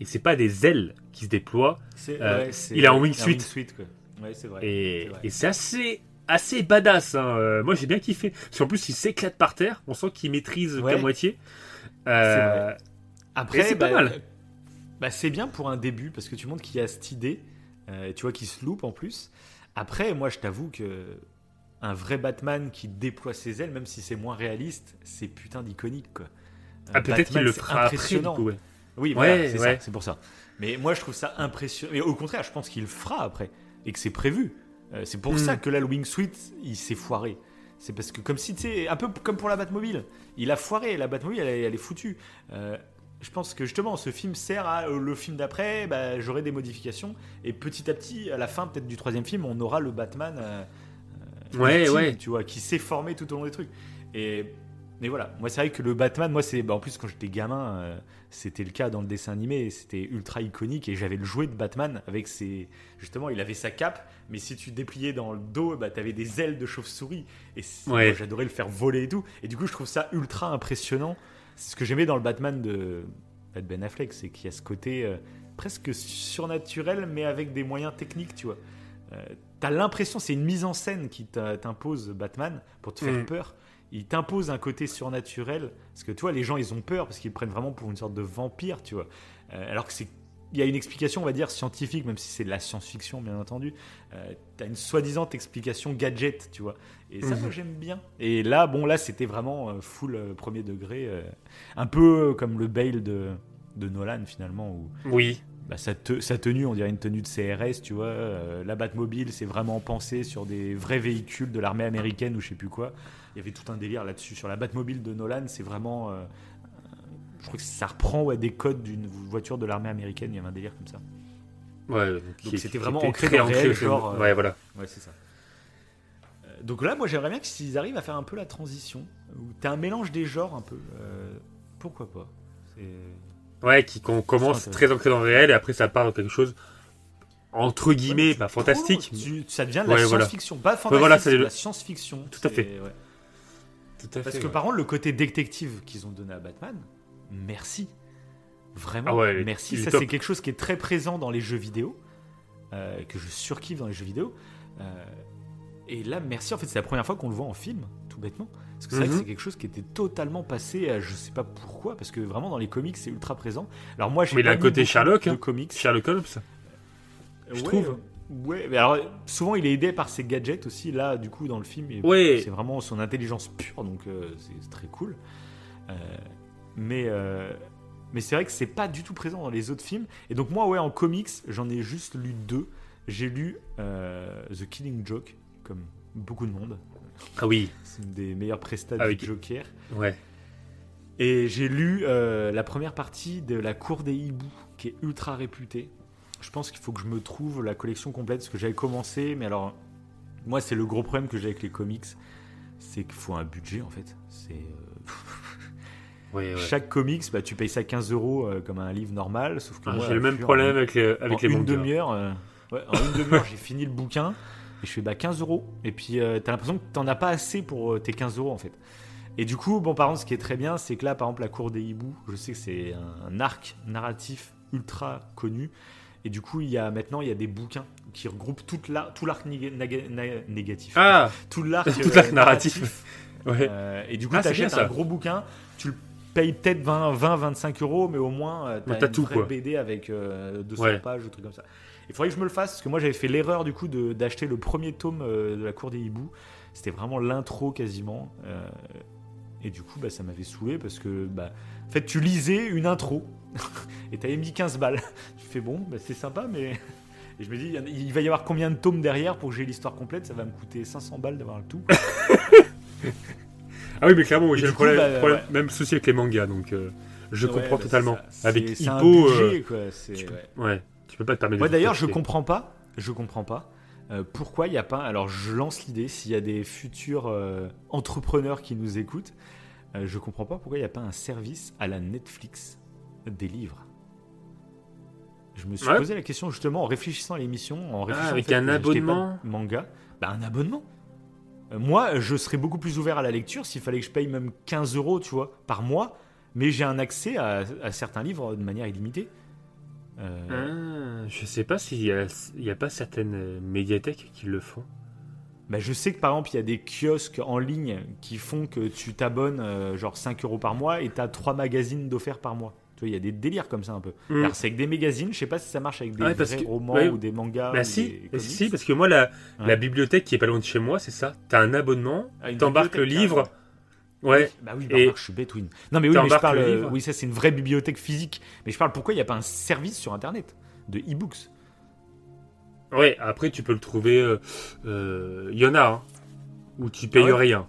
et c'est pas des ailes qui se déploient, ouais, il est en wingsuit. Ouais, et, c'est vrai. et c'est assez, assez badass. hein. Moi, j'ai bien kiffé. Parce qu'en plus, il s'éclate par terre. On sent qu'il maîtrise Ouais. qu'à moitié. Euh, Après, c'est pas bah, mal. bah, c'est bien pour un début parce que tu montres qu'il y a cette idée, euh, tu vois, qui se loupe en plus. Après, moi, je t'avoue que un vrai Batman qui déploie ses ailes, même si c'est moins réaliste, c'est putain d'iconique, quoi. Euh, ah, peut-être qu'il le fera après, du impressionnant. coup, ouais. Oui, Ouais, voilà, c'est ouais. ça, c'est pour ça. Mais moi, je trouve ça impressionnant. Mais au contraire, je pense qu'il le fera après et que c'est prévu. Euh, c'est pour Mm. ça que là, le wingsuit, il s'est foiré. C'est parce que comme si, tu sais, un peu comme pour la Batmobile, il a foiré. La Batmobile, elle, est- elle est foutue. Euh, je pense que justement, ce film sert à euh, le film d'après. Bah, J'aurai des modifications et petit à petit, à la fin peut-être du troisième film, on aura le Batman. euh, Ouais, ultime, ouais. Tu vois, qui s'est formé tout au long des trucs. Et mais voilà, moi c'est vrai que le Batman, moi c'est, bah, en plus quand j'étais gamin, c'était le cas dans le dessin animé, c'était ultra iconique et j'avais le jouet de Batman avec ses, justement, il avait sa cape, mais si tu dépliais dans le dos, bah t'avais des ailes de chauve-souris et Ouais. j'adorais le faire voler et tout. Et du coup je trouve ça ultra impressionnant. C'est ce que j'aimais dans le Batman de, de Ben Affleck, c'est qu'il y a ce côté euh, presque surnaturel mais avec des moyens techniques, tu vois. Euh, T'as l'impression, c'est une mise en scène qui t'impose Batman pour te faire Mm. peur. Il t'impose un côté surnaturel parce que toi, les gens, ils ont peur parce qu'ils prennent vraiment pour une sorte de vampire, tu vois. Euh, alors que c'est, il y a une explication, on va dire scientifique, même si c'est de la science-fiction, bien entendu. Euh, T'as une soi-disant explication gadget, tu vois. Et ça, Mhm. moi, j'aime bien. Et là, bon, là, c'était vraiment euh, full euh, premier degré, euh, un peu comme le Bale de de Nolan finalement, où Oui. bah, sa, te- sa tenue, on dirait une tenue de CRS, tu vois. euh, la Batmobile, c'est vraiment pensé sur des vrais véhicules de l'armée américaine ou je sais plus quoi. Il y avait tout un délire là-dessus. Sur la Batmobile de Nolan, c'est vraiment. Je crois que ça reprend ouais, des codes d'une voiture de l'armée américaine. Il y avait un délire comme ça. Ouais, Donc c'était vraiment ancré dans le réel, genre, euh, Ouais, voilà. Ouais, c'est ça. Euh, Donc là, moi, j'aimerais bien qu'ils arrivent à faire un peu la transition. Où t'as un mélange des genres un peu. Euh, pourquoi pas? Ouais, qui qu'on commence très ancré dans le réel et après ça part dans quelque chose entre guillemets, Ouais, pas tu- fantastique. trop, tu- ça devient de la Ouais, voilà. science-fiction. Pas fantastique, voilà, c'est de la science-fiction. Tout à fait. Ouais. Tout à Parce fait, que par contre, le côté détective qu'ils ont donné à Batman, merci. Vraiment, Ah ouais, merci. Ça, c'est quelque chose qui est très présent dans les jeux vidéo, euh, que je surkiffe dans les jeux vidéo. Euh, et là, merci. En fait, c'est la première fois qu'on le voit en film, tout bêtement. Parce que c'est vrai que Mhm. c'est quelque chose qui était totalement passé, à, je sais pas pourquoi, parce que vraiment dans les comics, c'est ultra présent. Alors moi, j'ai Mais il a un côté Sherlock, de hein. comics. Sherlock Holmes. je Ouais, trouve. euh, Ouais, mais alors souvent il est aidé par ses gadgets aussi. Là, du coup, dans le film, Ouais. c'est vraiment son intelligence pure, donc euh, c'est c'est très cool. Euh, mais euh, mais c'est vrai que c'est pas du tout présent dans les autres films. Et donc moi, ouais, en comics, j'en ai juste lu deux. J'ai lu euh, The Killing Joke, comme beaucoup de monde. Ah oui, C'est une des meilleures prestats Avec- du Joker. ouais. Et j'ai lu euh, la première partie de La Cour des Hiboux, qui est ultra réputée. Je pense qu'il faut que je me trouve la collection complète, parce que j'avais commencé, mais alors, moi, c'est le gros problème que j'ai avec les comics, c'est qu'il faut un budget, en fait. C'est euh, Ouais, ouais. Chaque comics, bah, tu payes ça 15 euros euh, comme un livre normal, sauf que Ah, moi, J'ai le même problème avec les, en avec les une mangas. demi-heure, euh, ouais, en une demi-heure, j'ai fini le bouquin et je fais bah 15 euros. Et puis euh, t'as l'impression que t'en as pas assez pour euh, tes 15 euros en fait. Et du coup, bon, par contre, ce qui est très bien, c'est que là, par exemple, la cour des hiboux, je sais que c'est un, un arc narratif ultra connu. Et du coup, il y a maintenant, il y a des bouquins qui regroupent toute la, tout l'arc négatif. Ah tout l'arc tout euh, l'arc narratif. Ouais. euh, et du coup, Ah, c'est t'achètes bien, ça. un gros bouquin, tu le payes peut-être 20, 20, 25 euros, mais au moins, euh, Mais t'as t'as une tout, vraie quoi. BD avec euh, 200 Ouais. pages, ou trucs comme ça. Il faudrait que je me le fasse, parce que moi, j'avais fait l'erreur, du coup, d'acheter le premier tome euh, de la Cour des Hiboux. C'était vraiment l'intro, quasiment. euh, et du coup, bah, ça m'avait saoulé, parce que, bah, en fait, tu lisais une intro, et t'avais mis 15 balles. Tu fais, bon, bah, c'est sympa, mais... Et je me dis, il va y avoir combien de tomes derrière pour que j'ai l'histoire complète? Ça va me coûter 500 balles d'avoir le tout. ah oui, mais clairement, j'ai le coup, problème, bah, problème- ouais. même souci avec les mangas, donc euh, je Ouais, comprends bah, totalement. Avec Hippo, budget, quoi, c'est- tu peux- ouais. tu peux pas te permettre de d'ailleurs, je comprends pas. Je comprends pas. euh, pourquoi il n'y a pas. Alors, je lance l'idée, s'il y a des futurs euh, entrepreneurs qui nous écoutent, euh, je comprends pas pourquoi il n'y a pas un service à la Netflix des livres. Je me suis Ouais. posé la question justement en réfléchissant à l'émission, en réfléchissant au avec fait un abonnement manga. Bah, un abonnement. Euh, moi, je serais beaucoup plus ouvert à la lecture s'il fallait que je paye même 15 euros, tu vois, par mois, mais j'ai un accès à, à certains livres de manière illimitée. Euh, Ah, je sais pas s'il y a, il y a pas certaines euh, médiathèques qui le font. Bah, je sais que par exemple, il y a des kiosques en ligne qui font que tu t'abonnes euh, genre 5 euros par mois et tu as 3 magazines d'offerts par mois. Tu vois, il y a des délires comme ça un peu. Mm. Alors, c'est avec des magazines, je sais pas si ça marche avec des Ouais, parce vrais que- romans ouais. ou des mangas. bah ou si, des si, parce que moi, la, Ouais. la bibliothèque qui est pas loin de chez moi, c'est ça. T'as un abonnement, Ah, t'embarques le livre. Ouais, Bah oui, Et- bah, je suis bête, oui. Non, mais oui, mais je parle. le euh. Oui, ça, c'est une vraie bibliothèque physique. Mais je parle pourquoi il n'y a pas un service sur internet de e-books? Ouais. Après, tu peux le trouver. euh, euh, Il y en a, hein, où tu payes Ah ouais? rien.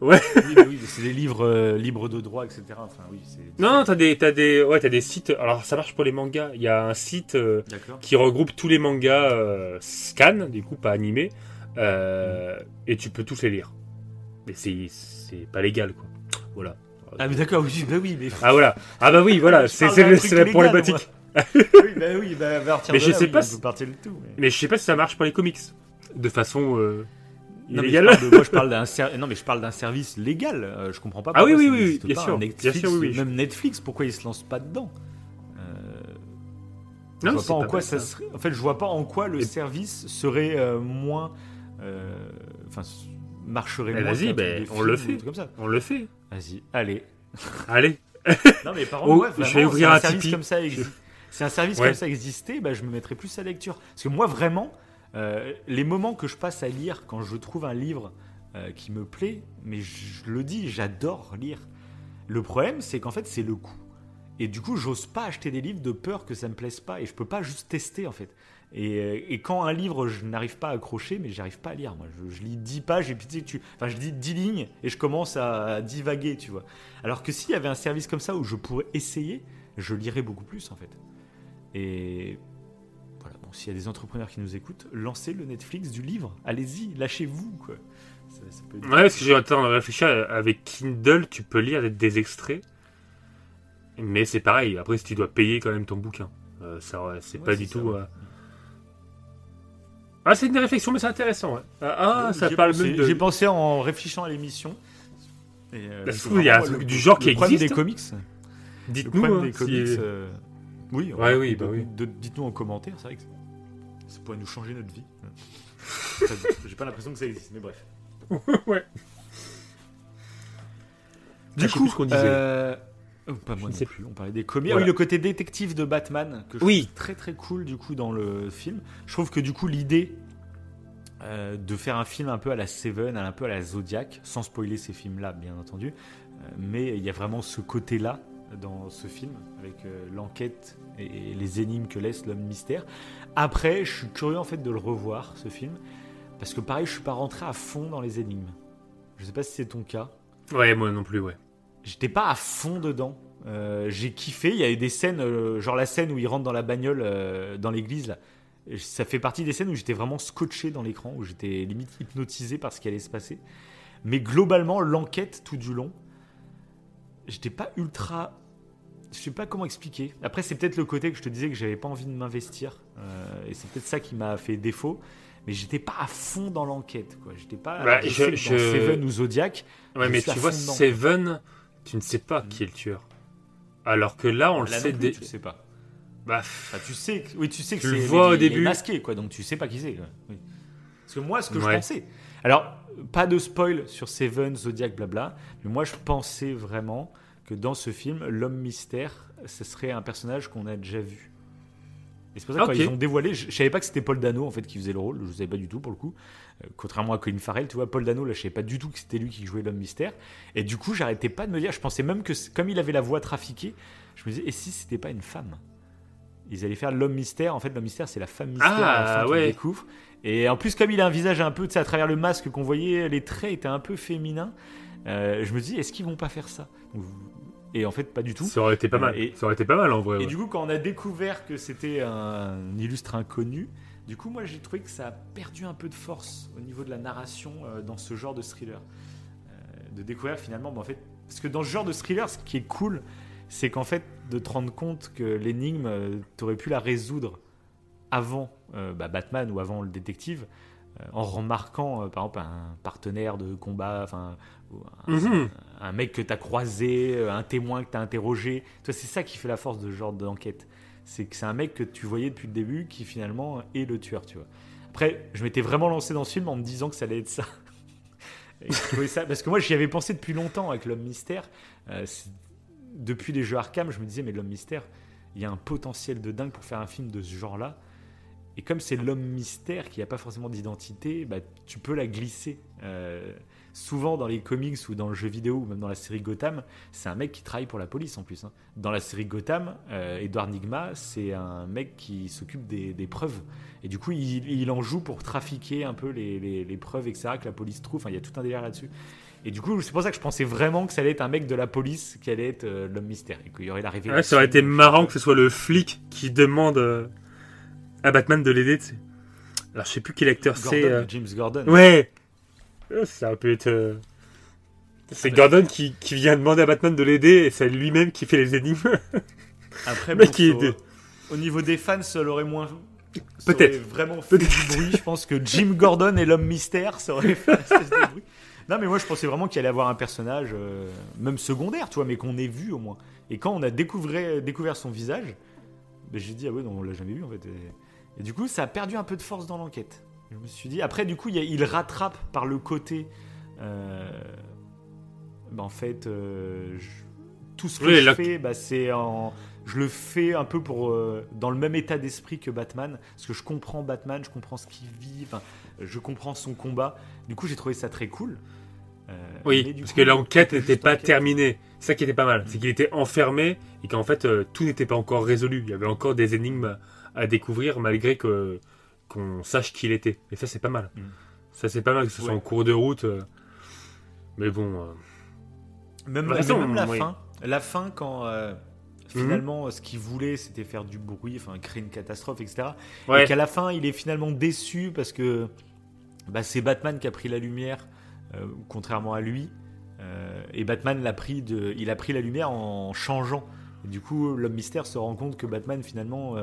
Oui, mais oui, c'est des livres euh, libres de droit, etc. Enfin, oui. Non, non, t'as des, t'as des, ouais, t'as des sites. Alors, ça marche pour les mangas. Il y a un site euh, qui regroupe tous les mangas euh, scan, du coup pas animés, euh, et tu peux tous les lire. Mais c'est, c'est pas légal, quoi. Voilà. Ah, mais d'accord, oui, bah oui, mais. Ah voilà. Ah bah oui, voilà. C'est, la problématique. oui, bah oui, bah, Mais je là, sais oui, pas si- tout. mais- Mais je sais pas si ça marche pour les comics. De façon Non, mais je de- moi, je parle d'un non, mais je parle d'un service légal. euh, je comprends pas. Ah oui, oui, oui, bien sûr. Un Bien Netflix, sûr, oui, oui. Même Netflix, pourquoi ils se lancent pas dedans Euh, Je vois pas en pas quoi ça ça. serait. En fait, je vois pas en quoi le Et- service serait euh, moins. euh, Enfin, marcherait Eh, moins. vas-y, de on le fait. un Comme ça. On le fait. Vas-y, allez. Allez. Non, mais par Oh, contre, ouais, je vais ouvrir si un service comme ça Si un service Ouais. comme ça existait, bah, je me mettrais plus à la lecture. Parce que moi, vraiment, euh, les moments que je passe à lire quand je trouve un livre euh, qui me plaît, mais je, le dis, j'adore lire. Le problème, c'est qu'en fait, c'est le coût. Et du coup, j'ose pas acheter des livres de peur que ça me plaise pas. Et je peux pas juste tester, en fait. Et, euh, quand un livre, je n'arrive pas à accrocher, mais j'arrive pas à lire. Moi, je, lis 10 pages et puis tu sais, tu, enfin, je dis 10 lignes et je commence à, divaguer, tu vois. Alors que s'il y avait un service comme ça où je pourrais essayer, je lirais beaucoup plus, en fait. Et bon, s'il y a des entrepreneurs qui nous écoutent, lancez le Netflix du livre. Allez-y, lâchez-vous, quoi. Ça- ça peut être- Ouais, parce que j'ai réfléchir. Avec Kindle, tu peux lire des, extraits. Mais c'est pareil. Après, si tu dois payer quand même ton bouquin, euh, ça, c'est Ouais, pas c'est du ça, tout. ouais. euh, Ah, c'est une réflexion, mais c'est intéressant. ouais. Ah, ah, ça J'ai parle pensé- même de. J'ai pensé en réfléchissant à l'émission. Et, euh, c'est qu'il y a un truc du genre qui existe. des comics. Dites-nous. hein, des comics. euh, Oui, Ouais, oui, bah oui. Dites-nous en commentaire, c'est vrai que ça pourrait nous changer notre vie. J'ai pas l'impression que ça existe, mais bref. ouais. Du coup, qu'on disait. euh, oh, pas moi Je non sais plus. On parlait des comics. Ah Voilà. oui, le côté détective de Batman que je Oui. trouve très très cool du coup dans le film. Je trouve que du coup l'idée euh, de faire un film un peu à la Seven, un peu à la Zodiac, sans spoiler ces films-là bien entendu, euh, mais il y a vraiment ce côté-là dans ce film avec euh, l'enquête et, et les énigmes que laisse l'homme mystère. Après, je suis curieux en fait de le revoir ce film parce que pareil, je suis pas rentré à fond dans les énigmes. Je sais pas si c'est ton cas. Ouais, moi non plus, ouais. J'étais pas à fond dedans. Euh, j'ai kiffé. Il y a eu des scènes, euh, genre la scène où il rentre dans la bagnole dans l'église là. Ça fait partie des scènes où j'étais vraiment scotché dans l'écran, où j'étais limite hypnotisé par ce qui allait se passer. Mais globalement, l'enquête tout du long, j'étais pas ultra. Je sais pas comment expliquer. Après, c'est peut-être le côté que je te disais que j'avais pas envie de m'investir. Euh, et c'est peut-être ça qui m'a fait défaut. Mais j'étais pas à fond dans l'enquête. quoi. J'étais pas. Bah, je sais dans Seven ou Zodiac. Ouais, mais tu vois, dedans. Seven, tu ne sais pas qui est le tueur. Alors que là, on le sait plus, dès. tu sais pas. Bah, Enfin, tu sais, que- oui, tu sais que Tu le vois au début. masqué, quoi. Donc tu sais pas qui c'est. Oui. Parce que moi, ce que je pensais. Alors, pas de spoil sur Seven, Zodiac, blabla. Mais moi, je pensais vraiment que dans ce film, l'homme mystère, ce serait un personnage qu'on a déjà vu. Et c'est pour ça que Ok. quand ils ont dévoilé, je, je savais pas que c'était Paul Dano en fait qui faisait le rôle. Je savais pas du tout pour le coup. Euh, contrairement à Colin Farrell, tu vois, Paul Dano, là, je savais pas du tout que c'était lui qui jouait l'homme mystère. Et du coup, j'arrêtais pas de me dire. Je pensais même que comme il avait la voix trafiquée, je me disais, et si c'était pas une femme? Ils allaient faire l'homme mystère. En fait, l'homme mystère, c'est la femme mystère à la Ah, fin qu'ils ouais. découvrent. Et en plus, comme il a un visage un peu, tu sais, à travers le masque qu'on voyait, les traits étaient un peu féminins. euh, je me dis, est-ce qu'ils vont pas faire ça? Et en fait, pas du tout. Ça aurait été pas mal. Et- Ça aurait été pas mal en vrai. Et ouais. du coup, quand on a découvert que c'était un illustre inconnu, du coup, moi, j'ai trouvé que ça a perdu un peu de force au niveau de la narration euh, dans ce genre de thriller. Euh, de découvrir finalement, bah, en fait, parce que dans ce genre de thriller, ce qui est cool, c'est qu'en fait, de te rendre compte que l'énigme, euh, t'aurais pu la résoudre avant euh, bah, Batman ou avant le détective, euh, en remarquant, euh, par exemple, un partenaire de combat, enfin, un, Mhm. un mec que tu as croisé, un témoin que tu as interrogé. Toi, c'est ça qui fait la force de ce genre d'enquête. C'est que c'est un mec que tu voyais depuis le début qui finalement est le tueur, tu vois. Après, je m'étais vraiment lancé dans ce film en me disant que ça allait être ça. Et je trouvais ça parce que moi, j'y avais pensé depuis longtemps avec l'homme mystère. Euh, depuis les jeux Arkham, je me disais, mais l'homme mystère, il y a un potentiel de dingue pour faire un film de ce genre-là. Et comme c'est l'homme mystère qui n'a pas forcément d'identité, bah, tu peux la glisser. Euh, souvent dans les comics ou dans le jeu vidéo ou même dans la série Gotham, c'est un mec qui travaille pour la police en plus. hein. Dans la série Gotham, euh, Edward Nigma, c'est un mec qui s'occupe des, des preuves. Et du coup, il, il en joue pour trafiquer un peu les, les- les preuves, etc., que la police trouve. Enfin, il y a tout un délire là-dessus. Et du coup, c'est pour ça que je pensais vraiment que ça allait être un mec de la police qui allait être euh, l'homme mystère. Et qu'il y aurait la révélation. Ouais, ça aurait été marrant que ce soit le flic qui demande euh, à Batman de l'aider. tu sais. Alors je sais plus quel acteur c'est. euh. James Gordon. Ouais. Euh, Ça peut être. euh, C'est Ah. Gordon qui, qui vient demander à Batman de l'aider et c'est lui-même qui fait les énigmes. Après, bon, qui est au- de- au niveau des fans, ça l'aurait moins. Peut-être. vraiment fait du bruit. Je pense que Jim Gordon et l'homme mystère, ça aurait fait de bruit. Non, mais moi, je pensais vraiment qu'il allait avoir un personnage, euh, même secondaire, tu vois, mais qu'on ait vu au moins. Et quand on a découvert, découvert son visage, ben, j'ai dit, ah ouais, non, on l'a jamais vu en fait. Et, et du coup, ça a perdu un peu de force dans l'enquête. Je me suis dit, après, du coup, il, rattrape par le côté. euh, ben, en fait, euh, je- tout ce que Oui, je fais, bah, c'est en. Je le fais un peu pour euh, dans le même état d'esprit que Batman, parce que je comprends Batman, je comprends ce qu'il vit, je comprends son combat. Du coup, j'ai trouvé ça très cool. Oui, parce coup, que l'enquête n'était pas enquête. terminée. C'est ça qui était pas mal. C'est Mm. qu'il était enfermé et qu'en fait tout n'était pas encore résolu. Il y avait encore des énigmes à découvrir malgré que qu'on sache qui il était. Et ça c'est pas mal. Mm. Ça c'est pas mal que ce soit Ouais. en cours de route. euh. Mais bon. euh, Même, façon, mais même la oui. fin, la fin quand euh, Mhm. finalement ce qu'il voulait c'était faire du bruit, enfin créer une catastrophe, etc. Ouais. Et qu'à la fin il est finalement déçu parce que bah, c'est Batman qui a pris la lumière, contrairement à lui. Et Batman l'a pris de, il a pris la lumière en changeant. Et du coup, l'homme mystère se rend compte que Batman finalement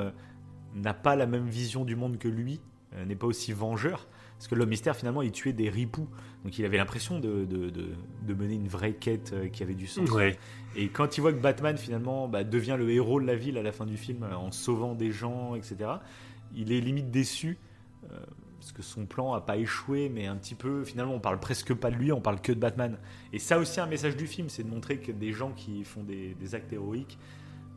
n'a pas la même vision du monde que lui, euh, n'est pas aussi vengeur. Parce que l'homme mystère finalement il tuait des ripoux. Donc il avait l'impression de, de, de- de mener une vraie quête euh, qui avait du sens. Ouais. Et quand il voit que Batman finalement bah, devient le héros de la ville à la fin du film euh, en sauvant des gens, etc., il est limite déçu euh, parce que son plan a pas échoué, mais un petit peu. Finalement, on parle presque pas de lui, on parle que de Batman. Et ça aussi, un message du film, c'est de montrer que des gens qui font des, des actes héroïques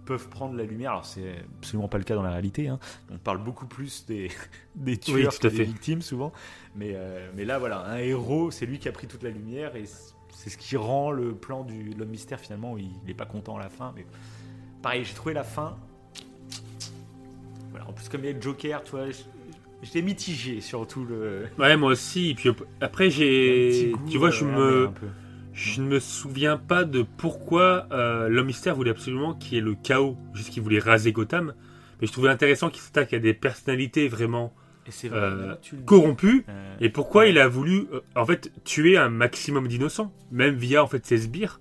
peuvent prendre la lumière. Alors, c'est absolument pas le cas dans la réalité. hein. On parle beaucoup plus des, des tueurs tout que à des fait. victimes, souvent. Mais, euh, mais là, voilà, un héros, c'est lui qui a pris toute la lumière et c'est ce qui rend le plan du l'homme mystère finalement. Il n'est pas content à la fin, mais pareil, j'ai trouvé la fin. Voilà, en plus, comme il y a le Joker, tu vois, j'étais mitigé sur tout le. Ouais, moi aussi. Et puis après j'ai. Tu vois, euh, je amer me. Je ne me souviens pas de pourquoi euh, l'homme mystère voulait absolument qu'il y ait le chaos, juste qu'il voulait raser Gotham. Mais je trouvais intéressant qu'il s'attaque à des personnalités vraiment Et c'est vrai, euh, corrompues. euh, Et pourquoi il a voulu, en fait, tuer un maximum d'innocents, même via en fait ses sbires.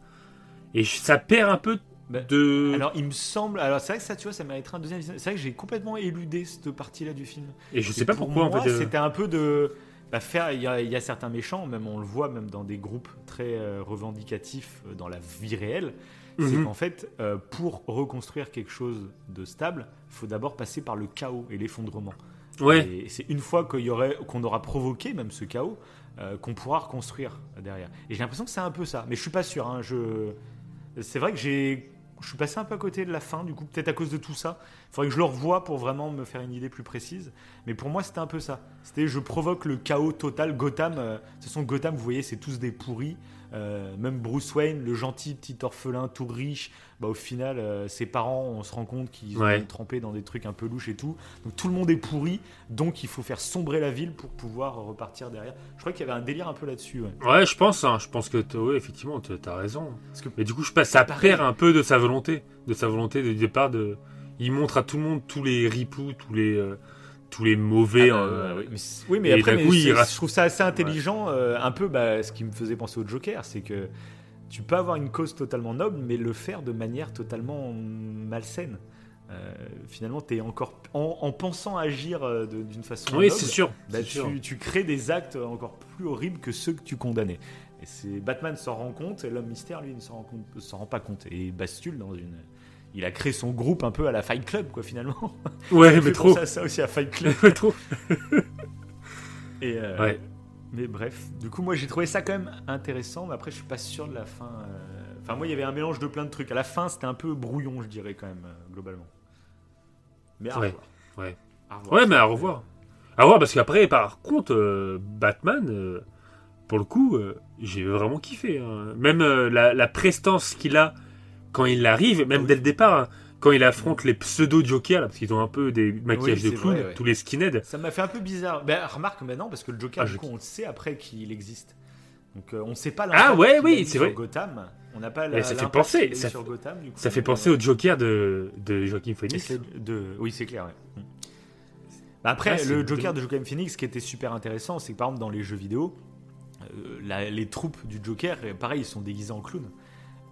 Et ça perd un peu bah, de. Alors, il me semble. Alors, c'est vrai que ça, tu vois, ça mériterait un deuxième. C'est vrai que j'ai complètement éludé cette partie-là du film. et je sais Et pas pour pourquoi moi, en fait. C'était un peu de bah, faire. Il y, a- il y a certains méchants, même on le voit même dans des groupes très euh, revendicatifs euh, dans la vie réelle. C'est Mhm. qu'en fait, euh, pour reconstruire quelque chose de stable, il faut d'abord passer par le chaos et l'effondrement. Ouais. Et c'est une fois qu'on aura provoqué même ce chaos, qu'on pourra reconstruire derrière. Et j'ai l'impression que c'est un peu ça, mais je suis pas sûr. hein, je... C'est vrai que j'ai, je suis passé un peu à côté de la fin, du coup peut-être à cause de tout ça. Faudrait que je le revoie pour vraiment me faire une idée plus précise. Mais pour moi, c'était un peu ça. C'était je provoque le chaos total. Gotham, euh, toute façon, Gotham, vous voyez, c'est tous des pourris. Euh, même Bruce Wayne, le gentil petit orphelin tout riche, bah, au final, euh, ses parents, on se rend compte qu'ils Ouais. ont trempé dans des trucs un peu louches et tout. Donc tout le monde est pourri, donc il faut faire sombrer la ville pour pouvoir repartir derrière. Je crois qu'il y avait un délire un peu là-dessus. ouais. Ouais, je pense, hein, je pense que ouais, effectivement, t'as t'as raison. Parce que Mais du coup, je pense ça perd un peu de sa volonté, de sa volonté de départ. De, il montre à tout le monde tous les ripoux, tous les, euh, tous les mauvais. Ah, bah, euh, oui, mais, c'est- oui, mais après, mais coup, il je trouve ça assez intelligent. euh, un peu bah, ce qui me faisait penser au Joker, c'est que tu peux avoir une cause totalement noble, mais le faire de manière totalement malsaine. Euh, finalement, es encore en, en pensant agir d'une façon Oui, c'est sûr. bah, c'est sûr. tu, tu crées des actes encore plus horribles que ceux que tu condamnais. Et c'est Batman s'en rend compte et l'homme mystère lui ne s'en rend, compte- s'en rend pas compte et bascule dans une. Il a créé son groupe un peu à la Fight Club quoi finalement. Ouais, Ça mais trop. à ça aussi à Fight Club. Mais trop. Et euh, Ouais. Mais bref, du coup, moi j'ai trouvé ça quand même intéressant, mais après je suis pas sûr de la fin. euh, Enfin, moi il y avait un mélange de plein de trucs. À la fin, c'était un peu brouillon, je dirais, quand même, euh, globalement. Mais à Ouais, revoir. ouais. À revoir. Ouais, mais à revoir. À revoir, parce qu'après, par contre, Batman, pour le coup, j'ai vraiment kiffé. hein. Même la, la prestance qu'il a quand il arrive, même Ah dès le départ, hein, quand il affronte les pseudo-jokers, parce qu'ils ont un peu des maquillages Oui, de clown, tous les skinheads. Ça m'a fait un peu bizarre. Ben, remarque maintenant, parce que le Joker, Ah, du je- coup, on le sait après qu'il existe. Donc euh, on sait pas Ah, ouais, oui, c'est sur vrai. Gotham. On n'a pas la, ça fait penser, ça sur Gotham. Du coup, Ça fait penser au Joker de, de Joaquin Phoenix. de... Oui, c'est clair. ouais. Mm. Bah après, Ah, le Joker de Joaquin Phoenix, ce qui était super intéressant, c'est que par exemple dans les jeux vidéo, euh, la- les troupes du Joker, euh, pareil, ils sont déguisés en clown.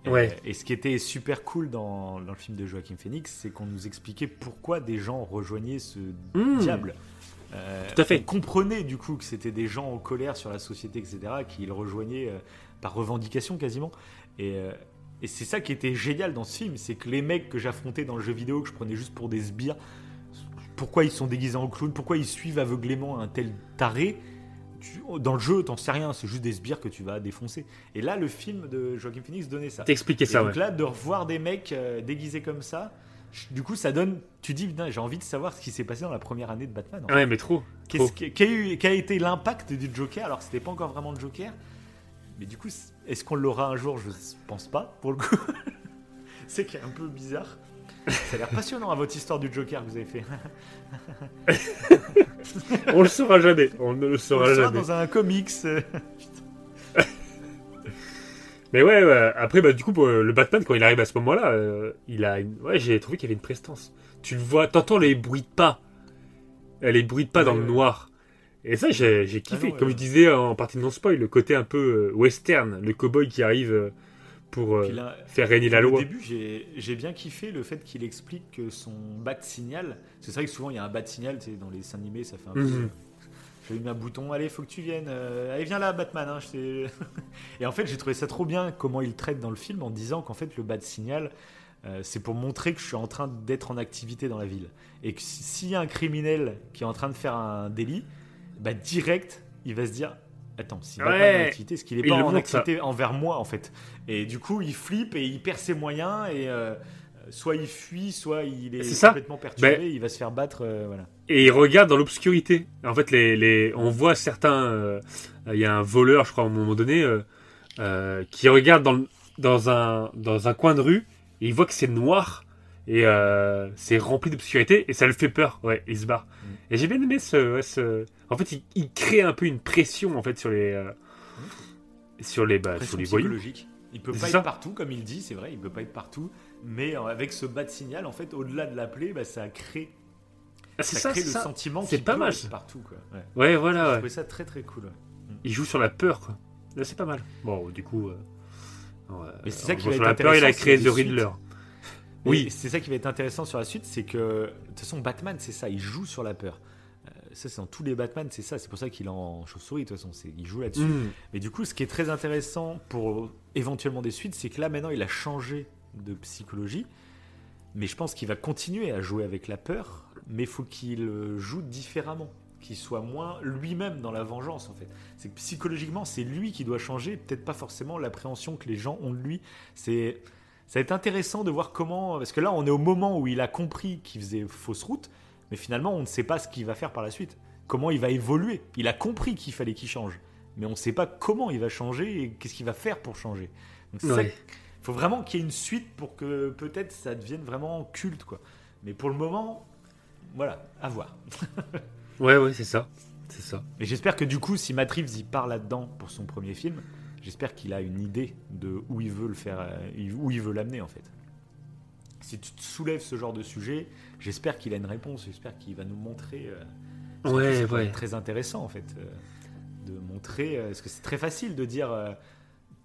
Et, Ouais. et ce qui était super cool dans, dans le film de Joaquin Phoenix, c'est qu'on nous expliquait pourquoi des gens rejoignaient ce Mmh. diable. Euh, Tout à fait. On comprenait du coup que c'était des gens en colère sur la société, etc., qui le rejoignaient euh, par revendication quasiment. Et, euh, et c'est ça qui était génial dans ce film, c'est que les mecs que j'affrontais dans le jeu vidéo, que je prenais juste pour des sbires, pourquoi ils sont déguisés en clown, pourquoi ils suivent aveuglément un tel taré tu- dans le jeu, t'en sais rien, c'est juste des sbires que tu vas défoncer. Et là, le film de Joaquin Phoenix donnait ça. T'expliquais ça, donc ouais. là, de revoir des mecs euh, déguisés comme ça, du coup, ça donne. Tu dis, j'ai envie de savoir ce qui s'est passé dans la première année de Batman. en fait. Ouais, mais trop. Qu'est-ce qu'a été l'impact du Joker? Alors c'était pas encore vraiment le Joker Mais du coup, est-ce qu'on l'aura un jour? Je pense pas, pour le coup. c'est un peu bizarre. Ça a l'air passionnant à votre histoire du Joker que vous avez fait. On le saura jamais. On ne le On saura le saura jamais. dans un comics. euh. Mais ouais, ouais, après, bah, du coup, euh, le Batman, quand il arrive à ce moment-là, euh, il a une... Ouais, j'ai trouvé qu'il y avait une prestance. Tu le vois, t'entends les bruits de pas. Les bruits de pas Ouais, dans le noir. Et ça, j'ai kiffé. Ah non, Comme je disais en partie non-spoil, le côté un peu western, le cowboy qui arrive pour euh, là, faire régner la Au loi. début, j'ai bien kiffé le fait qu'il explique que son bat signal. C'est vrai que souvent il y a un bat signal, tu sais, dans les dessins animés, ça fait un peu. Mhm. J'ai mis un bouton, allez, faut que tu viennes. euh, allez, viens là, Batman. hein, je Et en fait, j'ai trouvé ça trop bien comment il traite dans le film en disant qu'en fait, le bat signal, euh, c'est pour montrer que je suis en train d'être en activité dans la ville. Et que si- s'il y a un criminel qui est en train de faire un délit, bah direct, il va se dire. Attends, si Batman Ouais. activité, est-ce qu'il est pas en activité envers moi en fait? Et du coup, il flippe et il perd ses moyens et euh, soit il fuit, soit il est, complètement perturbé, Ben- il va se faire battre. euh, voilà. Et il regarde dans l'obscurité. En fait, les, les, on voit certains. euh, Il y a un voleur, je crois, à un moment donné, qui regarde dans, dans, un, dans un coin de rue. Et il voit que c'est noir. Et c'est rempli d'obscurité. Et ça le fait peur. Ouais, il se barre. Mm. Et j'ai bien aimé ce. ouais, ce- En fait, il, il crée un peu une pression en fait, sur les. euh, sur les, bah, sur les voyous. Il peut pas être partout, comme il dit, c'est vrai, il peut pas être partout. Mais euh, avec ce bas de signal, en fait, au-delà de l'appeler, bah, ça crée, Ah, ça ça, crée le ça. sentiment C'est qu'il pas peut mal, être partout. Quoi. Ouais. Voilà. ouais. trouvé ça très très cool. ouais. Il joue sur la peur, quoi. Là, c'est pas mal. Bon, du coup. euh, Mais c'est ça qui va être la peur, il a créé The. Riddler. Oui. C'est ça qui va être intéressant sur la suite, c'est que, de toute façon, Batman, c'est ça, il joue sur la peur. Euh, ça, c'est dans tous les Batman, c'est ça, c'est pour ça qu'il est en chauve-souris, de toute façon, c'est- il joue là-dessus. Mm. Mais du coup, ce qui est très intéressant pour éventuellement des suites, c'est que là maintenant il a changé de psychologie. Mais je pense qu'il va continuer à jouer avec la peur, mais il faut qu'il euh, joue différemment, qu'il soit moins lui-même dans la vengeance en fait. C'est que psychologiquement, c'est lui qui doit changer, peut-être pas forcément l'appréhension que les gens ont de lui. C'est ça va être intéressant de voir comment. Parce que là, on est au moment où il a compris qu'il faisait fausse route, mais finalement, on ne sait pas ce qu'il va faire par la suite. Comment il va évoluer. Il a compris qu'il fallait qu'il change, mais on ne sait pas comment il va changer et qu'est-ce qu'il va faire pour changer. Donc, c'est Ouais. faut vraiment qu'il y ait une suite pour que peut-être ça devienne vraiment culte, quoi. Mais pour le moment, voilà, à voir. Ouais, ouais, c'est ça. C'est ça. Et j'espère que du coup, si Matt Reeves y part là-dedans pour son premier film, j'espère qu'il a une idée de où il veut le faire, euh, où il veut l'amener en fait. Si tu te soulèves ce genre de sujet, j'espère qu'il a une réponse. J'espère qu'il va nous montrer. euh, Ouais, ouais. Très intéressant en fait, euh, de montrer. euh, parce que c'est très facile de dire, euh,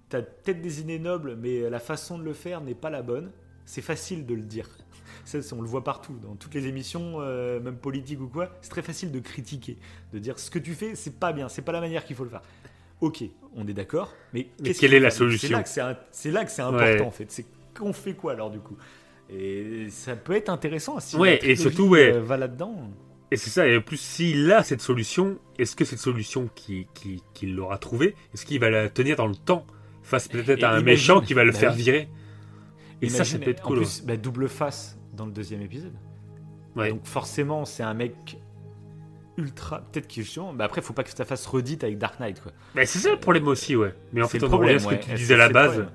t'as peut-être des idées nobles, mais la façon de le faire n'est pas la bonne. C'est facile de le dire. Ça, on le voit partout, dans toutes les émissions, euh, même politiques ou quoi. C'est très facile de critiquer, de dire ce que tu fais, c'est pas bien, c'est pas la manière qu'il faut le faire. Ok, on est d'accord, mais, quelle est la solution C'est là que c'est un- c'est là que c'est important Ouais. en fait. C'est qu'on fait quoi alors du coup? Et ça peut être intéressant si Ouais, la et surtout, ouais. euh, va là-dedans. Et c'est ça, et en plus, s'il a cette solution, est-ce que cette solution qu'il qui, l'aura trouvée, est-ce qu'il va la tenir dans le temps face peut-être à un imagine- méchant qui va le bah faire oui. virer? Et ça, ça peut être En cool. plus, bah, double face dans le deuxième épisode. Ouais. Donc forcément, c'est un mec ultra. Peut-être qu'il justement. Bah après, faut pas que ça fasse redite avec Dark Knight quoi. Mais c'est ça le problème aussi, ouais. Mais en fait, on revient à problème. ce ouais. que tu disais à la base, problème?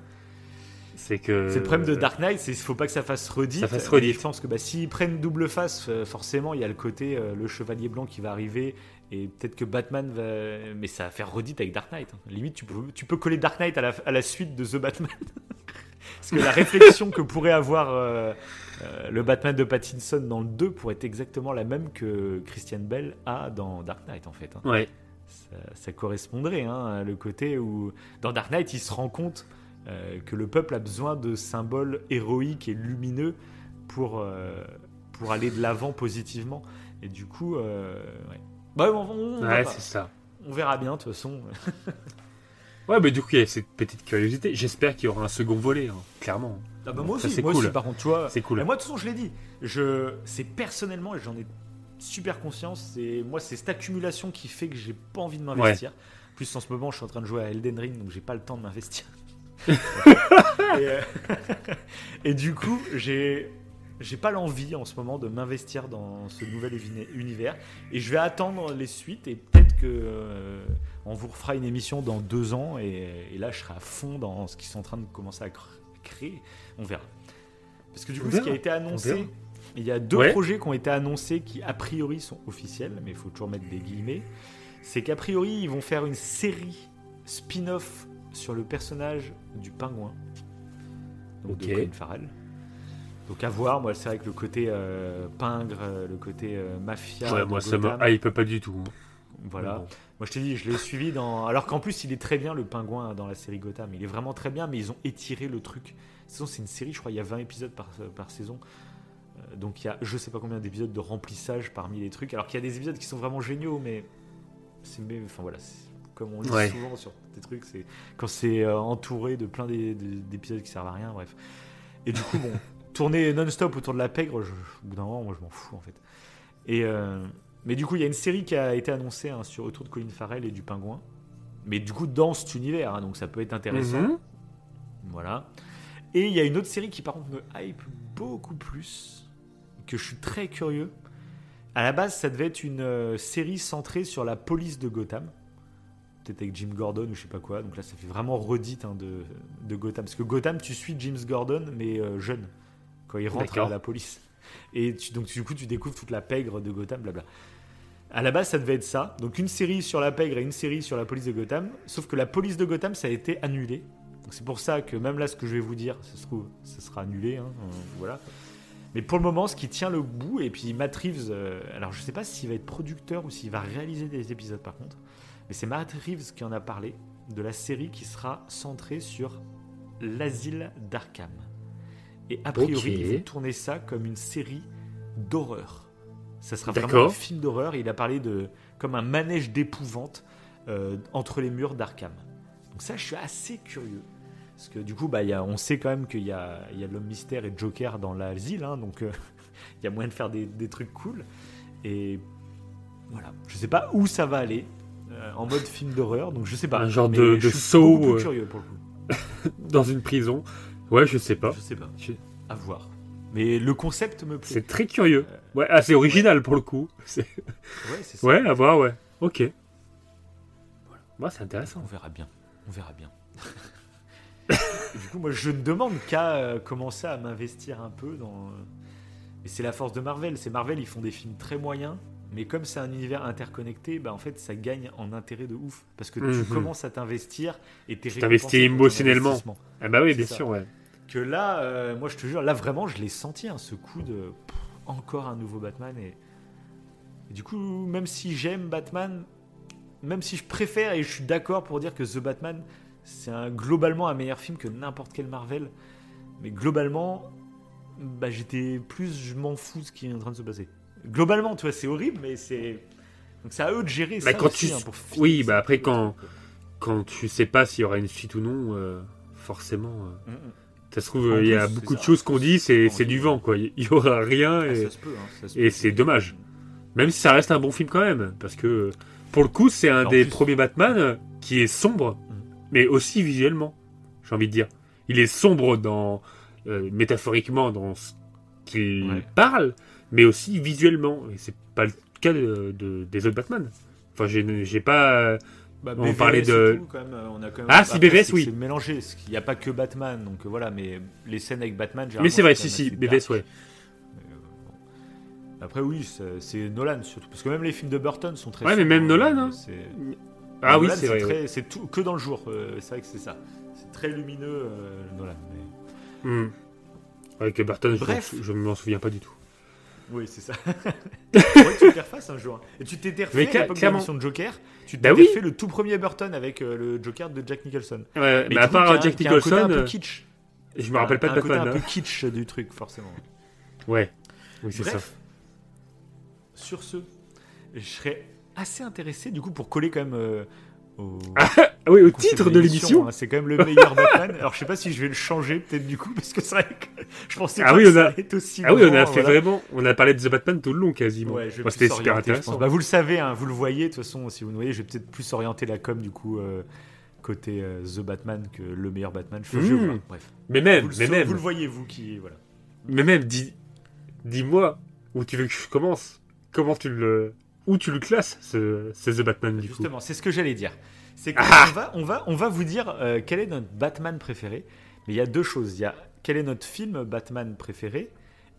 C'est que... C'est le problème de Dark Knight, c'est faut pas que ça fasse redite. Ça fasse redite. Je pense que bah, s'ils prennent double face, euh, forcément, il y a le côté euh, le chevalier blanc qui va arriver. Et peut-être que Batman va. Mais ça va faire redite avec Dark Knight. hein. Limite, tu peux, tu peux coller Dark Knight à la, à la suite de The Batman. Parce que la réflexion que pourrait avoir euh, euh, le Batman de Pattinson dans le 2 pourrait être exactement la même que Christian Bell a dans Dark Knight, en fait. hein Ouais, ça, ça correspondrait, hein, le côté où dans Dark Knight, il se rend compte euh, que le peuple a besoin de symboles héroïques et lumineux pour, euh, pour aller de l'avant positivement. Et du coup, euh, ouais. Bah, on, on- on va ouais c'est ça. On verra bien, de toute façon. Ouais, mais du coup, il y a cette petite curiosité. J'espère qu'il y aura un second volet, hein, clairement. Ah bah moi Ça, aussi, c'est moi cool. aussi, par contre, tu vois. C'est cool. Moi, de toute façon, je l'ai dit. Je, c'est personnellement, et j'en ai super conscience, c'est moi, c'est cette accumulation qui fait que j'ai pas envie de m'investir. En Plus en ce moment, je suis en train de jouer à Elden Ring, donc j'ai pas le temps de m'investir. et, euh, et du coup, j'ai j'ai pas l'envie en ce moment de m'investir dans ce nouvel univers. Et je vais attendre les suites et peut-être que euh, on vous refera une émission dans deux ans et, et là, je serai à fond dans ce qu'ils sont en train de commencer à cr- créer. On verra. Parce que du coup, ce qui a été On annoncé, il y a deux Ouais. projets qui ont été annoncés qui a priori sont officiels, mais il faut toujours mettre des guillemets. C'est qu'a priori, ils vont faire une série spin-off sur le personnage du pingouin. Donc de Ok. Colin Farrell. Donc à voir, moi c'est vrai que le côté euh, pingre, euh, le côté euh, mafia. Ouais, de moi, ça me Gotham, hype pas du tout. hein. Voilà. Bon. Moi, je t'ai dit, je l'ai suivi dans. Alors qu'en plus, il est très bien, le pingouin, dans la série Gotham. Il est vraiment très bien, mais ils ont étiré le truc. De c'est une série, je crois, il y a 20 épisodes par, par saison. Donc, il y a je sais pas combien d'épisodes de remplissage parmi les trucs. Alors qu'il y a des épisodes qui sont vraiment géniaux, mais. Enfin, voilà. Comme on le dit Ouais. souvent sur des trucs, c'est quand c'est euh, entouré de plein d'é- d'é- d'épisodes qui servent à rien, bref. Et du coup, bon, tourner non-stop autour de la pègre, je- au bout d'un moment, moi, je m'en fous, en fait. Et. euh, mais du coup, il y a une série qui a été annoncée hein, sur autour de Colin Farrell et du pingouin. Mais du coup, dans cet univers, hein, donc ça peut être intéressant. Mhm. Voilà. Et il y a une autre série qui, par contre, me hype beaucoup plus, que je suis très curieux. À la base, ça devait être une euh, série centrée sur la police de Gotham. Peut-être avec Jim Gordon ou je sais pas quoi. Donc là, ça fait vraiment redite hein, de, de Gotham. Parce que Gotham, tu suis James Gordon, mais euh, jeune, quand il rentre à la police. Et tu- donc, du coup, tu découvres toute la pègre de Gotham, blabla. À la base, ça devait être ça. Donc, une série sur la pègre et une série sur la police de Gotham. Sauf que la police de Gotham, ça a été annulé. Donc, c'est pour ça que même là, ce que je vais vous dire, ça se trouve, ça sera annulé. hein, euh, voilà. Mais pour le moment, ce qui tient le bout, et puis Matt Reeves, euh, alors je sais pas s'il va être producteur ou s'il va réaliser des épisodes par contre, mais c'est Matt Reeves qui en a parlé de la série qui sera centrée sur l'asile d'Arkham. Et a priori, Ok. ils vont tourner ça comme une série d'horreur. Ça sera vraiment un film d'horreur. Il a parlé de comme un manège d'épouvante euh, entre les murs d'Arkham. Donc ça, je suis assez curieux. Parce que du coup, bah, il y a, on sait quand même qu'il y a, y a l'homme mystère et Joker dans l'asile, hein, donc euh, il y a moyen de faire des, des trucs cool. Et voilà, je sais pas où ça va aller euh, en mode film d'horreur, donc je sais pas. Un genre Mais de- je de suis plus euh. curieux pour le coup. Dans une prison. Ouais, je sais pas. Je sais pas. Je- À voir. Mais le concept me plaît. C'est très curieux. Ouais, assez original pour le coup. Ouais, c'est ça. Ouais, à voir, ouais. Ok. Voilà. Bah, c'est intéressant. On verra bien. On verra bien. Du coup, moi, je ne demande qu'à euh, commencer à m'investir un peu dans. Et c'est la force de Marvel. C'est Marvel, ils font des films très moyens, mais comme c'est un univers interconnecté, bah en fait, ça gagne en intérêt de ouf parce que Mhm. tu commences à t'investir et t'es t'investis émotionnellement. Ah bah oui, bien ça. sûr, ouais. Que là, euh, moi, je te jure, là vraiment, je l'ai senti, hein, ce coup de pff, encore un nouveau Batman et... et du coup, même si j'aime Batman, même si je préfère et je suis d'accord pour dire que The Batman, c'est un, globalement un meilleur film que n'importe quel Marvel, mais globalement, bah, j'étais plus, je m'en fous de ce qui est en train de se passer. Globalement, tu vois, c'est horrible, mais c'est donc c'est à eux de gérer Bah, ça quand aussi, tu- hein, pour oui, bah, après, quand- Quand tu sais pas s'il y aura une suite ou non, euh, forcément. euh, Mm, mm. ça se trouve, En il y a plus, beaucoup de ça. choses qu'on dit, c'est du vent, quoi. Il y aura rien Ah, et. hein, et c'est dommage. Même si ça reste un bon film quand même, parce que pour le coup, c'est un des plus- premiers Batman euh, qui est sombre, Mm. mais aussi visuellement, j'ai envie de dire. Il est sombre dans euh, métaphoriquement dans ce qu'il Ouais. parle, mais aussi visuellement. Et c'est pas le cas de, de- des autres Batman. Enfin, j'ai j'ai pas. Bah, On BVS parlait de- tout, quand même, euh, on a quand même- Ah, si, Après, BVS, oui. C'est mélangé. qu'il n'y a pas que Batman, donc euh, voilà. Mais les scènes avec Batman. Mais c'est vrai, si, si, BVS, ouais. euh. Après, oui, c'est- Nolan surtout. Parce que même les films de Burton sont très. Ouais, mais même hein, Nolan, hein. c'est- Ah oui, c'est vrai. C'est tout que dans le jour. c'est vrai que c'est ça. C'est très lumineux, euh, Nolan. mais- Hmm. Avec je m'en Bref. je m'en souviens pas du tout. Oui, c'est ça. Tu te refasses un jour. Et tu t'étais refait à l'époque de l'émission de Joker. Tu Bah t'étais oui. fait le tout premier Burton avec euh, le Joker de Jack Nicholson. Ouais, mais, à part un- Jack a un Nicholson, un peu euh, kitsch. je me rappelle pas de un côté Batman. un peu hein. kitsch du truc, forcément. Ouais. Oui, c'est ça. Sur ce, je serais assez intéressé, du coup, pour coller quand même euh, au, Ah oui, au titre de l'émission. hein. C'est quand même le meilleur Batman. Alors, je sais pas si je vais le changer, peut-être du coup, parce que c'est vrai que je pensais Ah pas oui, que on ça a- allait aussi Ah oui, on a fait voilà. vraiment. On a parlé de The Batman tout le long quasiment. Ouais, Bon, C'était super intéressant. Bah, vous le savez, hein, vous le voyez, de toute façon, si vous nous voyez, je vais peut-être plus orienter la com, du coup, euh, côté euh, The Batman que le meilleur Batman. Je, Mmh. bref. Mais même, Vous le, mais même, vous le voyez, vous qui. Voilà. mais même, dis, dis-moi où tu veux que je commence. Comment tu le, où tu le classes, ce, ce The Batman du coup? Justement, c'est ce que j'allais dire. C'est qu'on Ah va, on va, on va vous dire euh, quel est notre Batman préféré. Mais il y a deux choses. Il y a quel est notre film Batman préféré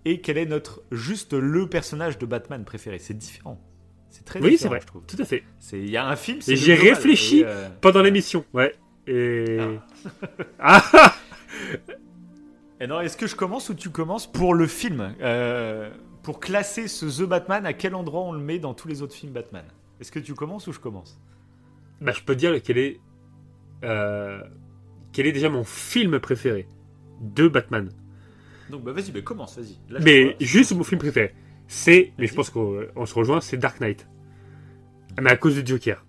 et quel est notre juste le personnage de Batman préféré. C'est différent. C'est très Oui, différent, c'est vrai. je trouve. Tout à fait. Il y a un film. Et j'ai global, réfléchi et, euh, Pendant l'émission, ouais. Et Ah. ah, Et non, est-ce que je commence ou tu commences pour le film Euh, Pour classer ce The Batman, à quel endroit on le met dans tous les autres films Batman? Est-ce que tu commences ou je commence? Bah, je peux te dire quel est, euh, quel est déjà mon film préféré de Batman. Donc bah vas-y, bah, commence, vas-y. Mais juste mon film préféré, c'est, mais je pense qu'on on se rejoint, c'est Dark Knight. Mais à cause de Joker.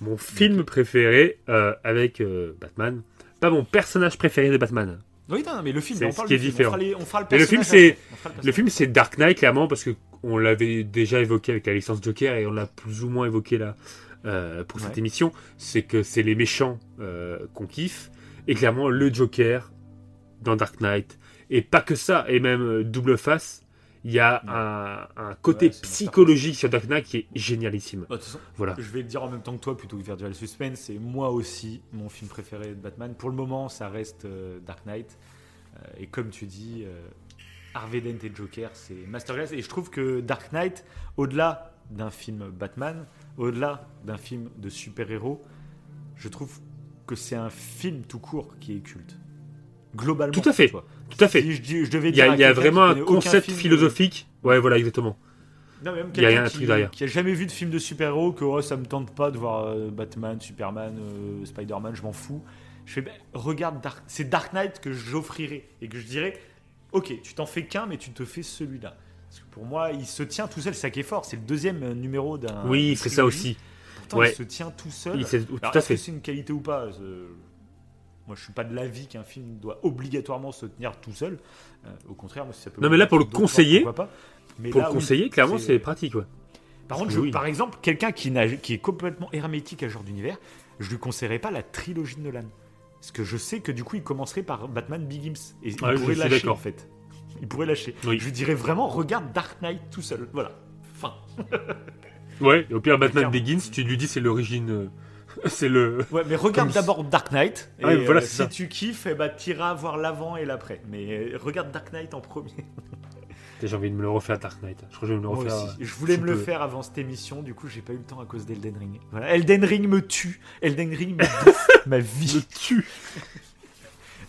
Mon film préféré euh, avec euh, Batman. Pas mon personnage préféré de Batman. Oui, non, mais le film, C'est on ce parle qui du est film, différent. On fera, les- on fera le Mais le film, c'est- le film, c'est Dark Knight, clairement, parce que on l'avait déjà évoqué avec la licence Joker et on l'a plus ou moins évoqué là euh, pour cette Ouais. émission. C'est que c'est les méchants euh, qu'on kiffe. Et clairement, le Joker dans Dark Knight. Et pas que ça, et même euh, Double Face, il y a un, un côté Ouais, psychologique sur Dark Knight qui est génialissime. Bah, façon, Voilà. je vais le dire en même temps que toi plutôt que faire du suspense. C'est moi aussi mon film préféré de Batman. Pour le moment, ça reste euh, Dark Knight. Euh, et comme tu dis, euh, Harvey Dent et Joker, c'est masterclass. Et je trouve que Dark Knight, au-delà d'un film Batman, au-delà d'un film de super-héros, je trouve que c'est un film tout court qui est culte. Globalement. Tout à fait. Tout à fait. Si je, dis- je devais Il y dire a, il y a vraiment un concept de- philosophique. Ouais, voilà, exactement. Non, même Il y a quelqu'un un qui, truc derrière. qui a jamais vu de film de super-héros, que oh, ça me tente pas de voir euh, Batman, Superman, euh, Spider-Man, je m'en fous. Je fais, ben, regarde, c'est Dark Knight que j'offrirai et que je dirais, ok, tu t'en fais qu'un, mais tu te fais celui-là. Parce que pour moi, il se tient tout seul, c'est ça qui est fort. C'est le deuxième euh, numéro d'un. oui, c'est ça aussi. Pourtant, Ouais. il se tient tout seul. Est-ce que c'est une qualité ou pas Euh, Moi, je suis pas de l'avis qu'un film doit obligatoirement se tenir tout seul. Euh, au contraire, moi, si ça peut. Non, mais là, pour le conseiller, pas. Mais Pour là, le oui, conseiller, clairement, c'est- pratique, ouais. par contre, que je- oui. par exemple, quelqu'un qui, est complètement hermétique à ce genre d'univers, je lui conseillerais pas la trilogie de Nolan. Parce que je sais que du coup, il commencerait par Batman Begins. Et il je pourrait lâcher, en fait. Il pourrait lâcher. Oui. Je lui dirais vraiment, regarde Dark Knight tout seul. Voilà. Fin. Ouais, au pire, Batman. Begins, tu lui dis c'est l'origine. euh, c'est le. Ouais, mais regarde d'abord Dark Knight. Et Ouais, voilà, euh, si ça. tu kiffes, eh ben, t'iras voir l'avant et l'après. Mais euh, regarde Dark Knight en premier. J'ai envie de me le refaire Dark Knight. Je crois que je vais me le Moi refaire. aussi. euh, Je voulais me le faire avant cette émission, du coup j'ai pas eu le temps à cause d'Elden Ring. Voilà. Elden Ring me tue, Elden Ring me bouffe ma vie. Me tue.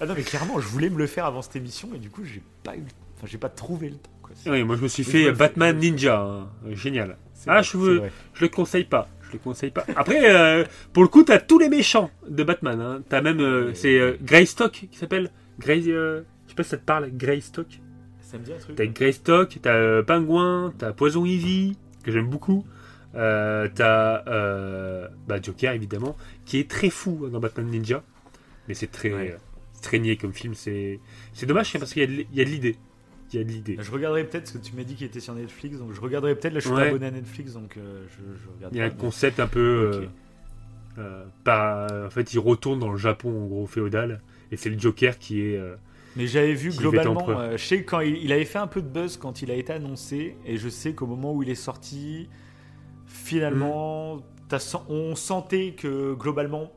Ah non mais clairement je voulais me le faire avant cette émission et du coup j'ai pas eu, enfin j'ai pas trouvé le temps. Quoi. Oui, moi je me suis je fait le. Batman Ninja. hein. Génial. Ah, vrai, je veux-. Je le conseille pas. Je le conseille pas. Après, euh, pour le coup, t'as tous les méchants de Batman. Hein. T'as même. euh, c'est euh, Greystock qui s'appelle. Grey. je sais pas si ça te parle, Greystock. Ça me dit un truc. T'as Greystock, t'as Pingouin, t'as Poison Ivy, que j'aime beaucoup. Euh, t'as euh, bah, Joker, évidemment, qui est très fou dans Batman Ninja. Mais c'est très, Ouais. Niais comme film. C'est c'est dommage parce qu'il y a de l- il y a de l'idée. Il y a de l'idée. Je regarderai peut-être parce que tu m'as dit qu'il était sur Netflix donc je regarderai peut-être. Là je suis Ouais. pas abonné à Netflix donc euh, je, je regarde. Il y a un pas, concept un peu. euh, euh, par- en fait, il retourne dans le Japon, en gros, féodal. Et c'est le Joker qui est. euh, Mais j'avais vu globalement, euh, je sais quand il, il avait fait un peu de buzz quand il a été annoncé, et je sais qu'au moment où il est sorti, finalement, Mm. sen- on sentait que globalement,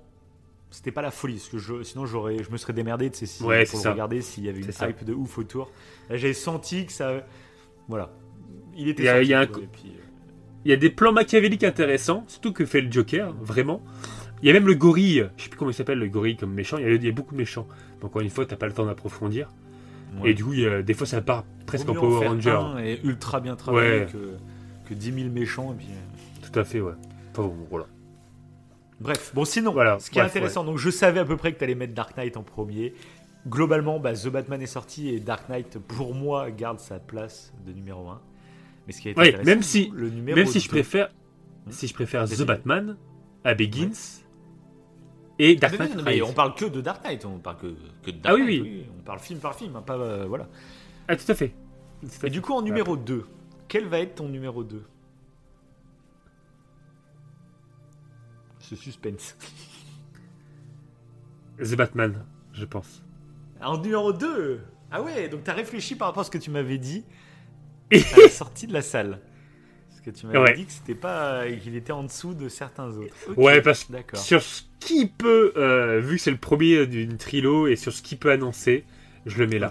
c'était pas la folie, parce que je, sinon j'aurais, je me serais démerdé de ces Ouais, pour le regarder s'il y avait une ça. hype de ouf autour. J'avais senti que ça, voilà, il était Il y a- sorti, il y a un quoi, co- et puis, euh, Il y a des plans machiavéliques intéressants, surtout que fait le Joker, vraiment. Il y a même le gorille, je sais plus comment il s'appelle le gorille comme méchant, il y a, il y a beaucoup de méchants. Donc encore une fois, t'as pas le temps d'approfondir. ouais. Et du coup, il y a- des fois ça part presque en Power Ranger. et ultra bien travaillé Ouais. que, que 10 000 méchants, et puis. euh, Tout à fait, ouais. Enfin bon, voilà. Bref, bon sinon, Voilà, ce qui est intéressant, donc je savais à peu près que tu allais mettre Dark Knight en premier. Globalement, bah, The Batman est sorti et Dark Knight, pour moi, garde sa place de numéro 1. Mais ce qui est Ouais, intéressant, même si- le numéro Même si je 2. préfère, Hmm. si je préfère Vas-y. The Batman à Begins et Dark Knight non, mais on parle que de Dark Knight, on parle que, que de Dark Ah oui, Knight, oui. On parle film par film, hein, pas euh, voilà. Ah, tout à fait. Tout à Et fait. du coup, en numéro 2, quel va être ton numéro 2 Ce suspense. The Batman, je pense. En numéro 2 Ah ouais, donc t'as réfléchi par rapport à ce que tu m'avais dit à la sortie de la salle. Parce que tu m'avais Ouais. dit que c'était pas qu'il était en dessous de certains autres. Ouais, parce que sur ce qu'il peut, euh, vu que c'est le premier d'une trilo, et sur ce qu'il peut annoncer, je le mets là.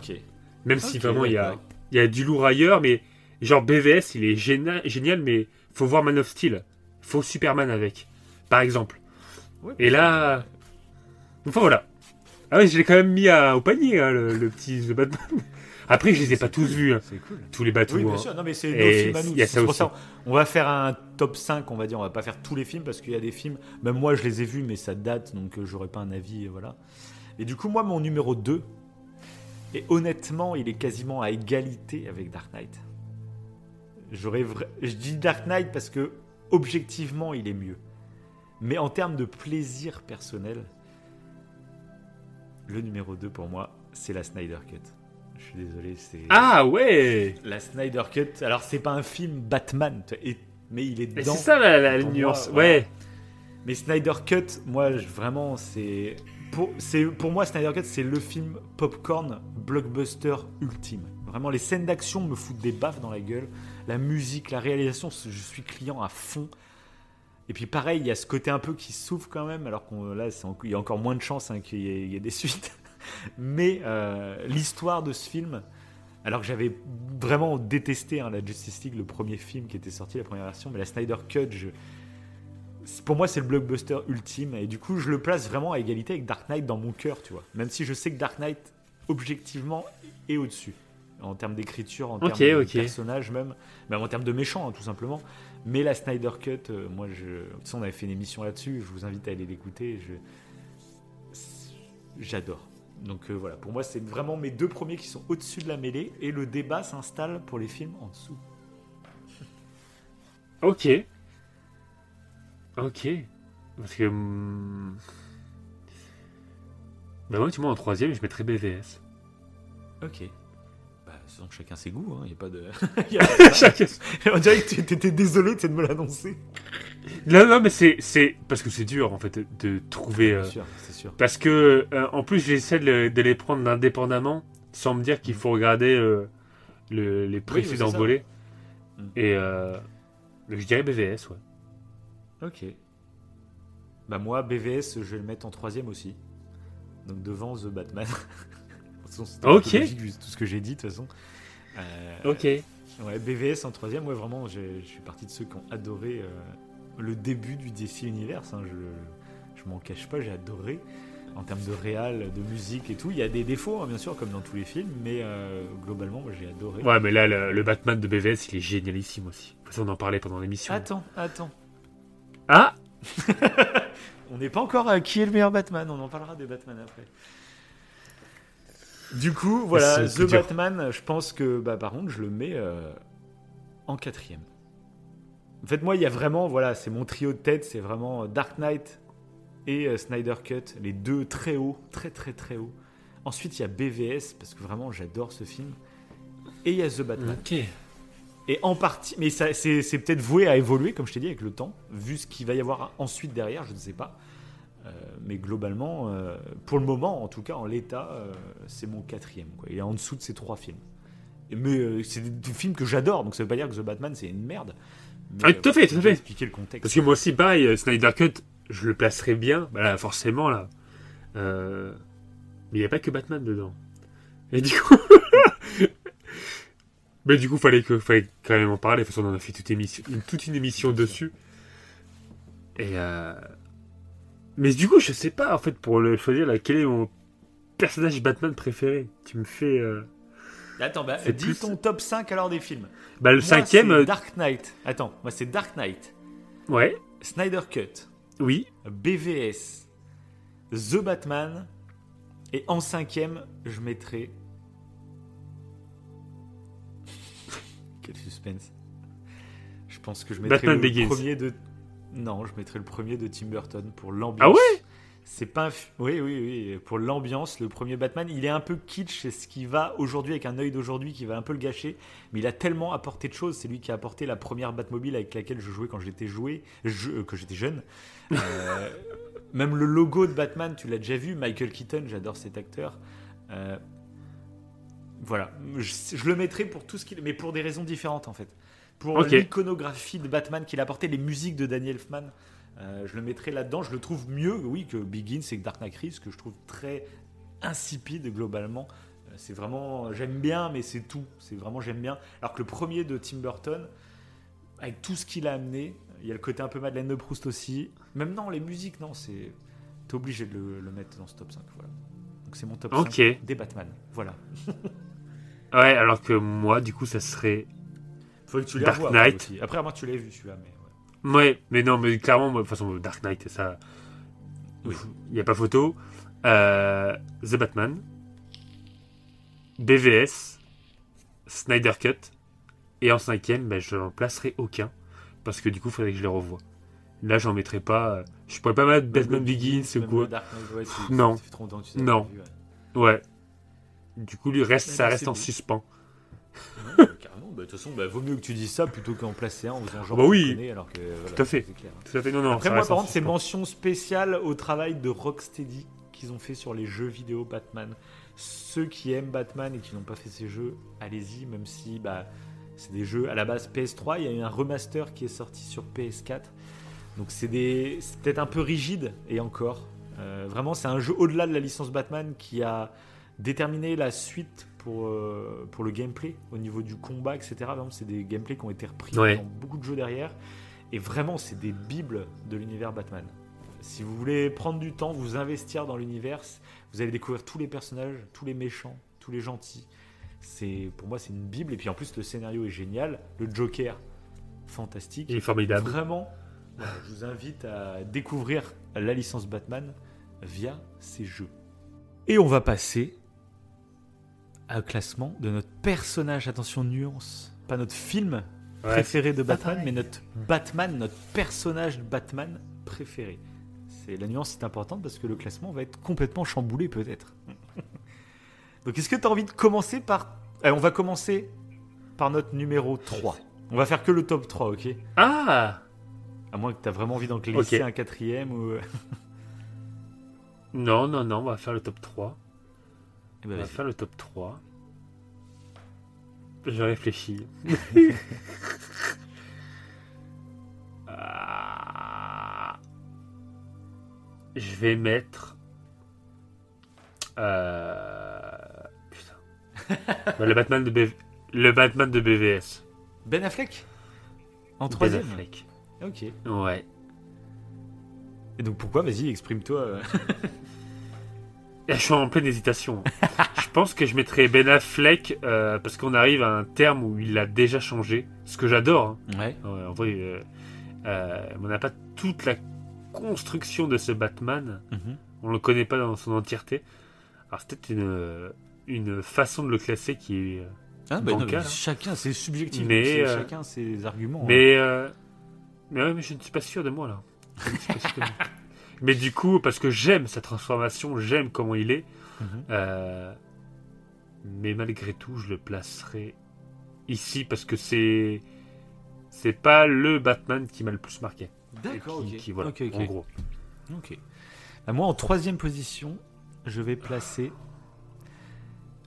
Même si vraiment il y a, y a du lourd ailleurs, mais genre BVS, il est géna- génial, mais faut voir Man of Steel. Faut Superman avec, par exemple. Ouais, Et là, enfin voilà. Ah oui, je l'ai quand même mis à- au panier, hein, le, le petit The Batman. Après, je les ai pas tous vus, hein, cool. tous les bateaux. Oui, bien hein. sûr. Non, mais c'est Et nos films à nous. y a ça pour aussi. ça, on va faire un top 5, on va dire. On va pas faire tous les films parce qu'il y a des films. Même moi, je les ai vus, mais ça date, donc euh, j'aurais pas un avis. euh, Voilà. Et du coup, moi, mon numéro 2, et honnêtement, il est quasiment à égalité avec Dark Knight. J'aurais Je dis Dark Knight parce que, objectivement, il est mieux. Mais en termes de plaisir personnel, le numéro 2 pour moi, c'est la Snyder Cut. Je suis désolé, c'est. Ah ouais La Snyder Cut, alors c'est pas un film Batman, mais il est dedans. C'est ça la, la pour moi, nuance. voilà. Ouais. Mais Snyder Cut, moi vraiment, c'est pour, pour moi Snyder Cut, c'est le film popcorn blockbuster ultime. Vraiment, les scènes d'action me foutent des baffes dans la gueule. La musique, la réalisation, je suis client à fond. Et puis pareil, il y a ce côté un peu qui souffre quand même, alors qu'on là, il y a encore moins de chances hein, qu'il y, ait- il y ait des suites. Mais euh, l'histoire de ce film, alors que j'avais vraiment détesté hein, la Justice League, le premier film qui était sorti, la première version, mais la Snyder Cut, je... pour moi, c'est le blockbuster ultime. Et du coup, je le place vraiment à égalité avec Dark Knight dans mon cœur, tu vois. Même si je sais que Dark Knight, objectivement, est au-dessus. En termes d'écriture, en termes de personnages même, même en termes de méchants, hein, tout simplement. Mais la Snyder Cut, euh, moi, je... on avait fait une émission là-dessus, je vous invite à aller l'écouter. Je... J'adore. Donc euh, voilà, pour moi, c'est vraiment mes deux premiers qui sont au-dessus de la mêlée, et le débat s'installe pour les films en dessous. Ok. Ok. Parce que. hum, Bah, moi, tu vois, en troisième, je mettrais BVS. Ok. Sinon, chacun ses goûts, il n'y a pas de. On dirait que tu étais désolé de me l'annoncer. Non, non, mais c'est, c'est parce que c'est dur en fait de, trouver. Euh, sûr, c'est sûr. parce que euh, en plus j'essaie de, le- de les prendre indépendamment sans me dire qu'il faut regarder euh, le- les ça. volets. Mm. Et je dirais BVS, ouais. Ok. Bah moi, BVS, je vais le mettre en troisième aussi. Donc devant The Batman. De toute façon, c'était un peu Ok. logique vu tout ce que j'ai dit de toute façon. Euh, Ok. Ouais, BVS en troisième, ouais, vraiment, j'ai- je suis parti de ceux qui ont adoré euh, le début du DC Universe. hein, je je m'en cache pas, j'ai adoré. En termes de réal, de musique et tout. Il y a des défauts, hein, bien sûr, comme dans tous les films, mais euh, globalement, moi, j'ai adoré. Ouais, mais là, le, le Batman de BVS, il est génialissime aussi. De toute façon, on en parlait pendant l'émission. Attends, attends. Ah On n'est pas encore à qui est le meilleur Batman, on en parlera des Batman après. Du coup, voilà, The dur. Batman, je pense que, bah, par contre, je le mets euh, en quatrième. En fait, moi, il y a vraiment, voilà, c'est mon trio de tête, c'est vraiment Dark Knight et euh, Snyder Cut, les deux très hauts, très très très hauts. Ensuite, il y a BVS, parce que vraiment, j'adore ce film. Et il y a The Batman. Ok. Et en partie, mais ça- c'est peut-être voué à évoluer, comme je t'ai dit, avec le temps, vu ce qu'il va y avoir ensuite derrière, je ne sais pas. Euh, mais globalement, euh, pour le moment, en tout cas en l'état, euh, c'est mon quatrième. Quoi. Il est en dessous de ces trois films. Mais c'est des, films que j'adore, donc ça veut pas dire que The Batman c'est une merde. Mais, Ah, tout à fait, tout à fait. Expliquer le contexte. Parce que moi aussi, pareil, Snyder Cut, je le placerais bien. Bah là, forcément, là. Euh, Mais il n'y a pas que Batman dedans. Et du coup. Mais du coup, fallait, que, fallait quand même en parler. De toute façon, on en a fait toute, émission, toute une émission dessus. Et. Euh... Mais du coup, je sais pas, en fait, pour le choisir, là, quel est mon personnage Batman préféré? Tu me fais. euh, Attends, bah, dis plus- ton top 5 alors des films. Bah, le Moi, cinquième. euh, Dark Knight. Attends, moi c'est Dark Knight, Ouais, Snyder Cut, oui. BVS, The Batman, et en cinquième, je mettrai. Quel suspense. Je pense que je mettrai Batman le Begins. premier de. Non, je mettrai le premier de Tim Burton pour l'ambiance. Ah ouais? C'est pas un Oui, oui, oui. Pour l'ambiance, le premier Batman, il est un peu kitsch. C'est ce qui va aujourd'hui, avec un œil d'aujourd'hui, qui va un peu le gâcher. Mais il a tellement apporté de choses. C'est lui qui a apporté la première Batmobile avec laquelle je jouais quand j'étais joué, je, euh, que j'étais jeune. Euh, même le logo de Batman, tu l'as déjà vu. Michael Keaton, j'adore cet acteur. Euh, voilà, je, je le mettrai pour tout ce qu'il, mais pour des raisons différentes en fait. Pour l'iconographie de Batman qu'il a apporté, les musiques de Daniel Elfman, euh, je le mettrai là-dedans. Je le trouve mieux, oui, que Begins et que Dark Knight Rises, que je trouve très insipide globalement. Euh, C'est vraiment, j'aime bien, mais c'est tout. C'est vraiment j'aime bien. Alors que le premier de Tim Burton, avec tout ce qu'il a amené, il y a le côté un peu Madeleine de Proust aussi. Même non, les musiques, non, c'est, t'es obligé de le, le mettre dans ce top 5. Voilà. Donc c'est mon top Ok. 5 des Batman. Voilà. Ouais, alors que moi, du coup, ça serait. Faudrait que tu les Dark Knight. aussi. Après, moi, tu l'as vu celui-là, mais ouais. Ouais, mais non, mais clairement, moi, de toute façon, Dark Knight, ça. Oui. Il n'y a pas photo. Euh, The Batman. BVS. Snyder Cut. Et en cinquième, ben, je n'en placerai aucun. Parce que du coup, il faudrait que je les revoie. Là, j'en mettrai pas. euh, Je pourrais pas mettre Batman Begins ou quoi. le Dark Knight, ouais, c'est- Non. Ça trop tu Non. vu, ouais. Ouais. Du coup, lui reste, ça reste en bon. suspens. Bah, de toute façon, bah, vaut mieux que tu dises ça plutôt qu'en placer un en faisant genre Bah oui. connais, alors que, voilà, Tout à fait. c'est clair. Tout à fait, non, non. Après, moi, par contre, c'est mention spéciale au travail de Rocksteady qu'ils ont fait sur les jeux vidéo Batman. Ceux qui aiment Batman et qui n'ont pas fait ces jeux, allez-y, même si bah, c'est des jeux à la base PS3. Il y a eu un remaster qui est sorti sur PS4. Donc c'est des... peut-être un peu rigide, et encore. Euh, vraiment, c'est un jeu au-delà de la licence Batman qui a déterminé la suite pour, euh, pour le gameplay, au niveau du combat, etc. C'est des gameplays qui ont été repris Ouais. dans beaucoup de jeux derrière. Et vraiment, c'est des bibles de l'univers Batman. Si vous voulez prendre du temps, vous investir dans l'univers, vous allez découvrir tous les personnages, tous les méchants, tous les gentils. C'est pour moi, c'est une bible. Et puis en plus, le scénario est génial. Le Joker, fantastique. Il est formidable. Vraiment, je vous invite à découvrir la licence Batman via ces jeux. Et on va passer au classement de notre personnage. Attention, nuance. Pas notre film Ouais. préféré de Batman, mais notre Batman, notre personnage de Batman préféré. C'est la nuance est importante parce que le classement va être complètement chamboulé peut-être. Donc est-ce que tu as envie de commencer par Eh, on va commencer par notre numéro 3. On va faire que le top 3, OK? Ah À moins que tu as vraiment envie d'en glisser un quatrième ou. non, non, non, on va faire le top 3. Eh ben, on va faire le top 3. Je réfléchis. Ah. Je vais mettre. Euh... Putain. le Batman de le Batman de BVS. Ben Affleck? En troisième? Ben Affleck. Ok. Ouais. Et donc pourquoi? Vas-y, exprime-toi. Je suis en pleine hésitation. je pense que je mettrais Ben Affleck euh, parce qu'on arrive à un terme où il a déjà changé. Ce que j'adore. Hein. Ouais. En vrai, euh, euh, on n'a pas toute la construction de ce Batman. Mhm. On le connaît pas dans son entièreté. Alors c'est peut-être une, une façon de le classer qui est ah, bah chacun, c'est subjectif. Mais, chacun ses arguments. Mais, hein. euh, mais, mais je ne suis pas sûr de moi là. mais du coup, parce que j'aime sa transformation, j'aime comment il est. Mhm. Euh, mais malgré tout, je le placerai ici parce que c'est c'est pas le Batman qui m'a le plus marqué. D'accord. ok. voilà, en gros. Ok. Bah, moi, en troisième position, je vais placer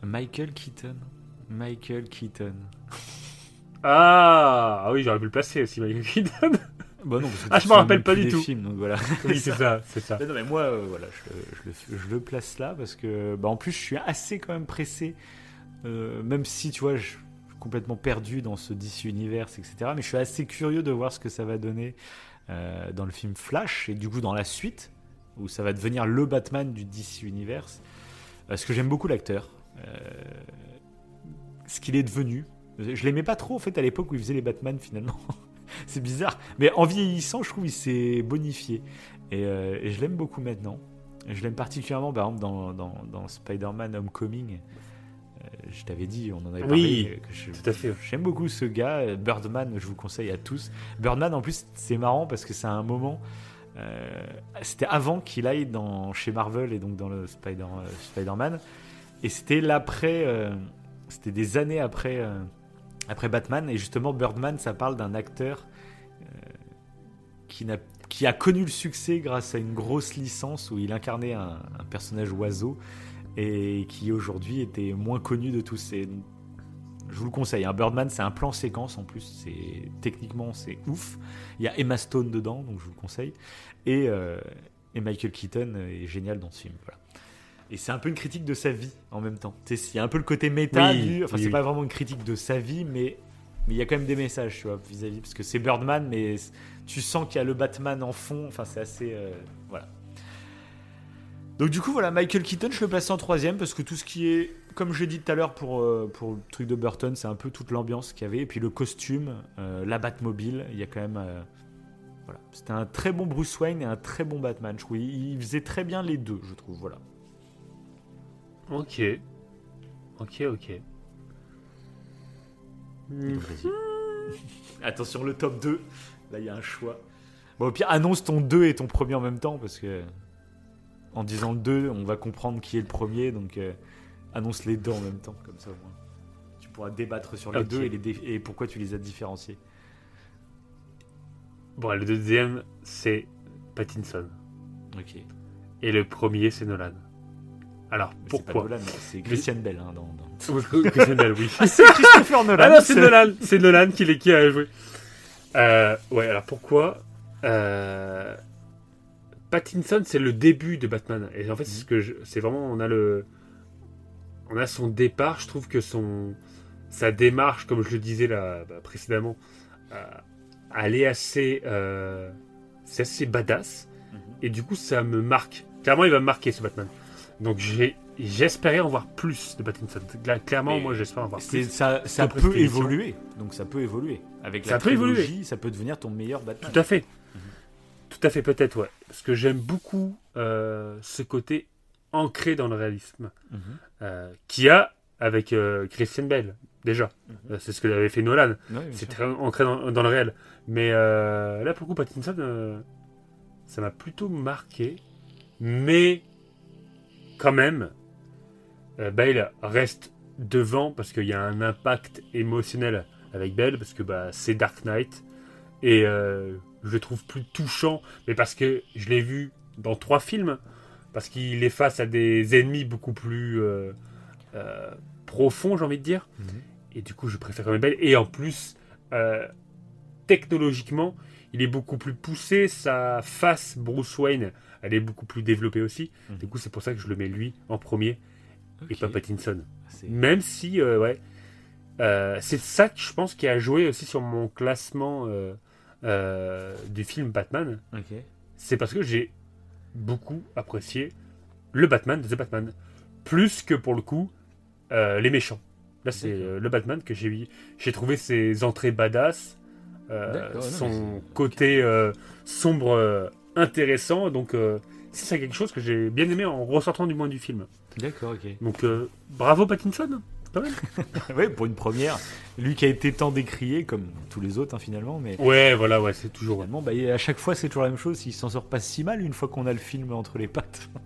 Michael Keaton. Michael Keaton. Ah, ah oui, j'aurais pu le placer aussi, Michael Keaton. Bah non, ah, je me rappelle pas du tout. Films, donc voilà. Oui, c'est ça, c'est ça. non, mais moi, euh, voilà, je, je, le place là parce que, bah, en plus, je suis assez quand même pressé, euh, même si, tu vois, je suis complètement perdu dans ce DC Universe, etc. Mais je suis assez curieux de voir ce que ça va donner euh, dans le film Flash et du coup dans la suite où ça va devenir le Batman du DC Universe. Parce que j'aime beaucoup l'acteur ce qu'il est devenu. Je l'aimais pas trop en fait à l'époque où il faisait les Batman finalement. c'est bizarre. Mais en vieillissant, je trouve qu'il s'est bonifié. Et, euh, je l'aime beaucoup maintenant. Je l'aime particulièrement par exemple dans, dans, Spider-Man Homecoming. Euh, je t'avais dit, on en avait parlé. Oui, tout à fait. J'aime beaucoup ce gars. Birdman, je vous conseille à tous. Birdman, en plus, c'est marrant parce que c'est un moment. Euh, c'était avant qu'il aille dans, chez Marvel et donc dans le Spider, Spider-Man. Et c'était l'après c'était des années après, après Batman. Et justement, Birdman, ça parle d'un acteur euh, qui, a, qui a connu le succès grâce à une grosse licence où il incarnait un, personnage oiseau et qui aujourd'hui était moins connu de tous. ces je vous le conseille. hein. Birdman, c'est un plan séquence en plus. Techniquement c'est ouf. Il y a Emma Stone dedans, donc je vous le conseille. Et, euh, et Michael Keaton est génial dans ce film. Voilà. Et c'est un peu une critique de sa vie en même temps. Il y a un peu le côté méta du. Enfin, c'est pas vraiment une critique de sa vie, mais mais il y a quand même des messages, tu vois, vis-à-vis. parce que c'est Birdman, mais tu sens qu'il y a le Batman en fond. Enfin, c'est assez. Euh, voilà. Donc, du coup, voilà, Michael Keaton, je le place en troisième parce que tout ce qui est. Comme je l'ai dit tout à l'heure pour, euh, pour le truc de Burton, c'est un peu toute l'ambiance qu'il y avait. Et puis le costume, euh, la Batmobile, il y a quand même. voilà. C'était un très bon Bruce Wayne et un très bon Batman. Je trouve. Il faisait très bien les deux, je trouve. Voilà. Ok. Ok, ok. Attention, le top 2. Là, il y a un choix. Bon, au pire, annonce ton 2 et ton premier en même temps, parce que en disant le 2, on va comprendre qui est le premier, donc euh, annonce les deux en même temps, comme ça au moins. Tu pourras débattre sur les deux et, les et pourquoi tu les as différenciés. Bon, le deuxième, c'est Pattinson. Ok. Et le premier, c'est Nolan. Alors, pourquoi C'est Christian Bell. Hein, dans, Christian Bell, oui. Ah, c'est Christopher Nolan. Ah non, c'est Nolan. C'est Nolan qui, qui a joué. Euh, ouais, alors pourquoi euh, Pattinson, c'est le début de Batman. Et en fait, c'est ce que c'est vraiment, on a le, on a son départ. Je trouve que son, sa démarche, comme je le disais là bah, précédemment, euh, elle est assez, euh, c'est assez badass. Mhm. Et du coup, ça me marque. Clairement, il va me marquer ce Batman. Donc j'espérais en voir plus de Pattinson. Clairement, moi j'espère en voir plus. Ça, ça peut évoluer. Donc ça peut évoluer. Avec la ça peut évoluer. ça peut devenir ton meilleur Batman. Tout à fait. Mhm. Tout à fait, peut-être, ouais. Parce que j'aime beaucoup euh, ce côté ancré dans le réalisme mhm. euh, qu'il y a avec euh, Christian Bale, déjà. Mhm. C'est ce que avait fait Nolan. C'est très ancré dans, dans, le réel. Mais là, pour le coup, Pattinson, ça m'a plutôt marqué. Mais quand même, euh, Bale reste devant parce qu'il y a un impact émotionnel avec Bale parce que bah, c'est Dark Knight et euh, je le trouve plus touchant, mais parce que je l'ai vu dans trois films, parce qu'il est face à des ennemis beaucoup plus euh, euh, profonds, j'ai envie de dire. Mhm. Et du coup, je préfère quand même Bale. Et en plus, technologiquement, il est beaucoup plus poussé. Sa face Bruce Wayne, elle est beaucoup plus développée aussi. Mhm. Du coup, c'est pour ça que je le mets lui en premier et pas Pattinson. C'est- Même si, euh, ouais, euh, c'est ça que je pense qui a joué aussi sur mon classement euh, du film Batman. C'est parce que j'ai beaucoup apprécié le Batman de The Batman. Plus que pour le coup, les méchants. Là, c'est le Batman que j'ai j'ai trouvé ses entrées badass, son mais c'est- côté euh, sombre euh, intéressant. Donc, euh, c'est quelque chose que j'ai bien aimé en ressortant du moins du film. D'accord, ok. Donc, euh, bravo Pattinson, pas mal. ouais, pour une première, lui qui a été tant décrié, comme tous les autres hein, finalement, mais Ouais, voilà, ouais, c'est toujours. finalement, bah, à chaque fois c'est toujours la même chose. Il s'en sort pas si mal une fois qu'on a le film entre les pattes.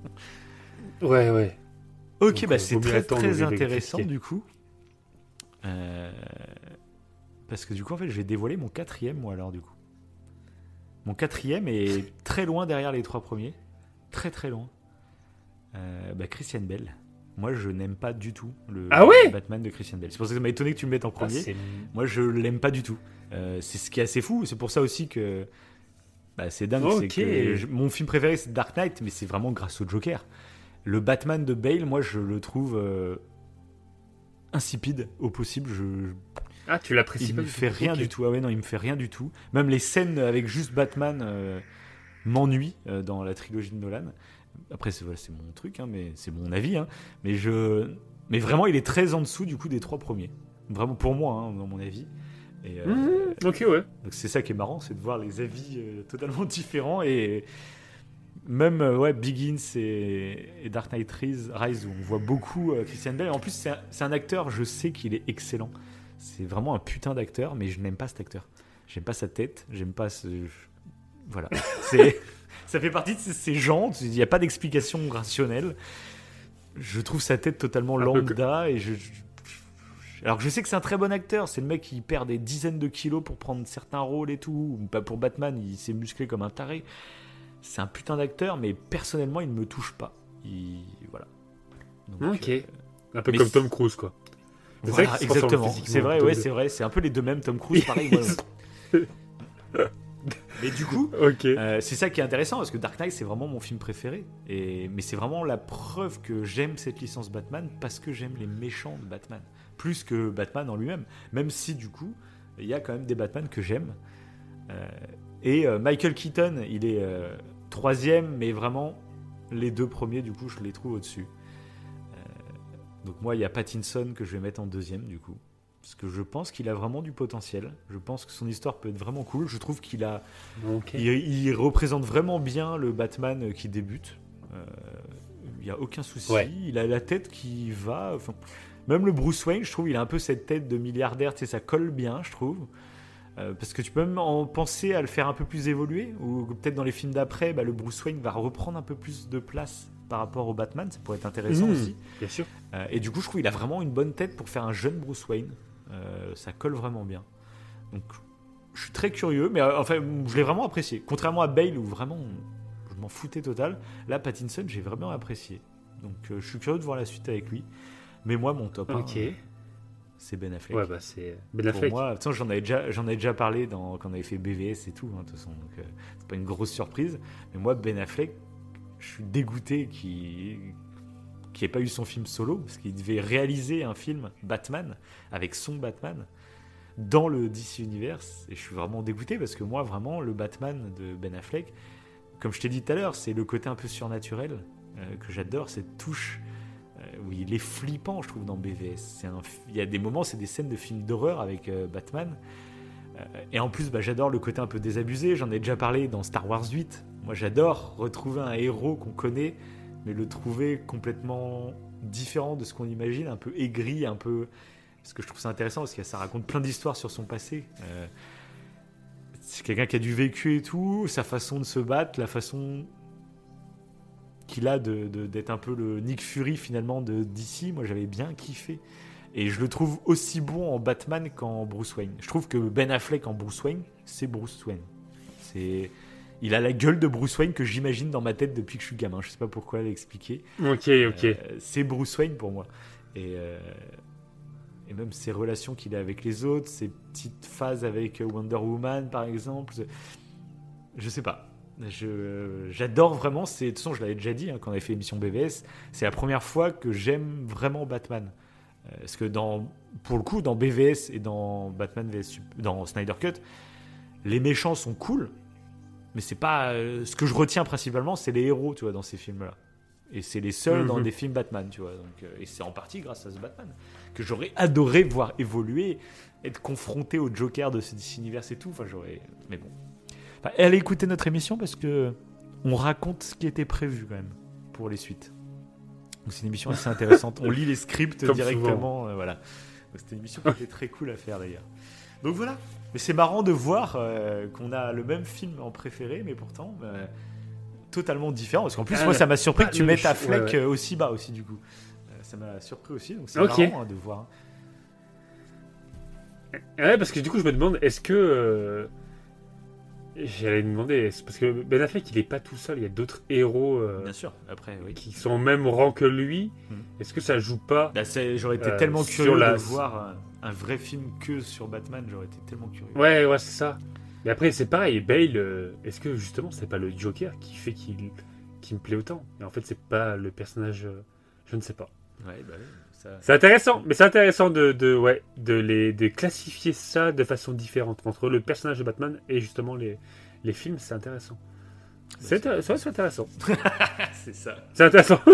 Ouais, ouais. Ok, Donc, bah euh, c'est très très intéressant du coup. Euh, Parce que du coup, en fait, je vais dévoiler mon quatrième, moi alors du coup. Mon quatrième est très loin derrière les trois premiers. Très très loin. Euh, bah, Christian Bell. Moi, je n'aime pas du tout le Ah ouais? Batman de Christian Bell. C'est pour ça que ça m'a étonné que tu me mettes en Ah, premier. Moi, je l'aime pas du tout. Euh, c'est ce qui est assez fou. C'est pour ça aussi que bah, c'est dingue. que je- mon film préféré, c'est Dark Knight, mais c'est vraiment grâce au Joker. Le Batman de Bale, moi, je le trouve euh, insipide au possible. Je, ah, tu l'apprécies il pas me du fait rien du tout. Ah ouais, non, il me fait rien du tout. Même les scènes avec juste Batman euh, m'ennuient euh, dans la trilogie de Nolan. Après, c'est voilà, mon truc, hein, mais c'est mon avis. hein. Mais je, mais vraiment, il est très en dessous du coup des trois premiers. Vraiment pour moi, hein, dans mon avis. Et, euh, Mhm, Ok, ouais. donc c'est ça qui est marrant, c'est de voir les avis totalement différents et même ouais, Begins et, et Dark Knight Rise, où on voit beaucoup Christian Bale. En plus, c'est un, c'est un acteur, je sais qu'il est excellent. C'est vraiment un putain d'acteur, mais je n'aime pas cet acteur. J'aime pas sa tête, j'aime pas ce. Voilà. C'est. Ça fait partie de ces, gens, il n'y a pas d'explication rationnelle. Je trouve sa tête totalement lambda et je, alors que je sais que c'est un très bon acteur, c'est le mec qui perd des dizaines de kilos pour prendre certains rôles et tout. Ou Pas pour Batman, il s'est musclé comme un taré. C'est un putain d'acteur, mais personnellement, il ne me touche pas. Il... Voilà. Donc, Ok. euh, Un peu mais comme Tom Cruise, quoi. C'est voilà, vrai exactement. C'est vrai, ouais, c'est vrai. C'est un peu les deux mêmes, Tom Cruise, pareil. moi. mais du coup, euh, c'est ça qui est intéressant parce que Dark Knight c'est vraiment mon film préféré et mais c'est vraiment la preuve que j'aime cette licence Batman parce que j'aime les méchants de Batman plus que Batman en lui-même même si du coup il y a quand même des Batman que j'aime Euh, et euh, Michael Keaton il est troisième mais vraiment les deux premiers du coup je les trouve au-dessus donc moi il y a Pattinson que je vais mettre en deuxième du coup parce que je pense qu'il a vraiment du potentiel je pense que son histoire peut être vraiment cool je trouve qu'il a il, il représente vraiment bien le Batman qui débute. Euh, Il n'y a aucun souci. Ouais. Il a la tête qui va. enfin, même le Bruce Wayne, je trouve, il a un peu cette tête de milliardaire. Tu sais, ça colle bien, je trouve. Euh, parce que tu peux même en penser à le faire un peu plus évoluer. Ou peut-être dans les films d'après, bah, le Bruce Wayne va reprendre un peu plus de place par rapport au Batman. Ça pourrait être intéressant Mmh. aussi. Bien sûr. Euh, et du coup, je trouve qu'il a vraiment une bonne tête pour faire un jeune Bruce Wayne. Euh, ça colle vraiment bien. Donc, je suis très curieux, mais euh, enfin, je l'ai vraiment apprécié. Contrairement à Bale, où vraiment, je m'en foutais total. Là, Pattinson, j'ai vraiment apprécié. Donc, je suis curieux de voir la suite avec lui. Mais moi, mon top 1, Ok. c'est Ben Affleck. Ouais, bah c'est Ben Pour Affleck. moi, toute façon, j'en avais déjà, j'en avais déjà parlé dans, quand on avait fait BVS et tout, hein, de toute façon, donc euh, c'est pas une grosse surprise. Mais moi, Ben Affleck, je suis dégoûté qu'il qui ait pas eu son film solo, parce qu'il devait réaliser un film Batman avec son Batman dans le DC Universe. Et je suis vraiment dégoûté parce que moi, vraiment, le Batman de Ben Affleck, comme je t'ai dit tout à l'heure, c'est le côté un peu surnaturel euh, que j'adore, cette touche euh, où il est flippant, je trouve, dans BVS. Il y a des moments, c'est des scènes de films d'horreur avec euh, Batman. Euh, et en plus, bah, j'adore le côté un peu désabusé. J'en ai déjà parlé dans Star Wars 8. Moi, j'adore retrouver un héros qu'on connaît, mais le trouver complètement différent de ce qu'on imagine, un peu aigri, un peu. Parce que je trouve ça intéressant parce que ça raconte plein d'histoires sur son passé. Euh, c'est quelqu'un qui a du vécu et tout, sa façon de se battre, la façon qu'il a de- de- d'être un peu le Nick Fury finalement de DC. Moi, j'avais bien kiffé. Et je le trouve aussi bon en Batman qu'en Bruce Wayne. Je trouve que Ben Affleck en Bruce Wayne, c'est Bruce Wayne. C'est, il a la gueule de Bruce Wayne que j'imagine dans ma tête depuis que je suis gamin. Je sais pas pourquoi l'expliquer. Ok, ok. Euh, c'est Bruce Wayne pour moi. Et, euh, et même ses relations qu'il a avec les autres, ses petites phases avec Wonder Woman par exemple. Je sais pas. Je, j'adore vraiment. De toute façon, je l'avais déjà dit hein, quand on avait fait l'émission BVS. C'est la première fois que j'aime vraiment Batman. Euh, parce que dans, pour le coup, dans BVS et dans Batman vs, dans Snyder Cut, les méchants sont cool, mais c'est pas euh, ce que je retiens principalement, c'est les héros, tu vois, dans ces films-là. Et c'est les seuls dans Mhm. des films Batman, tu vois. Donc, euh, et c'est en partie grâce à ce Batman que j'aurais adoré voir évoluer, être confronté au Joker de ce DC Universe et tout. Enfin, j'aurais. Mais bon. Enfin, allez écouter notre émission parce que on raconte ce qui était prévu quand même pour les suites. Donc c'est une émission assez intéressante. On lit les scripts Comme directement, euh, voilà. C'était une émission qui était très cool à faire d'ailleurs. Donc voilà. Mais c'est marrant de voir euh, qu'on a le même film en préféré, mais pourtant euh, totalement différent. Parce qu'en plus, Ah, moi, ça m'a surpris ah, que tu mettes ta ch- flec ouais, ouais. euh, aussi bas aussi du coup. Euh, ça m'a surpris aussi. Donc c'est marrant hein, de voir. Ouais, parce que du coup, je me demande, est-ce que. J'allais demander, parce que Ben Affleck, il est pas tout seul, il y a d'autres héros euh, Bien sûr. Après, oui. qui sont au même rang que lui. Mhm. Est-ce que ça joue pas Bah, j'aurais été Euh, tellement curieux la- de voir un, vrai film que sur Batman. J'aurais été tellement curieux. Ouais, ouais, c'est ça. Mais après, c'est pareil, Bale, euh, est-ce que justement, c'est pas le Joker qui fait qu'il qui me plaît autant? Et en fait, c'est pas le personnage. euh, Je ne sais pas. Ouais, bah ça- C'est intéressant, mais c'est intéressant de, de, ouais, de, les, de classifier ça de façon différente entre le personnage de Batman et justement les, les films, c'est intéressant. Ouais, c'est intéressant. c'est ça. C'est intéressant.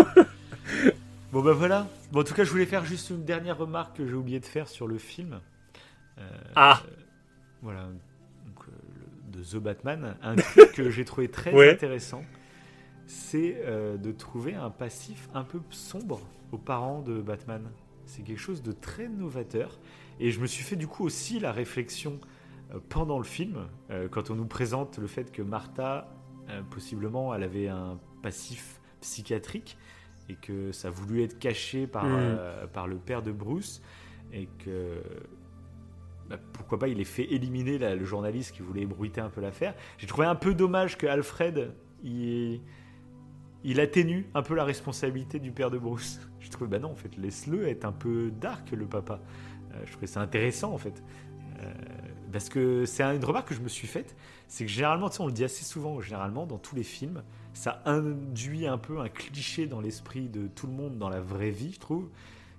Bon bah voilà. Bon, en tout cas, je voulais faire juste une dernière remarque que j'ai oublié de faire sur le film. Euh, Ah. euh, voilà. Donc, euh, le- de The Batman. Un truc que j'ai trouvé très Ouais. intéressant, c'est de trouver un passif un peu sombre aux parents de Batman. C'est quelque chose de très novateur. Et je me suis fait du coup aussi la réflexion pendant le film, quand on nous présente le fait que Martha, possiblement, elle avait un passif psychiatrique et que ça a voulu être caché par, Mhm. euh, par le père de Bruce et que bah, pourquoi pas il ait fait éliminer la- le journaliste qui voulait ébruiter un peu l'affaire. J'ai trouvé un peu dommage que Alfred il, il atténue un peu la responsabilité du père de Bruce. J'ai trouvé bah non en fait laisse-le être un peu dark le papa. Euh, je trouvais ça intéressant en fait. Euh, parce que c'est une remarque que je me suis faite, c'est que généralement, tu sais, on le dit assez souvent, généralement dans tous les films, ça induit un peu un cliché dans l'esprit de tout le monde dans la vraie vie, je trouve.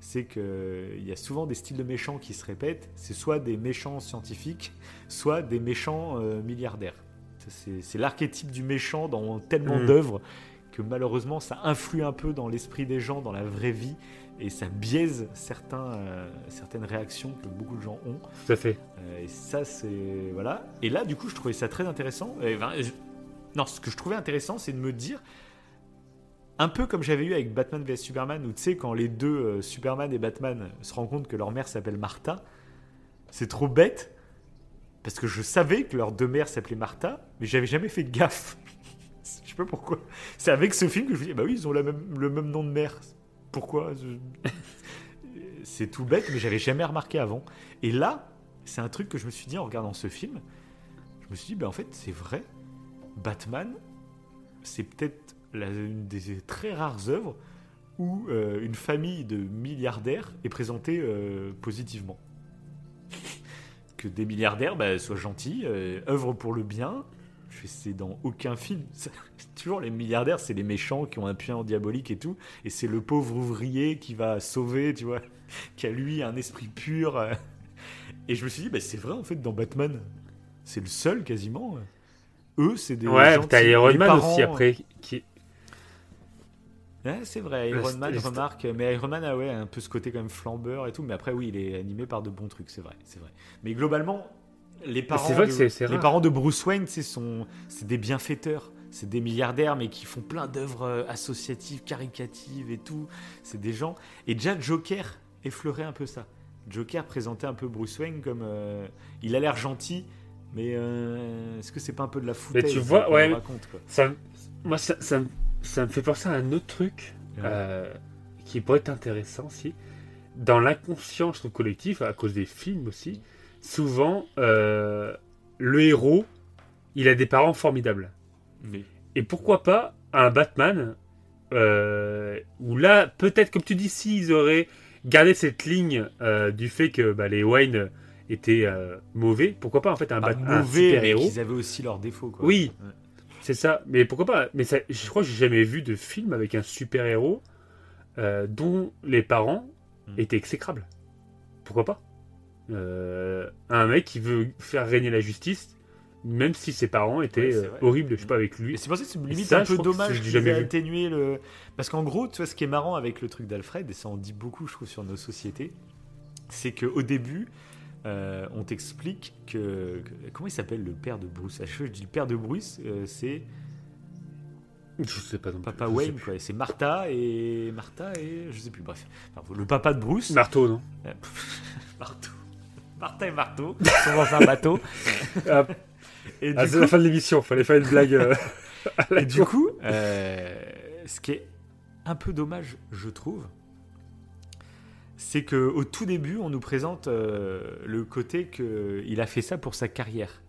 C'est qu'il y a souvent des styles de méchants qui se répètent. C'est soit des méchants scientifiques, soit des méchants euh, milliardaires. C'est l'archétype du méchant dans tellement Mhm. d'œuvres que malheureusement ça influe un peu dans l'esprit des gens, dans la vraie vie, et ça biaise certains, euh, certaines réactions que beaucoup de gens ont. Tout à fait. Euh, et ça, c'est. Voilà. Et là, du coup, je trouvais ça très intéressant. Et, ben, je- Non, ce que je trouvais intéressant, c'est de me dire. Un peu comme j'avais eu avec Batman vs Superman, où tu sais, quand les deux, euh, Superman et Batman, se rendent compte que leur mère s'appelle Martha, c'est trop bête, parce que je savais que leurs deux mères s'appelaient Martha, mais j'avais jamais fait gaffe. je sais pas pourquoi. C'est avec ce film que je me dis, bah oui, ils ont la même, le même nom de mère. Pourquoi C'est tout bête, mais j'avais jamais remarqué avant. Et là, c'est un truc que je me suis dit en regardant ce film. Je me suis dit, ben en fait, c'est vrai. Batman, c'est peut-être une des très rares œuvres où euh, une famille de milliardaires est présentée euh, positivement. que des milliardaires bah, soient gentils, euh, œuvrent pour le bien. Je fais, C'est dans aucun film. Toujours les milliardaires, c'est les méchants qui ont un puissant diabolique et tout. Et c'est le pauvre ouvrier qui va sauver, tu vois, qui a lui un esprit pur. euh. Et je me suis dit, bah, c'est vrai en fait, dans Batman, c'est le seul quasiment. Eux, c'est des. Ouais, t'as Iron Man parents- aussi après. Qui... Ouais, c'est vrai, Iron Man, le- remarque. Mais Iron Man a ouais, un peu ce côté quand même flambeur et tout. Mais après, oui, il est animé par de bons trucs, c'est vrai, c'est vrai. Mais globalement, les parents, vrai de, que c'est- c'est les rare. parents de Bruce Wayne, c'est des bienfaiteurs. C'est des milliardaires, mais qui font plein d'œuvres euh, associatives, caricatives et tout. C'est des gens. Et déjà, Joker effleurait un peu ça. Joker présentait un peu Bruce Wayne comme. euh, il a l'air gentil, mais euh, est-ce que c'est pas un peu de la foutaise tu vois, ouais. raconte, quoi? Ça, moi, ça, ça, me- ça me fait penser à un autre truc Ouais. euh, qui pourrait être intéressant aussi. Dans l'inconscient, je trouve, collectif, à cause des films aussi, souvent, euh, le héros, il a des parents formidables. Et pourquoi pas un Batman euh, où là, peut-être, comme tu dis, s'ils auraient gardé cette ligne euh, du fait que bah, les Wayne étaient mauvais, pourquoi pas en fait un, pas Bat- un mauvais, mais super-héros qu'ils avaient aussi leurs défauts. Quoi. Oui. Ouais. C'est ça, mais pourquoi pas Mais ça, je crois que j'ai jamais vu de film avec un super-héros dont les parents Mm. étaient exécrables. Pourquoi pas Euh, Un mec qui veut faire régner la justice, même si ses parents étaient Ouais, euh, horribles, je sais pas, avec lui. C'est pour ça que c'est limite ça, un je peu dommage vu. atténué le. Parce qu'en gros, tu vois, ce qui est marrant avec le truc d'Alfred, et ça en dit beaucoup, je trouve, sur nos sociétés, c'est qu'au début, euh, on t'explique que, que- Comment il s'appelle le père de Bruce? Fois, je dis le père de Bruce, euh, c'est Je sais pas non plus, Papa je sais Wayne, plus. quoi. C'est Martha et. Martha et. Je sais plus, bref. Enfin, le papa de Bruce. Marteau, non? Euh, Marteau. Martha et Marteau sont dans un bateau. Ah, Et du ah, c'est coup- la fin de l'émission, fallait faire une blague. euh, à la Et du coup, euh, ce qui est un peu dommage, je trouve, c'est que au tout début, on nous présente euh, le côté qu'il a fait ça pour sa carrière.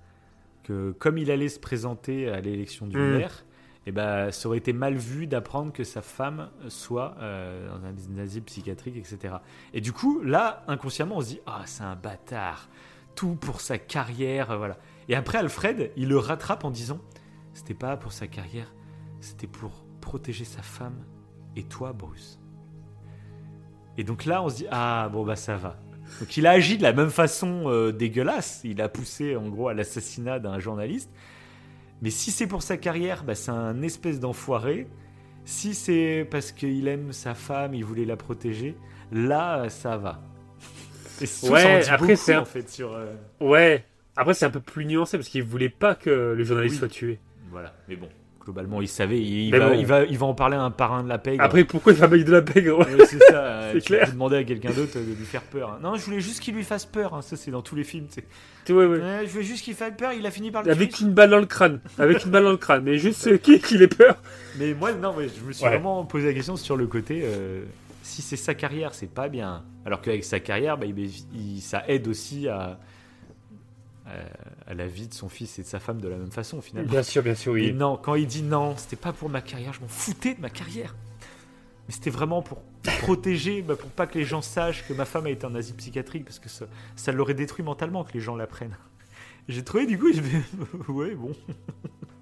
Que comme il allait se présenter à l'élection du Mm. maire, eh ben, ça aurait été mal vu d'apprendre que sa femme soit euh, dans un asile psychiatrique, etc. Et du coup, là, inconsciemment, on se dit Ah, c'est un bâtard. Tout pour sa carrière, voilà. Et après, Alfred, il le rattrape en disant C'était pas pour sa carrière, c'était pour protéger sa femme et toi, Bruce. Et donc là, on se dit Ah, bon, bah ça va. Donc il a agi de la même façon euh, dégueulasse. Il a poussé en gros à l'assassinat d'un journaliste. Mais si c'est pour sa carrière, bah, c'est un espèce d'enfoiré. Si c'est parce qu'il aime sa femme, il voulait la protéger, là, ça va. Et Ouais, après, c'est un- en fait sur. euh, Ouais. Après, c'est un peu plus nuancé parce qu'il voulait pas que le journaliste Oui. soit tué. Voilà. Mais bon, globalement, il savait. Il, Mais va, bon. il, va, il va en parler à un parrain de la pègre. Après, pourquoi il va avec de la pègre ouais. C'est ça. C'est clair. peux demander à quelqu'un d'autre de lui faire peur. hein. Non, je voulais juste qu'il lui fasse peur. hein. Ça, c'est dans tous les films. Ouais, je veux juste qu'il fasse peur. Il a fini par le Avec tuer. une balle dans le crâne. Avec une balle dans le crâne. Mais juste euh, qui qu'il ait peur. Mais moi, non, ouais, je me suis vraiment posé la question sur le côté. euh, si c'est sa carrière, c'est pas bien. Alors qu'avec sa carrière, bah, il- ça aide aussi à, à, la vie de son fils et de sa femme de la même façon, finalement. Bien sûr, bien sûr, Et oui. non, quand il dit non, c'était pas pour ma carrière, je m'en foutais de ma carrière. Mais c'était vraiment pour protéger, bah, pour pas que les gens sachent que ma femme a été en asile psychiatrique, parce que ça, ça l'aurait détruit mentalement que les gens l'apprennent. J'ai trouvé, du coup, je vais. ouais, bon.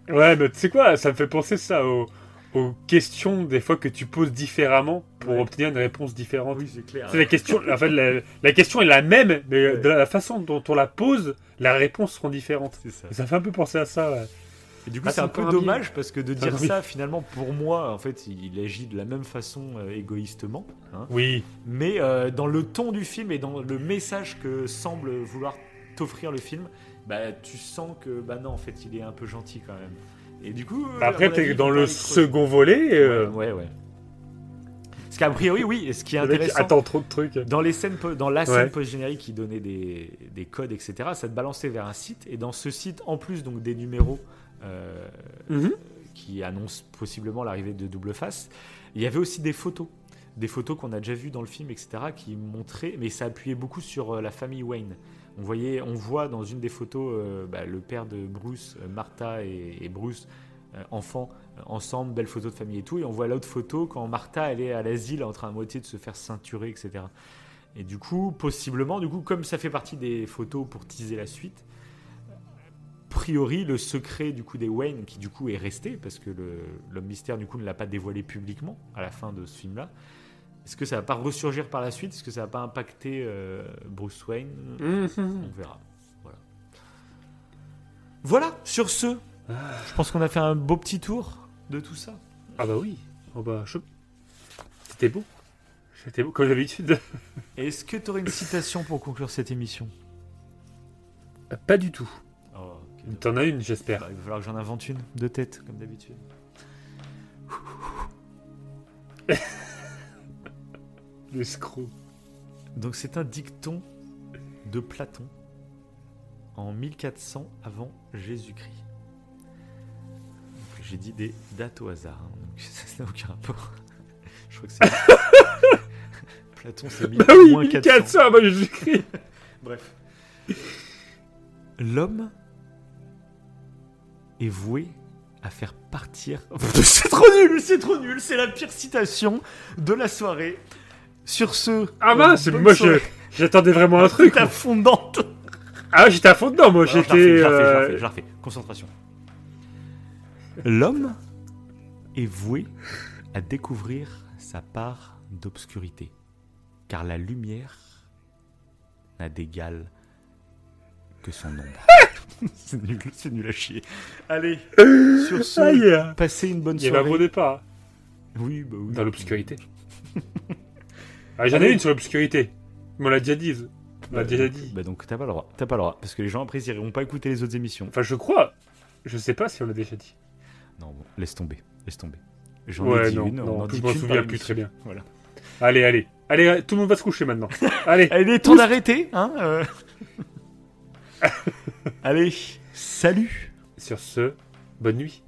Ouais, mais tu sais quoi, ça me fait penser ça aux, aux questions des fois que tu poses différemment pour Ouais. obtenir une réponse différente. Oui, c'est clair. C'est la question, en fait, la, la question est la même, mais Ouais. de la façon dont on la pose, la réponse seront différentes. C'est ça. Ça fait un peu penser à ça. ouais. Et du coup, Ah, c'est un peu dommage parce que de dire ça, finalement, pour moi, en fait, il agit de la même façon euh, égoïstement. hein. Oui, Mais euh, dans le ton du film et dans le message que semble vouloir t'offrir le film, bah, tu sens que, bah non, en fait, il est un peu gentil quand même. Et du coup. euh, Bah à après, t'es dans le second volet. euh, Ouais, ouais, ouais. Parce qu'a priori, oui, et ce qui est le mec intéressant. attend trop de trucs. Dans, les scènes, dans la scène Ouais. post-générique qui donnait des, des codes, etc., ça te balançait vers un site. Et dans ce site, en plus donc des numéros euh, Mhm. qui annoncent possiblement l'arrivée de Double Face, il y avait aussi des photos. Des photos qu'on a déjà vues dans le film, etc., qui montraient, mais ça appuyait beaucoup sur euh, la famille Wayne. On, voyait, on voit dans une des photos euh, bah, le père de Bruce, Martha et, et Bruce, euh, enfants, ensemble, belle photo de famille et tout. Et on voit l'autre photo quand Martha elle est à l'asile en train à moitié de se faire ceinturer, etc. Et du coup, possiblement, du coup, comme ça fait partie des photos pour teaser la suite, a priori, le secret du coup des Wayne, qui du coup est resté, parce que l'homme mystère du coup ne l'a pas dévoilé publiquement à la fin de ce film-là. Est-ce que ça va pas ressurgir par la suite? Est-ce que ça va pas impacter euh, Bruce Wayne? Mhm. On verra. Voilà. Voilà, sur ce, je pense qu'on a fait un beau petit tour de tout ça. Ah bah oui. Oh bah, je- C'était beau. C'était beau, comme d'habitude. Est-ce que tu aurais une citation pour conclure cette émission? Pas du tout. Oh. T'en as une, j'espère. Bah, il va falloir que j'en invente une de tête, comme d'habitude. L'escroc. Donc c'est un dicton de Platon en 1400 avant Jésus-Christ. J'ai dit des dates au hasard, hein, donc ça n'a aucun rapport. Je crois que c'est... Platon c'est Ah oui, moins 400. 1400, moi j'écris. Bref. L'homme est voué à faire partir. c'est trop nul, c'est trop nul, c'est la pire citation de la soirée. Sur ce. Ah mince, bonne moi j'attendais vraiment un truc. T'es à fondante. Ah, j'étais à fond dedans, moi. J'étais. je la refais, je la euh, refais, je la refais. Concentration. L'homme est voué à découvrir sa part d'obscurité, car la lumière n'a d'égal que son ombre. c'est nul, c'est nul à chier. Allez, sur ce, Ah, yeah. passez une bonne Il y soirée. beau départ. Oui, bah oui. Dans l'obscurité. Ah, j'en Allez. ai une sur l'obscurité. On l'a déjà dit. On l'a Bah, déjà dit. Bah donc t'as pas le droit, t'as pas le droit, parce que les gens après ils iront pas écouter les autres émissions. Enfin, je crois. Je sais pas si on l'a déjà dit. Non, bon, laisse tomber, laisse tomber. J'en Ouais, ai dit non, une, on en je dit m'en souviens plus très bien. Voilà. Allez, allez. Allez, tout le monde va se coucher maintenant. Allez. Il est temps d'arrêter, hein euh. Allez, salut Sur ce, bonne nuit.